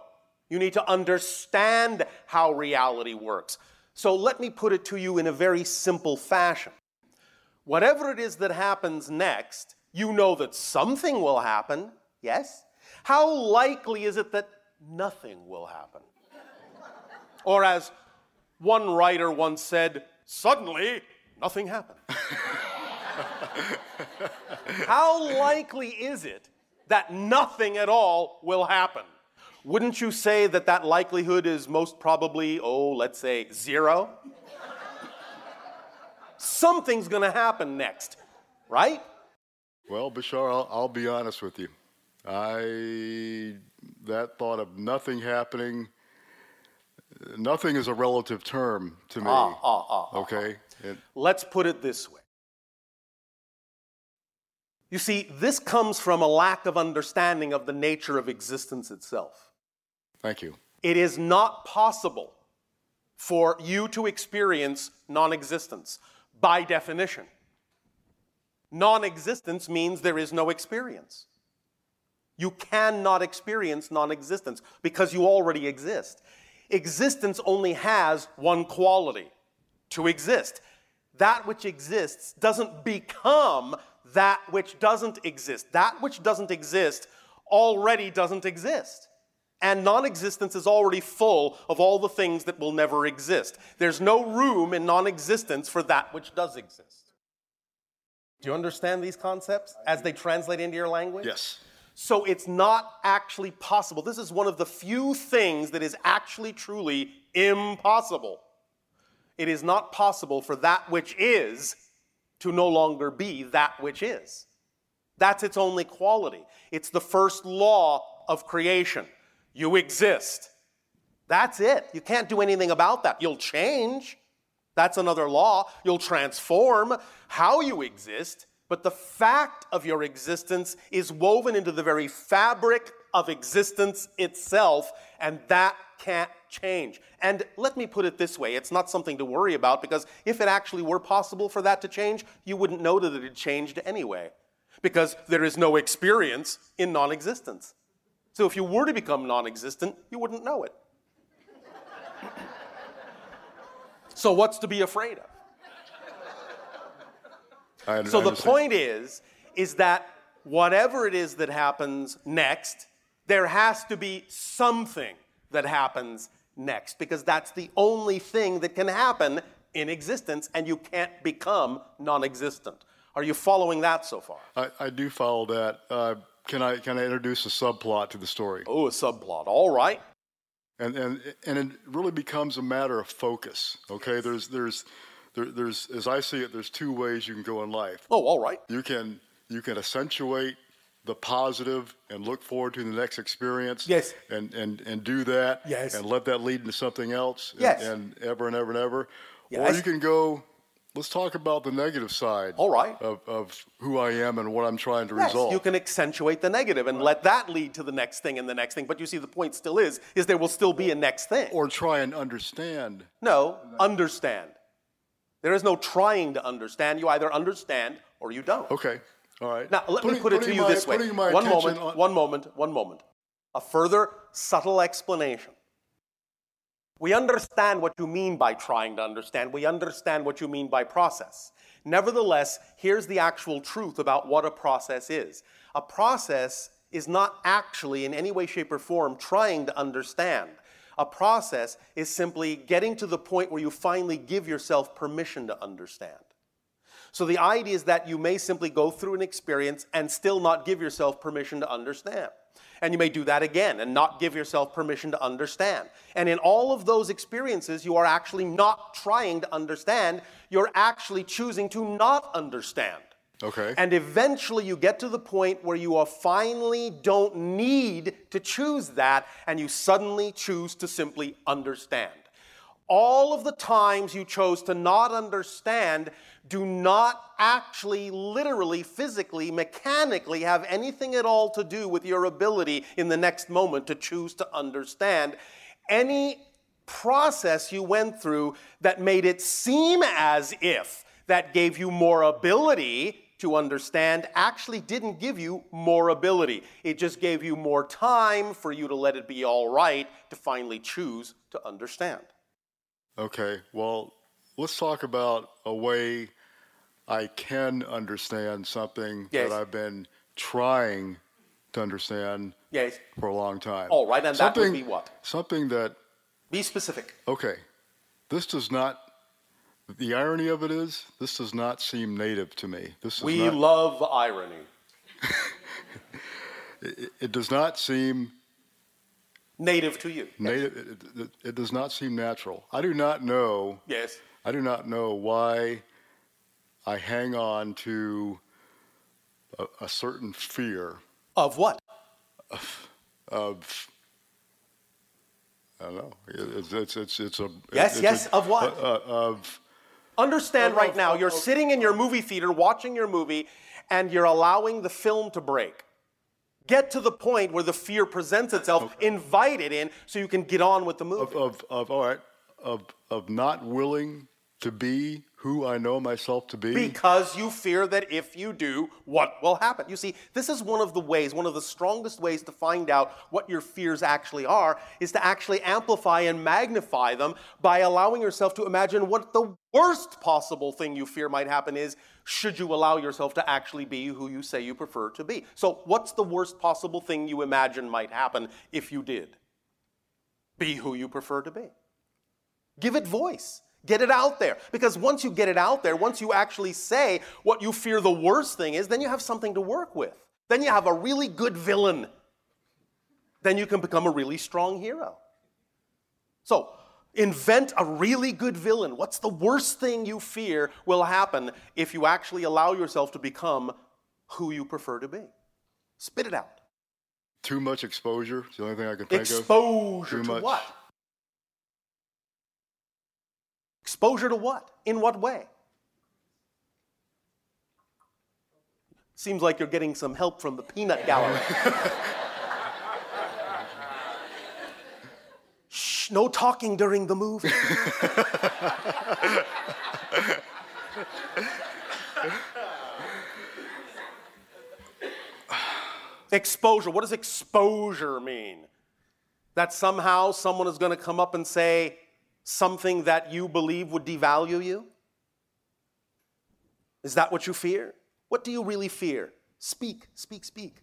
Speaker 6: You need to understand how reality works. So let me put it to you in a very simple fashion. Whatever it is that happens next, you know that something will happen, yes? How likely is it that nothing will happen? Or as one writer once said, suddenly nothing happened. *laughs* How likely is it that nothing at all will happen? Wouldn't you say that that likelihood is most probably, oh, let's say zero? Something's to happen next, right?
Speaker 5: Well, Bashar, I'll, I'll be honest with you. I that thought of nothing happening. Nothing is a relative term to me.
Speaker 6: Ah, ah, ah, ah.
Speaker 5: okay, It-
Speaker 6: Let's put it this way. You see, this comes from a lack of understanding of the nature of existence itself.
Speaker 5: thank you.
Speaker 6: It is not possible for you to experience non existence by definition. Non existence means there is no experience. You cannot experience non existence because you already exist. Existence only has one quality to exist. That which exists doesn't become that which doesn't exist. That which doesn't exist already doesn't exist. And non existence is already full of all the things that will never exist. There's no room in non existence for that which does exist. Do you understand these concepts as they translate into your language?
Speaker 5: Yes.
Speaker 6: So it's not actually possible. This is one of the few things that is actually truly impossible. It is not possible for that which is to no longer be that which is. That's its only quality. It's the first law of creation. You exist. That's it. You can't do anything about that. You'll change. That's another law. You'll transform how you exist, but the fact of your existence is woven into the very fabric of existence itself, and that can't change. And let me put it this way it's not something to worry about because if it actually were possible for that to change, you wouldn't know that it had changed anyway because there is no experience in non existence. So if you were to become non existent, you wouldn't know it. So, what's to be afraid of?
Speaker 5: I,
Speaker 6: So
Speaker 5: I
Speaker 6: the point is, is that whatever it is that happens next, there has to be something that happens next because that's the only thing that can happen in existence and you can't become non-existent. Are you following that so far?
Speaker 5: I, I do follow that. Uh, can I can I introduce a subplot to the story?
Speaker 6: Oh, a subplot. All right.
Speaker 5: And and and it really becomes a matter of focus. Okay, there's there's there, there's as I see it, there's two ways you can go in life.
Speaker 6: Oh, all right.
Speaker 5: You can you can accentuate the positive and look forward to the next experience.
Speaker 6: Yes.
Speaker 5: And and and do that.
Speaker 6: Yes.
Speaker 5: And let that lead into something else. and-
Speaker 6: Yes.
Speaker 5: And, ever and ever and ever.
Speaker 6: Yes.
Speaker 5: Or you can go. Let's talk about the negative side.
Speaker 6: All right.
Speaker 5: Of, of who I am and what I'm trying to
Speaker 6: Yes,
Speaker 5: resolve.
Speaker 6: you can accentuate the negative and let that lead to the next thing and the next thing. But you see, the point still is, is there will still be a next thing.
Speaker 5: or try and understand.
Speaker 6: No, understand. There is no trying to understand. You either understand or you don't.
Speaker 5: Okay. All right.
Speaker 6: Now, let me put it to you
Speaker 5: my-
Speaker 6: this way. One moment,
Speaker 5: on-
Speaker 6: one moment, one moment. A further subtle explanation. We understand what you mean by trying to understand. We understand what you mean by process. Nevertheless, here's the actual truth about what a process is. A process is not actually, in any way, shape, or form, trying to understand. A process is simply getting to the point where you finally give yourself permission to understand. So the idea is that you may simply go through an experience and still not give yourself permission to understand. And you may do that again and not give yourself permission to understand. And in all of those experiences, you are actually not trying to understand, you're actually choosing to not understand.
Speaker 5: Okay.
Speaker 6: And eventually you get to the point where you are finally don't need to choose that and you suddenly choose to simply understand. All of the times you chose to not understand do not actually, literally, physically, mechanically have anything at all to do with your ability in the next moment to choose to understand. Any process you went through that made it seem as if that gave you more ability to understand actually didn't give you more ability. It just gave you more time for you to let it be all right to finally choose to understand.
Speaker 5: Okay, well, let's talk about a way I can understand something
Speaker 6: Yes.
Speaker 5: that I've been trying to understand
Speaker 6: Yes.
Speaker 5: for a long time.
Speaker 6: All right, and that would be what?
Speaker 5: Something that,
Speaker 6: Be specific.
Speaker 5: okay, this does not, the irony of it is, this does not seem native to me. This is
Speaker 6: We
Speaker 5: not,
Speaker 6: love irony. *laughs*
Speaker 5: it, it does not seem
Speaker 6: Native to you.
Speaker 5: native, it, it, it does not seem natural. I do not know
Speaker 6: Yes.
Speaker 5: I do not know why I hang on to a, a certain fear
Speaker 6: Of what?
Speaker 5: of. I don't know. It's it's it's, it's a.
Speaker 6: Yes,
Speaker 5: it's
Speaker 6: yes,
Speaker 5: a-
Speaker 6: of what?
Speaker 5: uh, uh, of
Speaker 6: Understand
Speaker 5: Of-
Speaker 6: right
Speaker 5: of-
Speaker 6: now,
Speaker 5: of-
Speaker 6: you're
Speaker 5: of-
Speaker 6: sitting in your movie theater watching your movie and you're allowing the film to break. Get to the point where the fear presents itself, invite it in so you can get on with the movie.
Speaker 5: of of of all right of of not willing to be who I know myself to be.
Speaker 6: Because you fear that if you do, what will happen? You see, this is one of the ways, one of the strongest ways to find out what your fears actually are, is to actually amplify and magnify them by allowing yourself to imagine what the worst possible thing you fear might happen is should you allow yourself to actually be who you say you prefer to be. So, what's the worst possible thing you imagine might happen if you did? Be who you prefer to be. Give it voice. Get it out there. Because once you get it out there, once you actually say what you fear the worst thing is, then you have something to work with. Then you have a really good villain. Then you can become a really strong hero. So, invent a really good villain. What's the worst thing you fear will happen if you actually allow yourself to become who you prefer to be? Spit it out.
Speaker 5: Too much exposure is the only thing I can think
Speaker 6: Exposure
Speaker 5: Too
Speaker 6: to
Speaker 5: much.
Speaker 6: what? Exposure to what? In what way? Seems like you're getting some help from the peanut gallery. *laughs* Shh, no talking during the movie. *laughs* exposure. What does exposure mean? That somehow someone is going to come up and say something that you believe would devalue you? Is that what you fear? What do you really fear? Speak, speak, speak.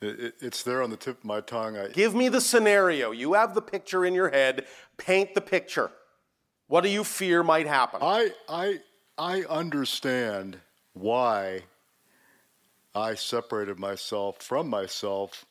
Speaker 5: It, it- it's there on the tip of my tongue. I,
Speaker 6: Give me the scenario. You have the picture in your head. Paint the picture. What do you fear might happen?
Speaker 5: I, I, I understand why I separated myself from myself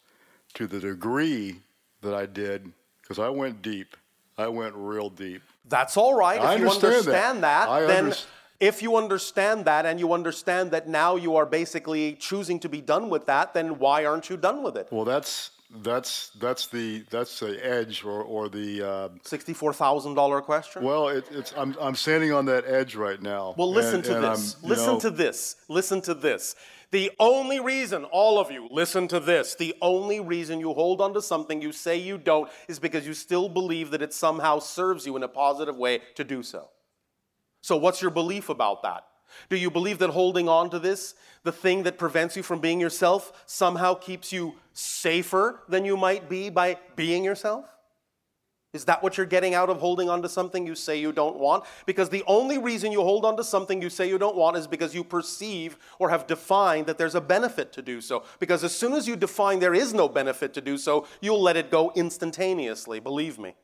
Speaker 5: to the degree that I did, because I went deep. I went real deep.
Speaker 6: That's all right. If
Speaker 5: I
Speaker 6: you
Speaker 5: understand that.
Speaker 6: understand that,
Speaker 5: I
Speaker 6: then if you understand that and you understand that now you are basically choosing to be done with that, then why aren't you done with it?
Speaker 5: Well, that's that's that's the that's the edge or or the uh,
Speaker 6: Sixty-four thousand dollar question.
Speaker 5: well, it, it's I'm I'm standing on that edge right now.
Speaker 6: Well, listen
Speaker 5: And-
Speaker 6: to
Speaker 5: and
Speaker 6: this.
Speaker 5: I'm,
Speaker 6: Listen
Speaker 5: know,
Speaker 6: to this. Listen to this. The only reason, all of you, listen to this. The only reason you hold on to something you say you don't is because you still believe that it somehow serves you in a positive way to do so. So, what's your belief about that? Do you believe that holding on to this, the thing that prevents you from being yourself, somehow keeps you safer than you might be by being yourself? Is that what you're getting out of holding on to something you say you don't want? Because the only reason you hold on to something you say you don't want is because you perceive or have defined that there's a benefit to do so. Because as soon as you define there is no benefit to do so, you'll let it go instantaneously, believe me.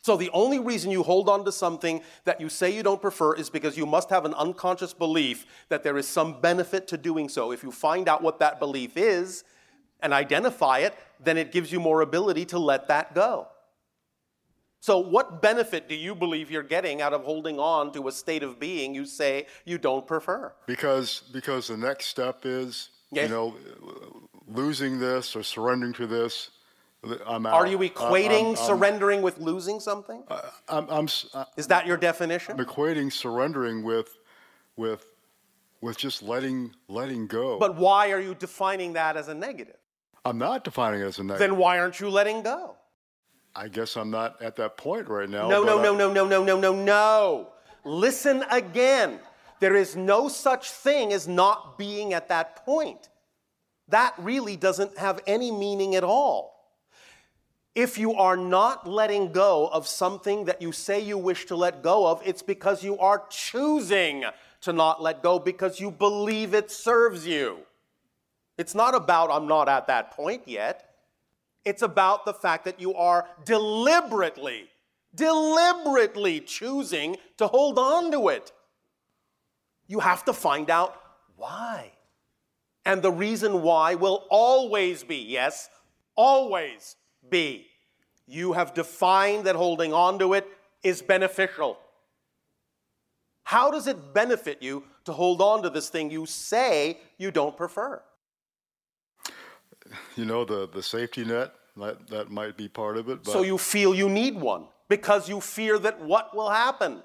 Speaker 6: So the only reason you hold on to something that you say you don't prefer is because you must have an unconscious belief that there is some benefit to doing so. If you find out what that belief is and identify it, then it gives you more ability to let that go. So, what benefit do you believe you're getting out of holding on to a state of being you say you don't prefer?
Speaker 5: because because the next step is
Speaker 6: Yeah.
Speaker 5: you know losing this or surrendering to this. I'm out.
Speaker 6: Are you
Speaker 5: I'm-
Speaker 6: equating
Speaker 5: I'm,
Speaker 6: surrendering with losing something?
Speaker 5: I'm, I'm,
Speaker 6: Is that your definition?
Speaker 5: I'm equating surrendering with with with just letting letting go.
Speaker 6: But why are you defining that as a negative?
Speaker 5: I'm not defining it as a negative.
Speaker 6: Then why aren't you letting go?
Speaker 5: I guess I'm not at that point right now.
Speaker 6: No, no,
Speaker 5: I-
Speaker 6: no, no, no, no, no, no, no. Listen again. There is no such thing as not being at that point. That really doesn't have any meaning at all. If you are not letting go of something that you say you wish to let go of, it's because you are choosing to not let go because you believe it serves you. It's not about, I'm not at that point yet. It's about the fact that you are deliberately, deliberately choosing to hold on to it. You have to find out why. And the reason why will always be, yes, always be. You have defined that holding on to it is beneficial. How does it benefit you to hold on to this thing you say you don't prefer?
Speaker 5: You know the the safety net that that might be part of it. But
Speaker 6: So you feel you need one because you fear that what will happen?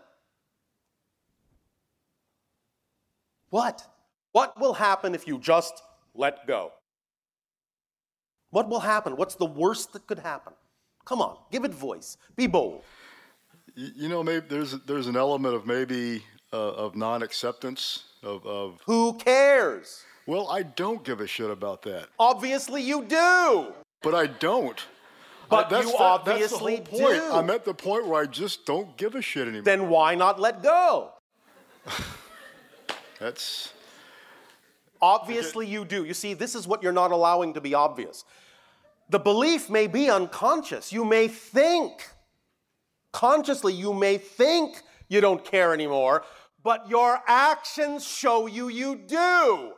Speaker 6: What? What will happen if you just let go? What will happen? What's the worst that could happen? Come on, give it voice. Be bold.
Speaker 5: you know maybe there's there's an element of maybe uh, of non-acceptance of, of
Speaker 6: Who cares?
Speaker 5: Well I don't give a shit about that,
Speaker 6: Obviously, you do.
Speaker 5: but I don't.
Speaker 6: But
Speaker 5: that's
Speaker 6: you
Speaker 5: the-
Speaker 6: obviously
Speaker 5: that's the whole point.
Speaker 6: do.
Speaker 5: I'm at the point where I just don't give a shit anymore.
Speaker 6: Then why not let go? *sighs*
Speaker 5: That's
Speaker 6: Obviously, you do. You see, this is what you're not allowing to be obvious. The belief may be unconscious. You may think, consciously, you may think you don't care anymore, but your actions show you you do.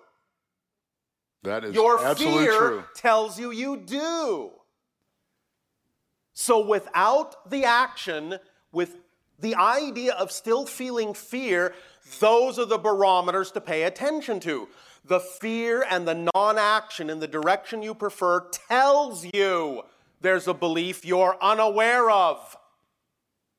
Speaker 5: That is
Speaker 6: Your
Speaker 5: absolutely
Speaker 6: fear
Speaker 5: true.
Speaker 6: tells you you do. So without the action, with the idea of still feeling fear, those are the barometers to pay attention to. The fear and the non action in the direction you prefer tells you there's a belief you're unaware of.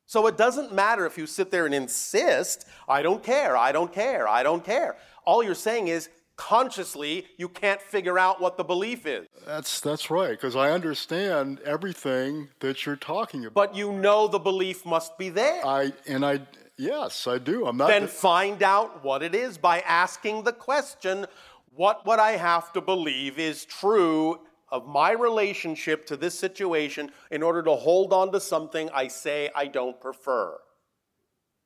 Speaker 6: So it doesn't matter if you sit there and insist, I don't care, I don't care, I don't care. All you're saying is, consciously, you can't figure out what the belief is.
Speaker 5: That's that's right because I understand everything that you're talking about.
Speaker 6: But you know the belief must be there.
Speaker 5: I and I yes, I do. I'm not
Speaker 6: then find out what it is by asking the question what would I have to believe is true of my relationship to this situation in order to hold on to something I say I don't prefer?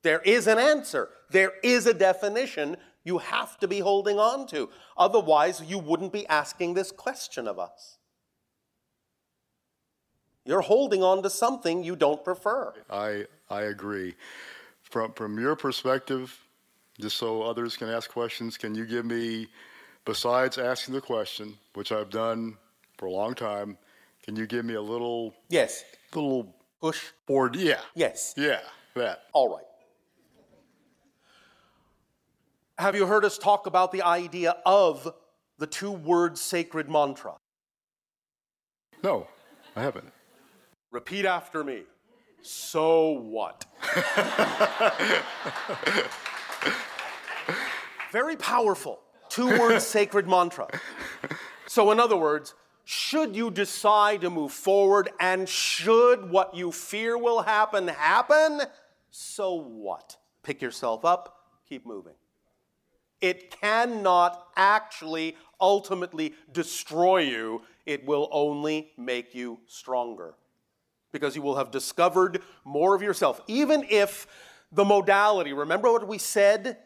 Speaker 6: There is an answer, there is a definition you have to be holding on to. Otherwise, you wouldn't be asking this question of us. You're holding on to something you don't prefer.
Speaker 5: I I agree. From from your perspective, just so others can ask questions, can you give me, besides asking the question, which I've done for a long time, can you give me a little
Speaker 6: Yes.
Speaker 5: little
Speaker 6: Push.
Speaker 5: board? Yeah,
Speaker 6: Yes.
Speaker 5: yeah, that.
Speaker 6: All right. Have you heard us talk about the idea of the two word sacred mantra?
Speaker 5: No, I haven't.
Speaker 6: Repeat after me. So what? *laughs* Very powerful. Two word *laughs* sacred mantra. So, in other words, should you decide to move forward and should what you fear will happen happen, so what? Pick yourself up, keep moving. It cannot actually ultimately destroy you, it will only make you stronger because you will have discovered more of yourself. Even if the modality, remember what we said?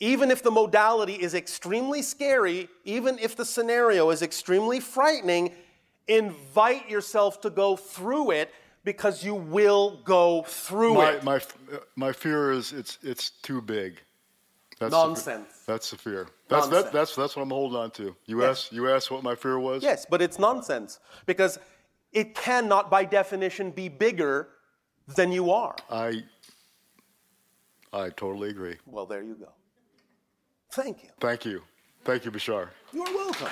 Speaker 6: Even if the modality is extremely scary, even if the scenario is extremely frightening, invite yourself to go through it because you will go through
Speaker 5: My
Speaker 6: it.
Speaker 5: my my fear is it's it's too big. That's the
Speaker 6: Nonsense.
Speaker 5: that's the fear. That's
Speaker 6: Nonsense.
Speaker 5: that, that's that's what I'm holding on to. You
Speaker 6: Yes.
Speaker 5: asked you asked what my fear was.
Speaker 6: Yes, but it's nonsense because it cannot, by definition, be bigger than you are.
Speaker 5: I I totally agree.
Speaker 6: Well, there you go. Thank you.
Speaker 5: Thank you. Thank you, Bashar.
Speaker 6: You're welcome.